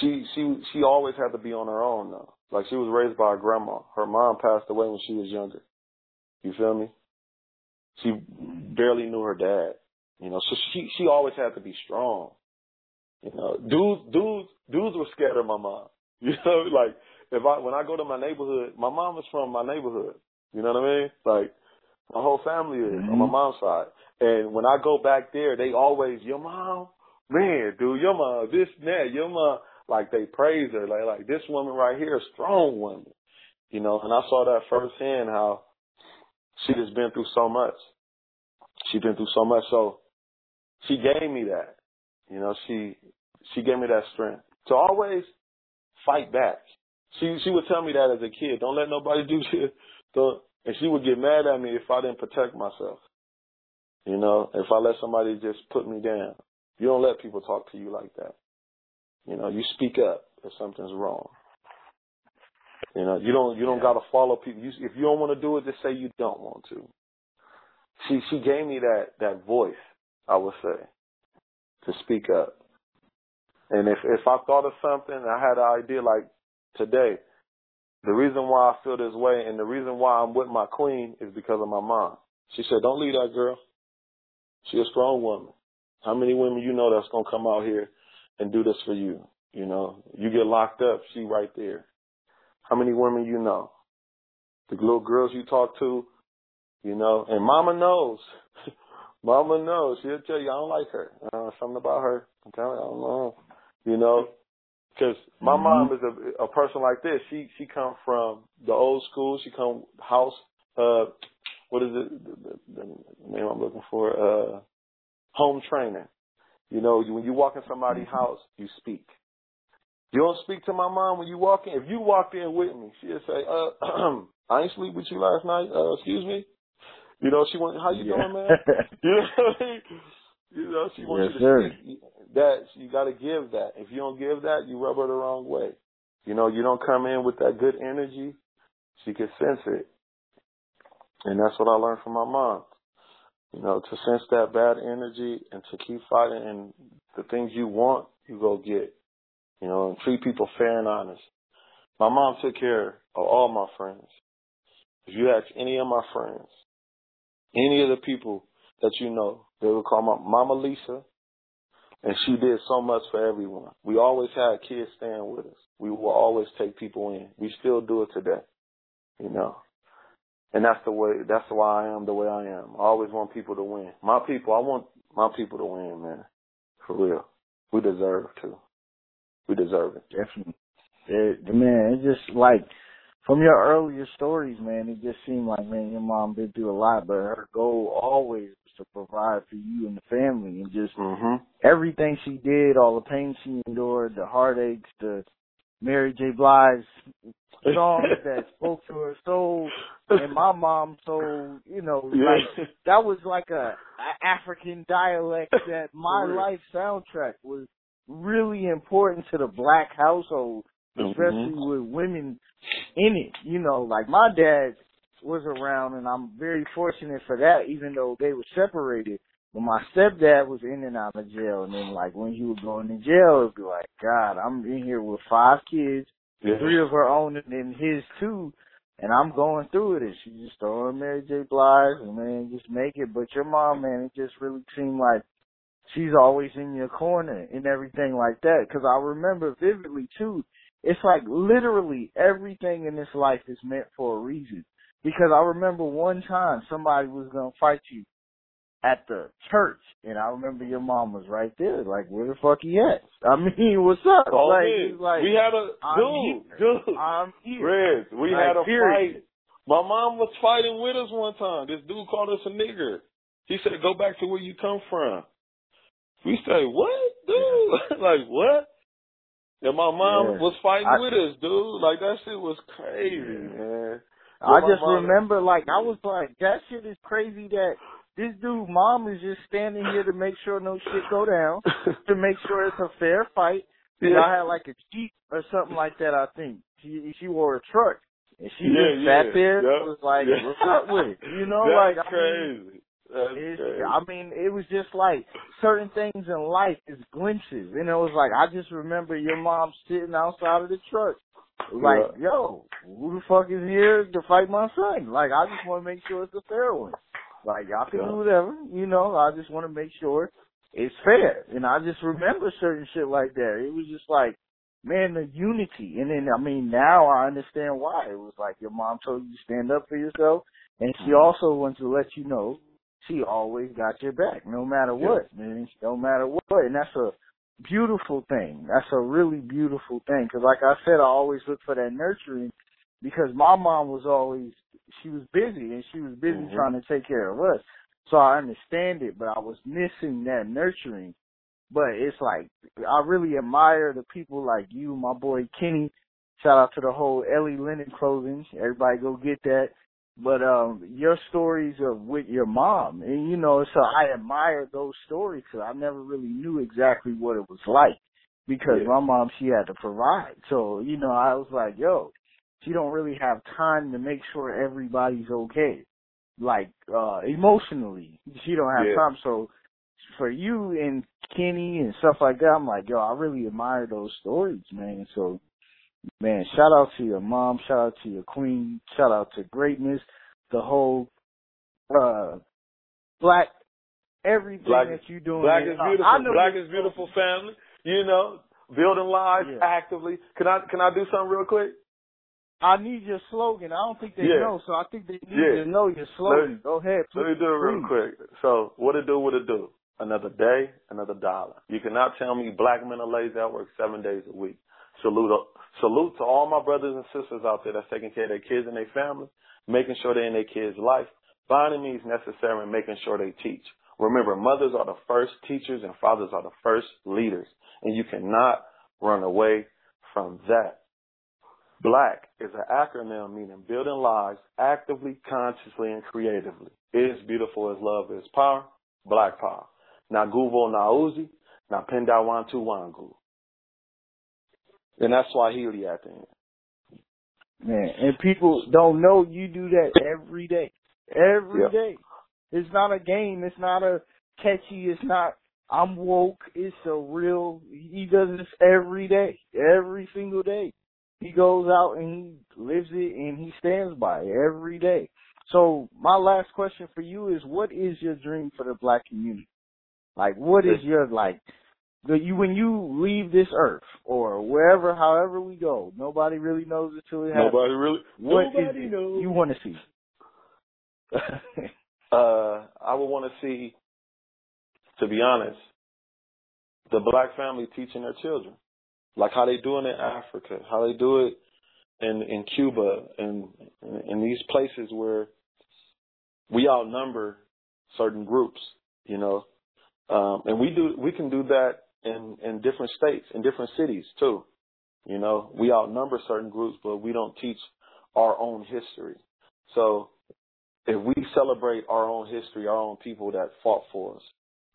Speaker 3: she she she always had to be on her own though. Like she was raised by her grandma. Her mom passed away when she was younger. You feel me? She barely knew her dad. You know, so she she always had to be strong. You know, dudes dudes dudes were scared of my mom. You know, like if I when I go to my neighborhood, my mom is from my neighborhood. You know what I mean? Like my whole family is on my
Speaker 2: Mhm.
Speaker 3: mom's side. And when I go back there, they always, your mom, man, dude, your mom, this that, your mom, like they praise her, like like this woman right here, a strong woman. You know, and I saw that firsthand how she just been through so much. She's been through so much, so she gave me that. You know, she she gave me that strength to always fight back. She she would tell me that as a kid. Don't let nobody do shit. Don't, and she would get mad at me if I didn't protect myself. You know, if I let somebody just put me down. You don't let people talk to you like that. You know, you speak up if something's wrong. You know, you don't you don't gotta follow people. You, if you don't want to do it, just say you don't want to. She she gave me that that voice. I would say to speak up. And if if I thought of something, I had an idea like today. The reason why I feel this way and the reason why I'm with my queen is because of my mom. She said, "Don't leave that girl. She's a strong woman. How many women you know that's gonna come out here and do this for you? You know, you get locked up, she right there. How many women you know? The little girls you talk to, you know, and Mama knows. Mama knows. She'll tell you I don't like her. Uh, something about her. I'm telling you, I don't know. You know, because my
Speaker 2: Mhm.
Speaker 3: mom is a, a person like this. She she come from the old school. She come house. Uh, what is it? The, the, the name I'm looking for. Uh, home training. You know, you, when you walk in somebody's house, you speak. You don't speak to my mom when you walk in. If you walked in with me, she'll say, "Uh, I ain't sleep with you last night. Uh, excuse me." You know, she went, "How you
Speaker 2: Yeah.
Speaker 3: doing, man?" You know, I mean? you know, she wants
Speaker 2: Yes,
Speaker 3: you
Speaker 2: sir.
Speaker 3: to speak. That you got to give that. If you don't give that, you rub her the wrong way. You know, you don't come in with that good energy. She can sense it, and that's what I learned from my mom. You know, to sense that bad energy and to keep fighting, and the things you want, you go get. You know, and treat people fair and honest. My mom took care of all my friends. If you ask any of my friends, any of the people that you know, they would call my Mama Lisa, and she did so much for everyone. We always had kids staying with us. We will always take people in. We still do it today, you know. And that's the way. That's why I am the way I am. I always want people to win. My people. I want my people to win, man. For real. We deserve to. We deserve it.
Speaker 2: Definitely. It, man, it's just like from your earlier stories, man, it just seemed like, man, your mom been through a lot, but her goal always was to provide for you and the family and just
Speaker 3: Mhm.
Speaker 2: everything she did, all the pain she endured, the heartaches, the Mary J. Blige songs that spoke to her soul and my mom soul, you know,
Speaker 3: Yeah.
Speaker 2: like that was like a, a African dialect that my life soundtrack was really important to the black household, especially
Speaker 3: Mhm.
Speaker 2: with women in it. You know, like my dad was around and I'm very fortunate for that, even though they were separated. But my stepdad was in and out of jail and then like when he was going to jail it'd be like, God, I'm in here with five kids,
Speaker 3: Yeah.
Speaker 2: three of her own and then his two and I'm going through it and she just throwing Mary J. Blige and man, just make it. But your mom, man, it just really seemed like she's always in your corner and everything like that. Cause I remember vividly too, it's like literally everything in this life is meant for a reason. Because I remember one time somebody was gonna fight you at the church, and I remember your mom was right there. Like, where the fuck he at? I mean, what's up?
Speaker 3: Oh,
Speaker 2: like, like,
Speaker 3: we had a dude,
Speaker 2: here.
Speaker 3: dude.
Speaker 2: I'm here.
Speaker 3: We
Speaker 2: Like,
Speaker 3: had a
Speaker 2: period.
Speaker 3: fight. My mom was fighting with us one time. This dude called us a nigger. He said, "Go back to where you come from." We say, "What, dude? like what?" And my mom
Speaker 2: Yeah.
Speaker 3: was fighting
Speaker 2: I-
Speaker 3: with us, dude. Like that shit was crazy, man.
Speaker 2: I just
Speaker 3: mom-
Speaker 2: remember, like, I was like, that shit is crazy that this dude mom is just standing here to make sure no shit go down, to make sure it's a fair fight.
Speaker 3: yeah.
Speaker 2: Y'all had like a jeep or something like that, I think. She she wore a truck. And she
Speaker 3: Yeah,
Speaker 2: just
Speaker 3: yeah.
Speaker 2: sat there
Speaker 3: Yep.
Speaker 2: was like,
Speaker 3: Yeah.
Speaker 2: What's up with it? You know,
Speaker 3: That's
Speaker 2: like I
Speaker 3: crazy. That's
Speaker 2: it's,
Speaker 3: crazy.
Speaker 2: I mean, it was just like certain things in life is glimpses. And it was like, I just remember your mom sitting outside of the truck. Like, yo, who the fuck is here to fight my son? Like, I just want to make sure it's a fair one. Like, y'all can
Speaker 3: Yeah.
Speaker 2: do whatever, you know, I just want to make sure it's fair. And I just remember certain shit like that. It was just like, man, the unity. And then, I mean, now I understand why. It was like your mom told you to stand up for yourself. And she mm-hmm. also wants to let you know she always got your back, no matter what, man. No matter what. And that's a beautiful thing. That's a really beautiful thing. Cause like I said, I always look for that nurturing because my mom was always, she was busy and she was busy
Speaker 3: Mhm.
Speaker 2: trying to take care of us. So I understand it, but I was missing that nurturing. But it's like, I really admire the people like you, my boy Kenny. Shout out to the whole Ellie Linen clothing. Everybody go get that. But um your stories of with your mom, and you know, so I admire those stories because I never really knew exactly what it was like because
Speaker 3: Yeah.
Speaker 2: my mom she had to provide. So you know, I was like, yo, she don't really have time to make sure everybody's okay, like uh emotionally. She don't have
Speaker 3: Yeah.
Speaker 2: time. So for you and Kenny and stuff like that, I'm like, yo, I really admire those stories, man. So man, shout out to your mom, shout out to your queen, shout out to greatness, the whole uh black everything
Speaker 3: Black-
Speaker 2: that you're doing.
Speaker 3: Black is
Speaker 2: I-
Speaker 3: beautiful. Black is beautiful family. You know, building lives
Speaker 2: Yeah.
Speaker 3: actively. Can I can I do something real quick?
Speaker 2: I need your slogan. I don't think they
Speaker 3: Yeah.
Speaker 2: know, so I think they need
Speaker 3: Yeah.
Speaker 2: to know your slogan.
Speaker 3: Let-
Speaker 2: Go ahead, please.
Speaker 3: Let me do it real quick. So, what it do? What it do? Another day, another dollar. You cannot tell me black men are lazy. I work seven days a week. Salute, salute to all my brothers and sisters out there that's taking care of their kids and their family, making sure they're in their kids' life, finding means necessary, and making sure they teach. Remember, mothers are the first teachers and fathers are the first leaders, and you cannot run away from that. Black is an acronym meaning building lives actively, consciously, and creatively. It is beautiful as love is power. Black power. Na guvo na uzi, na penda wantu wangu. And that's Swahili at the end.
Speaker 2: Man, and people don't know you do that every day. Every
Speaker 3: Yeah.
Speaker 2: day. It's not a game. It's not a catchy. It's not, I'm woke. It's a real, he does this every day. Every single day. He goes out and he lives it and he stands by it every day. So my last question for you is what is your dream for the black community? Like what is your like the you when you leave this earth or wherever however we go, nobody really knows until it happens.
Speaker 3: Nobody really,
Speaker 2: What is
Speaker 3: nobody
Speaker 2: it
Speaker 3: knows.
Speaker 2: you want to see?
Speaker 3: uh, I would want to see, to be honest, the black family teaching their children, like how they do it in Africa, how they do it in in Cuba, and in, these places where we outnumber certain groups, you know, um, and we do we can do that in in different states, in different cities too. You know, we outnumber certain groups, but we don't teach our own history. So if we celebrate our own history, our own people that fought for us,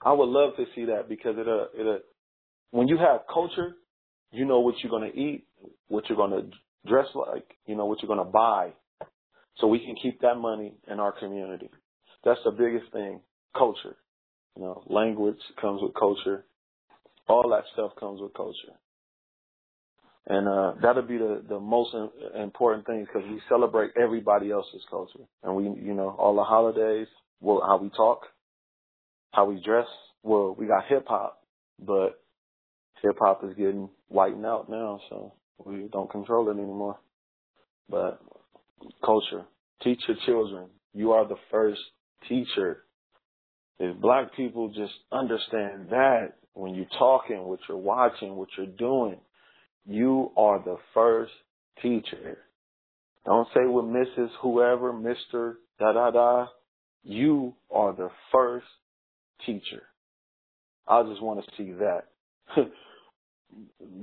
Speaker 3: I would love to see that because it it when you have culture, you know what you're going to eat, what you're going to dress like, you know what you're going to buy, so we can keep that money in our community. That's the biggest thing, culture. You know, language comes with culture. All that stuff comes with culture. And uh that'll be the the most important thing because we celebrate everybody else's culture, and we you know all the holidays, well how we talk, how we dress, well, we got hip hop, but hip hop is getting whitened out now, so we don't control it anymore. But culture, teach your children. You are the first teacher. If black people just understand that when you're talking, what you're watching, what you're doing, you are the first teacher. Don't say with Mrs. Whoever, Mr. Da da da. You are the first teacher. I just want to see that.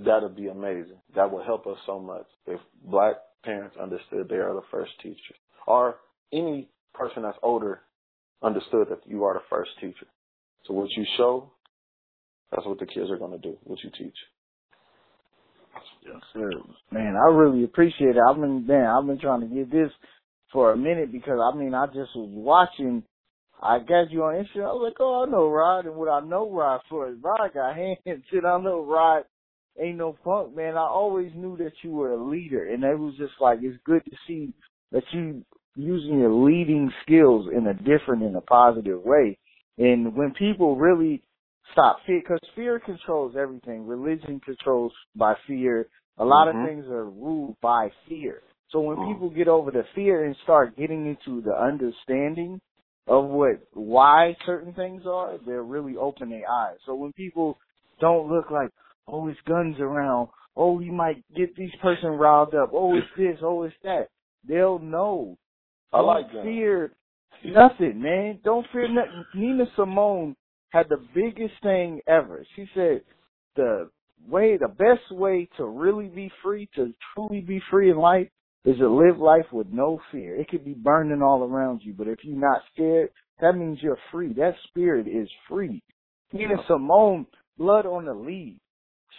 Speaker 3: That'd be amazing. That would help us so much if black parents understood they are the first teachers, or any person that's older understood that you are the first teacher. So what you show, that's what the kids are going to do. What you teach.
Speaker 2: Yes, sir. Man, I really appreciate it. I've been, man, I've been trying to get this for a minute because I mean, I just was watching. I got you on Instagram. I was like, oh, I know Rod, and what I know Rod for is Rod got hands, and I know Rod ain't no funk, man. I always knew that you were a leader, and it was just like it's good to see that you using your leading skills in a different, in a positive way. And when people really stop fear, because fear controls everything. Religion controls by fear. A lot mm-hmm. of things are ruled by fear. So when mm. people get over the fear and start getting into the understanding of what why certain things are, they're really open their eyes. So when people don't look like, oh, it's guns around, oh, he might get this person riled up, oh, it's this, oh, it's that, they'll know.
Speaker 3: I
Speaker 2: don't
Speaker 3: like that.
Speaker 2: fear nothing, man. Don't fear nothing. Nina Simone had the biggest thing ever. She said the way, the best way to really be free, to truly be free in life, is to live life with no fear. It could be burning all around you, but if you're not scared, that means you're free. That spirit is free. Nina Simone, blood on the leaves.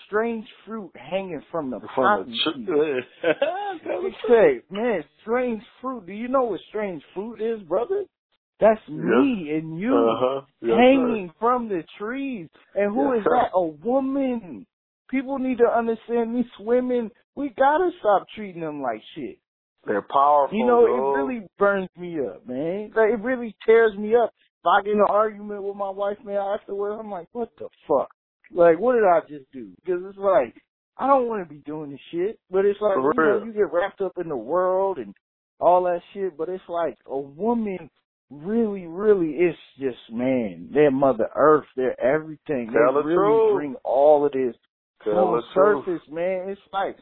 Speaker 2: Strange fruit hanging from the seed. They say, man, strange fruit. Do you know what strange fruit is, brother? That's me and you
Speaker 3: uh-huh. yes,
Speaker 2: hanging
Speaker 3: sir.
Speaker 2: from the trees. And who
Speaker 3: yes,
Speaker 2: is that? A woman. People need to understand these women. We gotta stop treating them like shit.
Speaker 3: They're powerful.
Speaker 2: You know, it really burns me up, man. Like, it really tears me up. If I get in an argument with my wife, man, afterwards, I'm like, what the fuck? Like, what did I just do? Because it's like, I don't want to be doing this shit. But it's like, you know, you get wrapped up in the world and all that shit. But it's like a woman really, really is just, man, they're Mother Earth. They're everything.
Speaker 3: Tell
Speaker 2: they
Speaker 3: the
Speaker 2: really
Speaker 3: truth.
Speaker 2: bring all of this
Speaker 3: Tell
Speaker 2: full
Speaker 3: the truth.
Speaker 2: surface, man. It's like,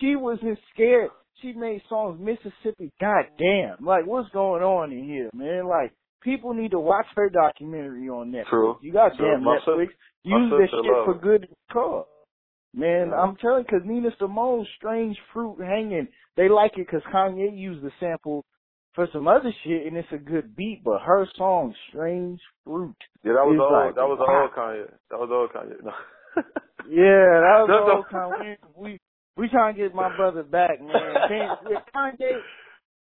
Speaker 2: she wasn't scared. She made songs Mississippi. Goddamn. Like, what's going on in here, man? Like, people need to watch her documentary on Netflix.
Speaker 3: True.
Speaker 2: You got damn Netflix. Use that shit
Speaker 3: love
Speaker 2: for good cause. Man. I'm telling because Nina Simone's Strange Fruit Hanging, they like it because Kanye used the sample for some other shit and it's a good beat, but her song Strange Fruit.
Speaker 3: Yeah, that was old.
Speaker 2: like,
Speaker 3: that was the old Kanye. That was old Kanye. No.
Speaker 2: Yeah, that was the old Kanye. We we trying to get my brother back, man. Kanye,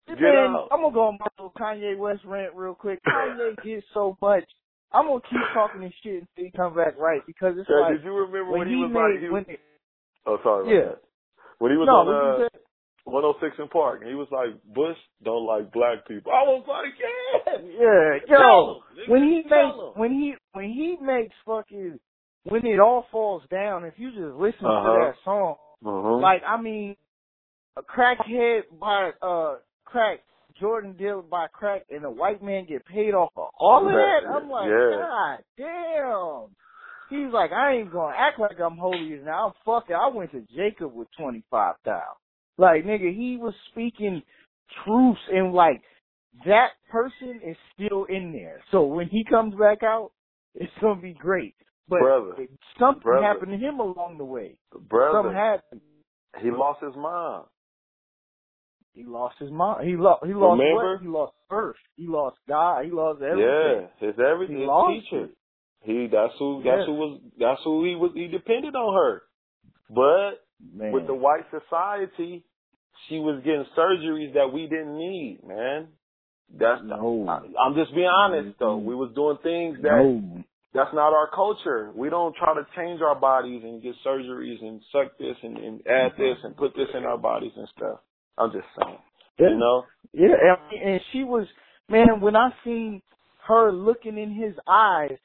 Speaker 2: man. I'm gonna go on my little Kanye West rant real quick. Kanye gets so much. I'm gonna keep talking this shit until he come back right because it's
Speaker 3: Yeah,
Speaker 2: like
Speaker 3: did you remember
Speaker 2: when
Speaker 3: when he, was
Speaker 2: made
Speaker 3: like, he oh, sorry
Speaker 2: yeah.
Speaker 3: that. When he was
Speaker 2: no,
Speaker 3: on uh, 106 & Park, and he was like, Bush don't like black people. I was like, yeah.
Speaker 2: Yeah, yo,
Speaker 3: him,
Speaker 2: when he makes
Speaker 3: him.
Speaker 2: when he when he makes fucking when it all falls down, if you just listen
Speaker 3: Uh-huh.
Speaker 2: to that song,
Speaker 3: Uh-huh.
Speaker 2: like I mean, a crackhead by uh crack, Jordan deal by crack, and a white man get paid off of all of that. I'm like,
Speaker 3: Yeah.
Speaker 2: God damn. He's like, I ain't gonna act like I'm holy now. I'm fucking. I went to Jacob with twenty five thousand. Like nigga, he was speaking truths and like that person is still in there. So when he comes back out, it's gonna be great. But
Speaker 3: Brother.
Speaker 2: something
Speaker 3: Brother.
Speaker 2: happened to him along the way.
Speaker 3: Brother,
Speaker 2: Something happened.
Speaker 3: he lost his mind.
Speaker 2: He lost his mind. He lost. He lost
Speaker 3: Remember?
Speaker 2: what? He lost earth. He lost God. He lost everything.
Speaker 3: Yeah, his everything.
Speaker 2: He
Speaker 3: his
Speaker 2: lost
Speaker 3: teacher.
Speaker 2: it.
Speaker 3: He that's who that's who was that's who he was he depended on her. But
Speaker 2: Man.
Speaker 3: with the white society, she was getting surgeries that we didn't need, man. That's
Speaker 2: No.
Speaker 3: I, I'm just being honest though.
Speaker 2: Mhm.
Speaker 3: We was doing things that
Speaker 2: no.
Speaker 3: that's not our culture. We don't try to change our bodies and get surgeries and suck this and, and add this and put this in our bodies and stuff. I'm just saying.
Speaker 2: Yeah.
Speaker 3: You know?
Speaker 2: Yeah, and, and she was man. When I seen her looking in his eyes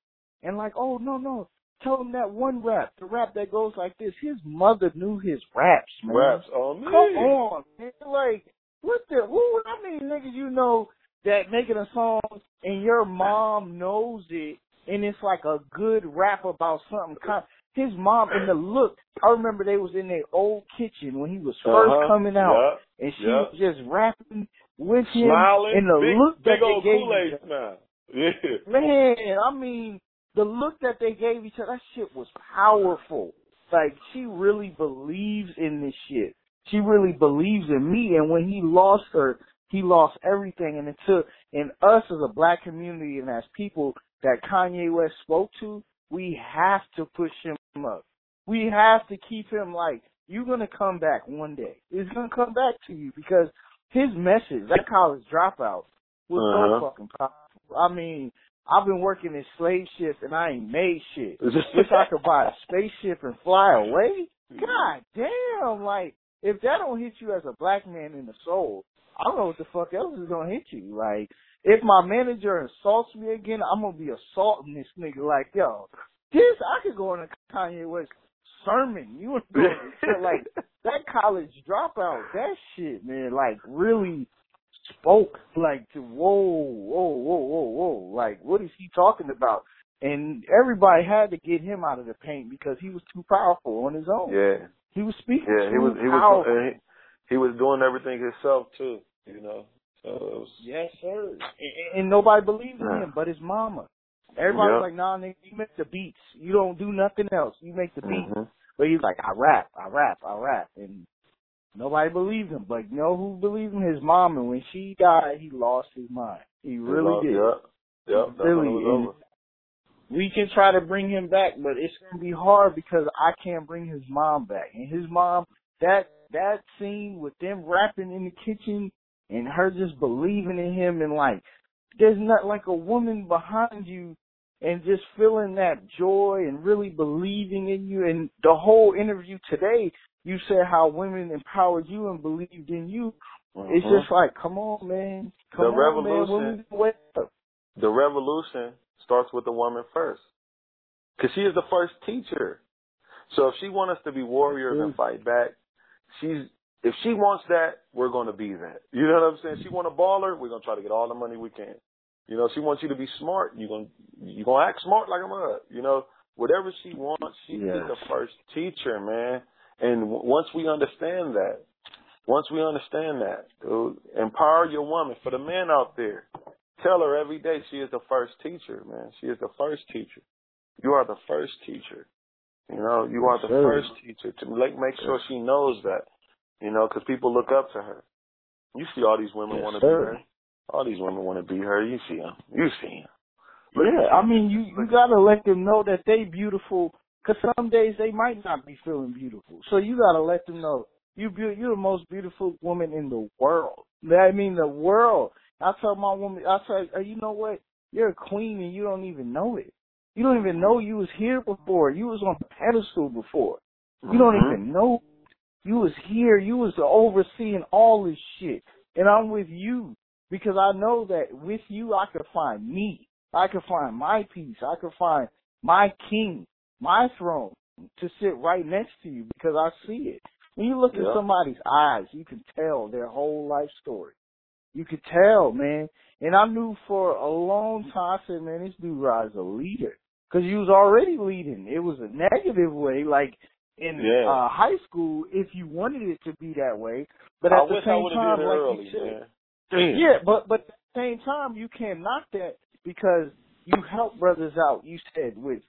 Speaker 2: and like, oh no no, tell him that one rap, the rap that goes like this. His mother knew his raps, man.
Speaker 3: Raps on me.
Speaker 2: Come on, man. Like, what the? Who? I mean, niggas, you know that making a song and your mom knows it, and it's like a good rap about something. Kind his mom and the look. I remember they was in their old kitchen when he was 1st
Speaker 3: Uh-huh.
Speaker 2: coming out,
Speaker 3: Yeah.
Speaker 2: and she
Speaker 3: yeah.
Speaker 2: was just rapping with him,
Speaker 3: Smiling.
Speaker 2: and the
Speaker 3: big,
Speaker 2: look that
Speaker 3: big
Speaker 2: they
Speaker 3: old
Speaker 2: gave
Speaker 3: Kool-Aid
Speaker 2: each other.
Speaker 3: smile. Yeah.
Speaker 2: Man, I mean, the look that they gave each other, that shit was powerful. Like, she really believes in this shit. She really believes in me, and when he lost her, he lost everything, and it took, and us as a black community and as people that Kanye West spoke to, we have to push him up. We have to keep him like, you're gonna come back one day. It's gonna come back to you because his message, that college dropout, was
Speaker 3: Uh-huh.
Speaker 2: so fucking powerful. I mean, I've been working in slave ships and I ain't made shit. Wish I could buy a spaceship and fly away. God damn, like if that don't hit you as a black man in the soul, I don't know what the fuck else is gonna hit you. Like if my manager insults me again, I'm gonna be assaulting this nigga. Like yo, this I could go on a Kanye West sermon. You would shit like that college dropout. That shit, man, like really spoke like to whoa, whoa, whoa, whoa, whoa. Like what is he talking about? And everybody had to get him out of the paint because he was too powerful on his own.
Speaker 3: Yeah.
Speaker 2: He was speaking
Speaker 3: Yeah. He was. He was.
Speaker 2: powerful.
Speaker 3: and he, he was doing everything himself too. You know. So it was.
Speaker 2: Yes, sir. And, and nobody believed in him but his mama. Everybody was
Speaker 3: Yeah.
Speaker 2: like, nah, nigga, you make the beats. You don't do nothing else. You make the beats.
Speaker 3: Mhm.
Speaker 2: But he's like, I rap, I rap, I rap. And nobody believed him. But you know who believed him? His mom. And when she died, he lost his mind. He really did.
Speaker 3: Yep. Yep.
Speaker 2: Really. We can try to bring him back, but it's gonna be hard because I can't bring his mom back. And his mom, that that scene with them rapping in the kitchen and her just believing in him and like, there's not like a woman behind you and just feeling that joy and really believing in you. And the whole interview today, you said how women empowered you and believed in you. It's
Speaker 3: Mhm.
Speaker 2: just like, come on, man, come
Speaker 3: The
Speaker 2: on,
Speaker 3: revolution-
Speaker 2: man, wake up.
Speaker 3: the revolution starts with the woman first. Because she is the first teacher. So if she wants us to be warriors and
Speaker 2: Mm.
Speaker 3: fight back, she's if she wants that, we're going to be that. You know what I'm saying? She want a baller, we're going to try to get all the money we can. You know, she wants you to be smart. You're going to you're going to act smart like a mud. You know, whatever she wants, she
Speaker 2: Yes.
Speaker 3: is the first teacher, man. And w- once we understand that, once we understand that, dude, empower your woman. For the men out there, tell her every day she is the first teacher, man. She is the first teacher. You are the first teacher. You know, you are the
Speaker 2: Sure.
Speaker 3: first teacher to make make sure she knows that. You know, because people look up to her. You see all these women
Speaker 2: Yes,
Speaker 3: want to be her. All these women want to be her. You see them. You see them.
Speaker 2: But Yeah, I mean, you you gotta let them know that they beautiful. Cause some days they might not be feeling beautiful, so you gotta let them know you be, you're the most beautiful woman in the world. I mean, the world. I tell my woman, I say, "Uh, you know what? You're a queen and you don't even know it. You don't even know you was here before. You was on the pedestal before. You don't
Speaker 3: Mhm.
Speaker 2: even know you was here. You was overseeing all this shit, and I'm with you because I know that with you I could find me. I could find my peace. I could find my king, my throne to sit right next to you because I see it. When you look
Speaker 3: Yeah.
Speaker 2: in somebody's eyes, you can tell their whole life story. You could tell, man. And I knew for a long time, I said, man, this dude is a leader. Cause you was already leading. It was a negative way, like in
Speaker 3: Yeah.
Speaker 2: uh high school, if you wanted it to be that way. But
Speaker 3: I
Speaker 2: at the
Speaker 3: wish
Speaker 2: same time, like
Speaker 3: early,
Speaker 2: you said.
Speaker 3: Damn.
Speaker 2: yeah, but but at the same time, you can't knock that because you help brothers out. You said with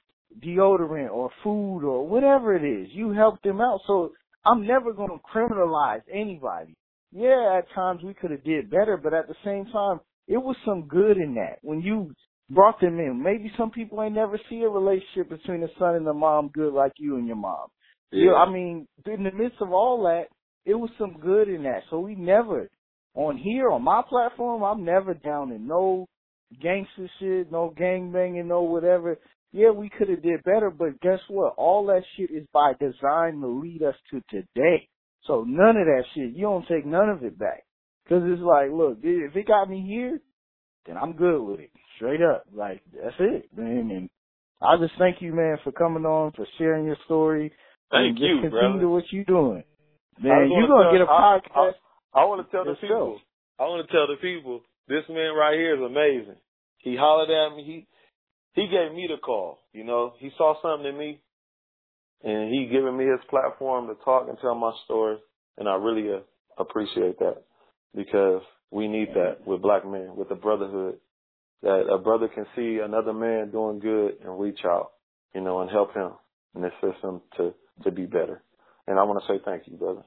Speaker 2: deodorant or food or whatever it is, you help them out. So I'm never going to criminalize anybody. Yeah, at times we could have did better, but at the same time, it was some good in that when you brought them in. Maybe some people ain't never see a relationship between the son and the mom good like you and your mom. Yeah, I mean, in the midst of all that, it was some good in that. So we never, on here, on my platform, I'm never down in no gangster shit, no gang banging, no whatever. Yeah, we could have did better, but guess what? All that shit is by design to lead us to today. So none of that shit, you don't take none of it back. Cause it's like, look, if it got me here, then I'm good with it. Straight up. Like, that's it, man. And I just thank you, man, for coming on, for sharing your story.
Speaker 3: Thank you,
Speaker 2: just continue
Speaker 3: brother.
Speaker 2: what you're doing. Man, you're gonna get a podcast.
Speaker 3: I, want to tell the
Speaker 2: Let's go.
Speaker 3: people. I want to tell the people. This man right here is amazing. He hollered at me. He he gave me the call. You know, he saw something in me, and he given me his platform to talk and tell my story. And I really uh, appreciate that because we need that with black men, with the brotherhood. That a brother can see another man doing good and reach out, you know, and help him and assist him to to be better. And I want to say thank you, brother.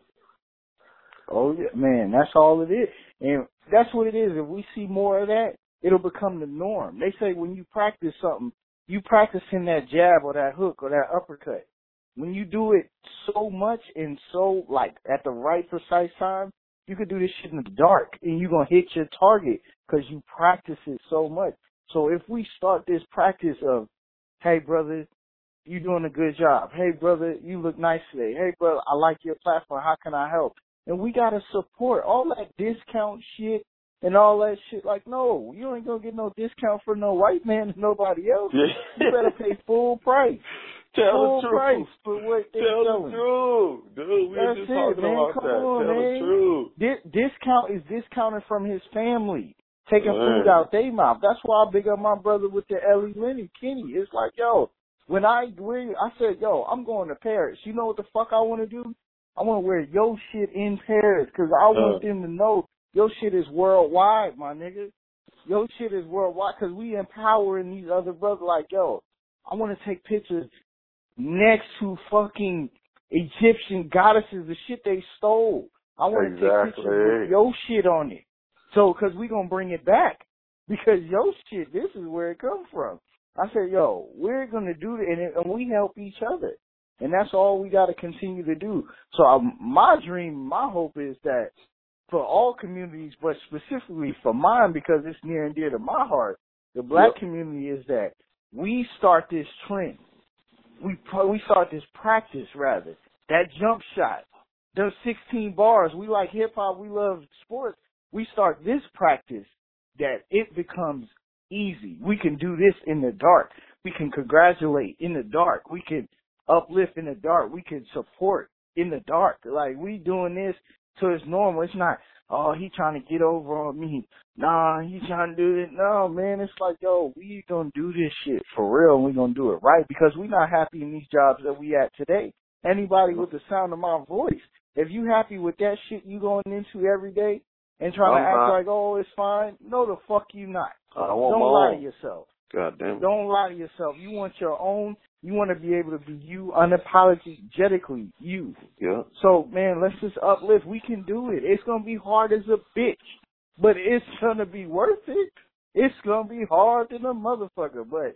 Speaker 2: Oh yeah, man, that's all it is, and that's what it is. If we see more of that, it'll become the norm. They say when you practice something, you practicing that jab or that hook or that uppercut. When you do it so much and so like at the right precise time, you could do this shit in the dark and you're gonna hit your target because you practice it so much. So if we start this practice of, hey brother, you doing a good job. Hey brother, you look nice today. Hey brother, I like your platform. How can I help? And we gotta support all that discount shit and all that shit. Like, no, you ain't gonna get no discount for no white man and nobody else. You better pay full price.
Speaker 3: Tell
Speaker 2: full
Speaker 3: the truth.
Speaker 2: price for what they
Speaker 3: Tell
Speaker 2: selling.
Speaker 3: the truth, dude. We were
Speaker 2: That's
Speaker 3: just
Speaker 2: it,
Speaker 3: talking
Speaker 2: man.
Speaker 3: about
Speaker 2: Come
Speaker 3: that.
Speaker 2: on,
Speaker 3: Tell
Speaker 2: man.
Speaker 3: the truth.
Speaker 2: Di- discount is discounted from his family, taking
Speaker 3: Man.
Speaker 2: food out their mouth. That's why I big up my brother with the Ellie Lenny Kenny. It's like, yo, when I we, I said, yo, I'm going to Paris. You know what the fuck I want to do? I want to wear your shit in Paris because I want
Speaker 3: Uh.
Speaker 2: them to know your shit is worldwide, my nigga. Your shit is worldwide because we empowering these other brothers. Like, yo, I want to take pictures next to fucking Egyptian goddesses, the shit they stole. I want to take pictures with your shit on it. So, cause we gonna bring it back. Because your shit, this is where it comes from. I said, yo, we're gonna do it and, and we help each other. And that's all we gotta continue to do. So um, my dream, my hope is that for all communities, but specifically for mine because it's near and dear to my heart, the black
Speaker 3: Yep.
Speaker 2: community is that we start this trend. We we start this practice rather. That jump shot, those 16 bars. We like hip hop. We love sports. We start this practice that it becomes easy. We can do this in the dark. We can congratulate in the dark. We can uplift in the dark. We can support in the dark. Like we doing this so it's normal. It's not, oh, he trying to get over on me. Nah, he trying to do it. No, man, it's like, yo, we gonna do this shit for real and we gonna do it right because we not happy in these jobs that we at today. Anybody with the sound of my voice, if you happy with that shit you going into every day and trying
Speaker 3: I'm
Speaker 2: to act
Speaker 3: not.
Speaker 2: like, oh, it's fine, no the fuck you not.
Speaker 3: I don't want
Speaker 2: Don't lie to yourself.
Speaker 3: God damn it.
Speaker 2: Don't lie to yourself. You want your own. You want to be able to be you unapologetically you.
Speaker 3: Yeah.
Speaker 2: So man, let's just uplift. We can do it. It's gonna be hard as a bitch, but it's gonna be worth it. It's gonna be hard than a motherfucker, but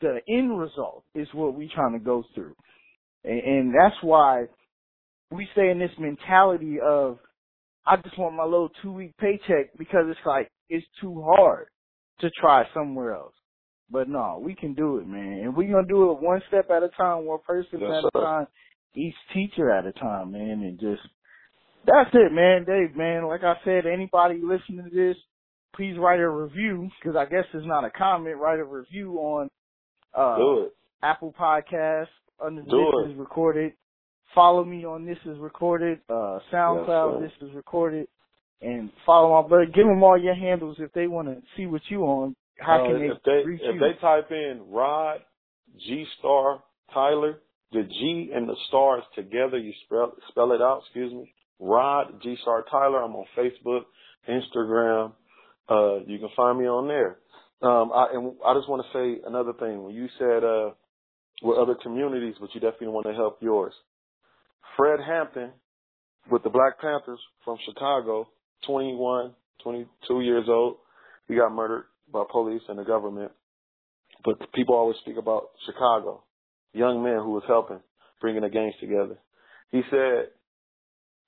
Speaker 2: the end result is what we trying to go through, and, and that's why we stay in this mentality of I just want my little two week paycheck because it's like it's too hard to try somewhere else. But no, we can do it, man. And we're gonna do it one step at a time, one person
Speaker 3: Yes,
Speaker 2: at a time, each teacher at a time, man, and just that's it, man. Dave, man, like I said, anybody listening to this, please write a review because I guess it's not a comment. Write a review on uh Apple Podcasts under
Speaker 3: Do
Speaker 2: This
Speaker 3: it.
Speaker 2: Is Recorded. Follow me on This Is Recorded. Uh, SoundCloud,
Speaker 3: Yes,
Speaker 2: This Is Recorded. And follow my brother. Give them all your handles if they want to see what you on. How
Speaker 3: Uh,
Speaker 2: can they,
Speaker 3: if they
Speaker 2: reach
Speaker 3: if
Speaker 2: you?
Speaker 3: they type in Rod G Star Tyler, the G and the stars together, you spell spell it out. Excuse me. Rod Gstar Tyler. I'm on Facebook, Instagram. Uh, you can find me on there. Um, I, and I just want to say another thing. When you said uh, with other communities, but you definitely want to help yours. Fred Hampton with the Black Panthers from Chicago, 21, 22 years old. He got murdered by police and the government. But people always speak about Chicago, young men who was helping, bringing the gangs together. He said,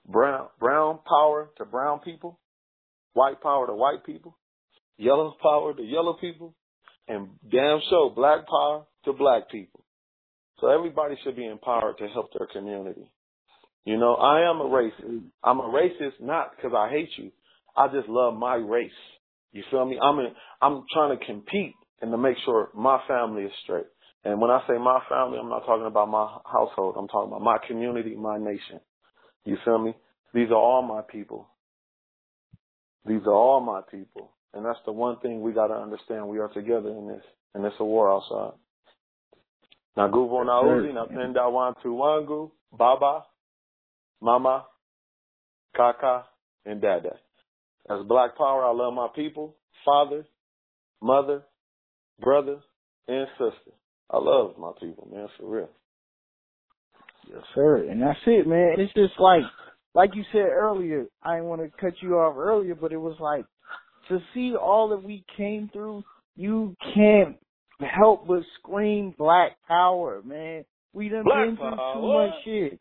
Speaker 3: brown, brown power to brown people, white power to white people, yellow power to yellow people, and damn sure black power to black people. So everybody should be empowered to help their community. You know, I am a racist. I'm a racist not because I hate you. I just love my race. You feel me? I'm in, I'm trying to compete and to make sure my family is straight. And when I say my family, I'm not talking about my household. I'm talking about my community, my nation. You feel me? These are all my people. These are all my people. And that's the one thing we got to understand. We are together in this. And it's a war outside. Now, Guvo Nauzi, now Penda Wantu Wangu, Baba, Mama, Kaka, and Dada. As Black Power, I love my people, father, mother, brother, and sister. I love my people, man, for real.
Speaker 2: Yes, sir. And that's it, man. It's just like, like you said earlier, I didn't want to cut you off earlier, but it was like, to see all that we came through, you can't help but scream black power, man. We done
Speaker 3: Black
Speaker 2: been through
Speaker 3: power.
Speaker 2: too much shit.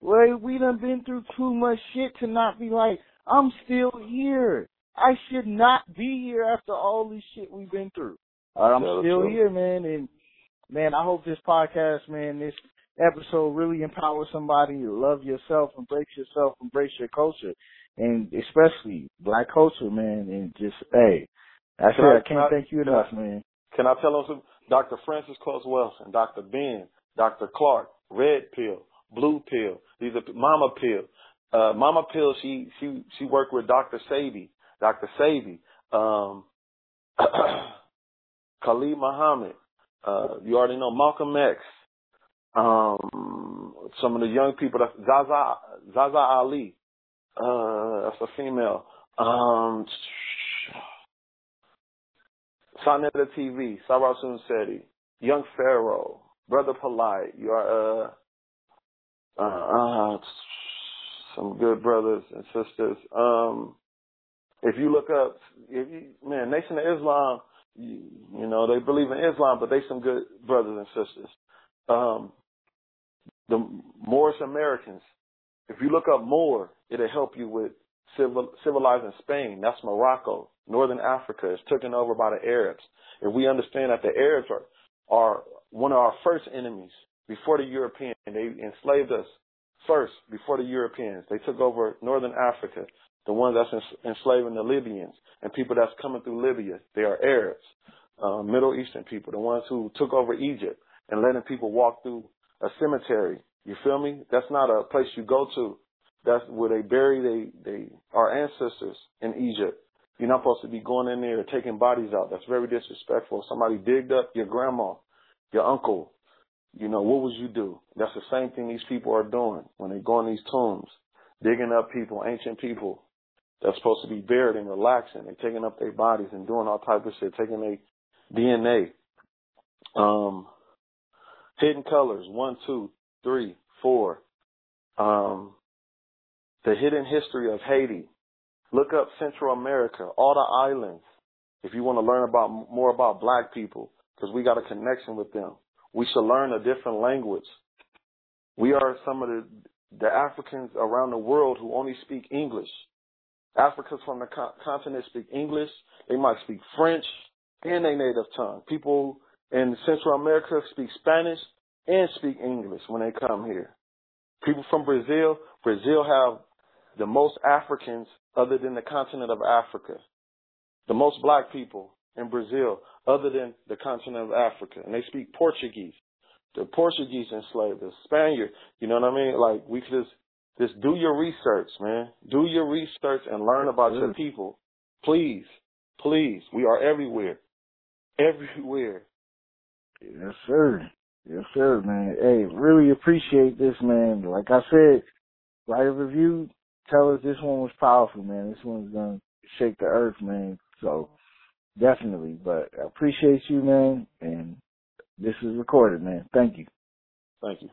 Speaker 2: Well, we done been through too much shit to not be like, I'm still here. I should not be here after all this shit we've been through. Uh, I'm still
Speaker 3: true.
Speaker 2: here, man, and man, I hope this podcast, man, this episode really empowers somebody to love yourself, embrace yourself, embrace your culture, and especially black culture, man, and just hey, that's
Speaker 3: Can
Speaker 2: it.
Speaker 3: I-
Speaker 2: I
Speaker 3: can
Speaker 2: can't
Speaker 3: I-
Speaker 2: thank you enough,
Speaker 3: I-
Speaker 2: man.
Speaker 3: Can I tell them some? Dr. Frances Cress Welsing, Dr. Ben, Dr. Clark, Red Pill, Blue Pill. These are Mama Pill. Uh, Mama Pill, she she she worked with Dr. Sebi, Dr. Sebi, um, Khalid Muhammad. Uh, you already know Malcolm X. Um, some of the young people. Zaza Zaza Ali. Uh, that's a female. Um, Sonetta TV, Sara Suten Seti, Young Pharaoh, Brother Polight. You are uh, uh, uh, some good brothers and sisters. Um, if you look up, if you, man, Nation of Islam, you, you know they believe in Islam, but they some good brothers and sisters. Um, the Moorish Americans. If you look up Moor, it'll help you with civil, civilizing Spain. That's Morocco. Northern Africa is taken over by the Arabs. If we understand that the Arabs are, are one of our first enemies before the Europeans, they enslaved us first before the Europeans. They took over Northern Africa, the ones that's enslaving the Libyans and people that's coming through Libya. They are Arabs, uh, Middle Eastern people, the ones who took over Egypt and letting people walk through a cemetery. You feel me? That's not a place you go to. That's where they bury they they our ancestors in Egypt. You're not supposed to be going in there taking bodies out. That's very disrespectful. Somebody digged up your grandma, your uncle, you know, what would you do? That's the same thing these people are doing when they go in these tombs, digging up people, ancient people that's supposed to be buried and relaxing. They're taking up their bodies and doing all type of shit, taking their DNA. Um, hidden colors, one, two, three, four. Um, the hidden history of Haiti. Look up Central America, all the islands. If you want to learn about more about black people, because we got a connection with them. We should learn a different language. We are some of the, the Africans around the world who only speak English. Africans from the co- continent speak English. They might speak French and their native tongue. People in Central America speak Spanish and speak English when they come here. People from Brazil, Brazil have the most Africans other than the continent of Africa. The most black people in Brazil other than the continent of Africa. And they speak Portuguese. The Portuguese enslaved us, Spaniard. You know what I mean? Like we could just just do your research, man. Do your research and learn about your people. Please, please. We are everywhere. Everywhere.
Speaker 2: Yes, sir. Yes, sir, man. Hey, really appreciate this, man. Like I said, write a review. Tell us this one was powerful, man. This one's gonna shake the earth, man. So definitely. But I appreciate you, man. And this is recorded, man. Thank you.
Speaker 3: Thank you.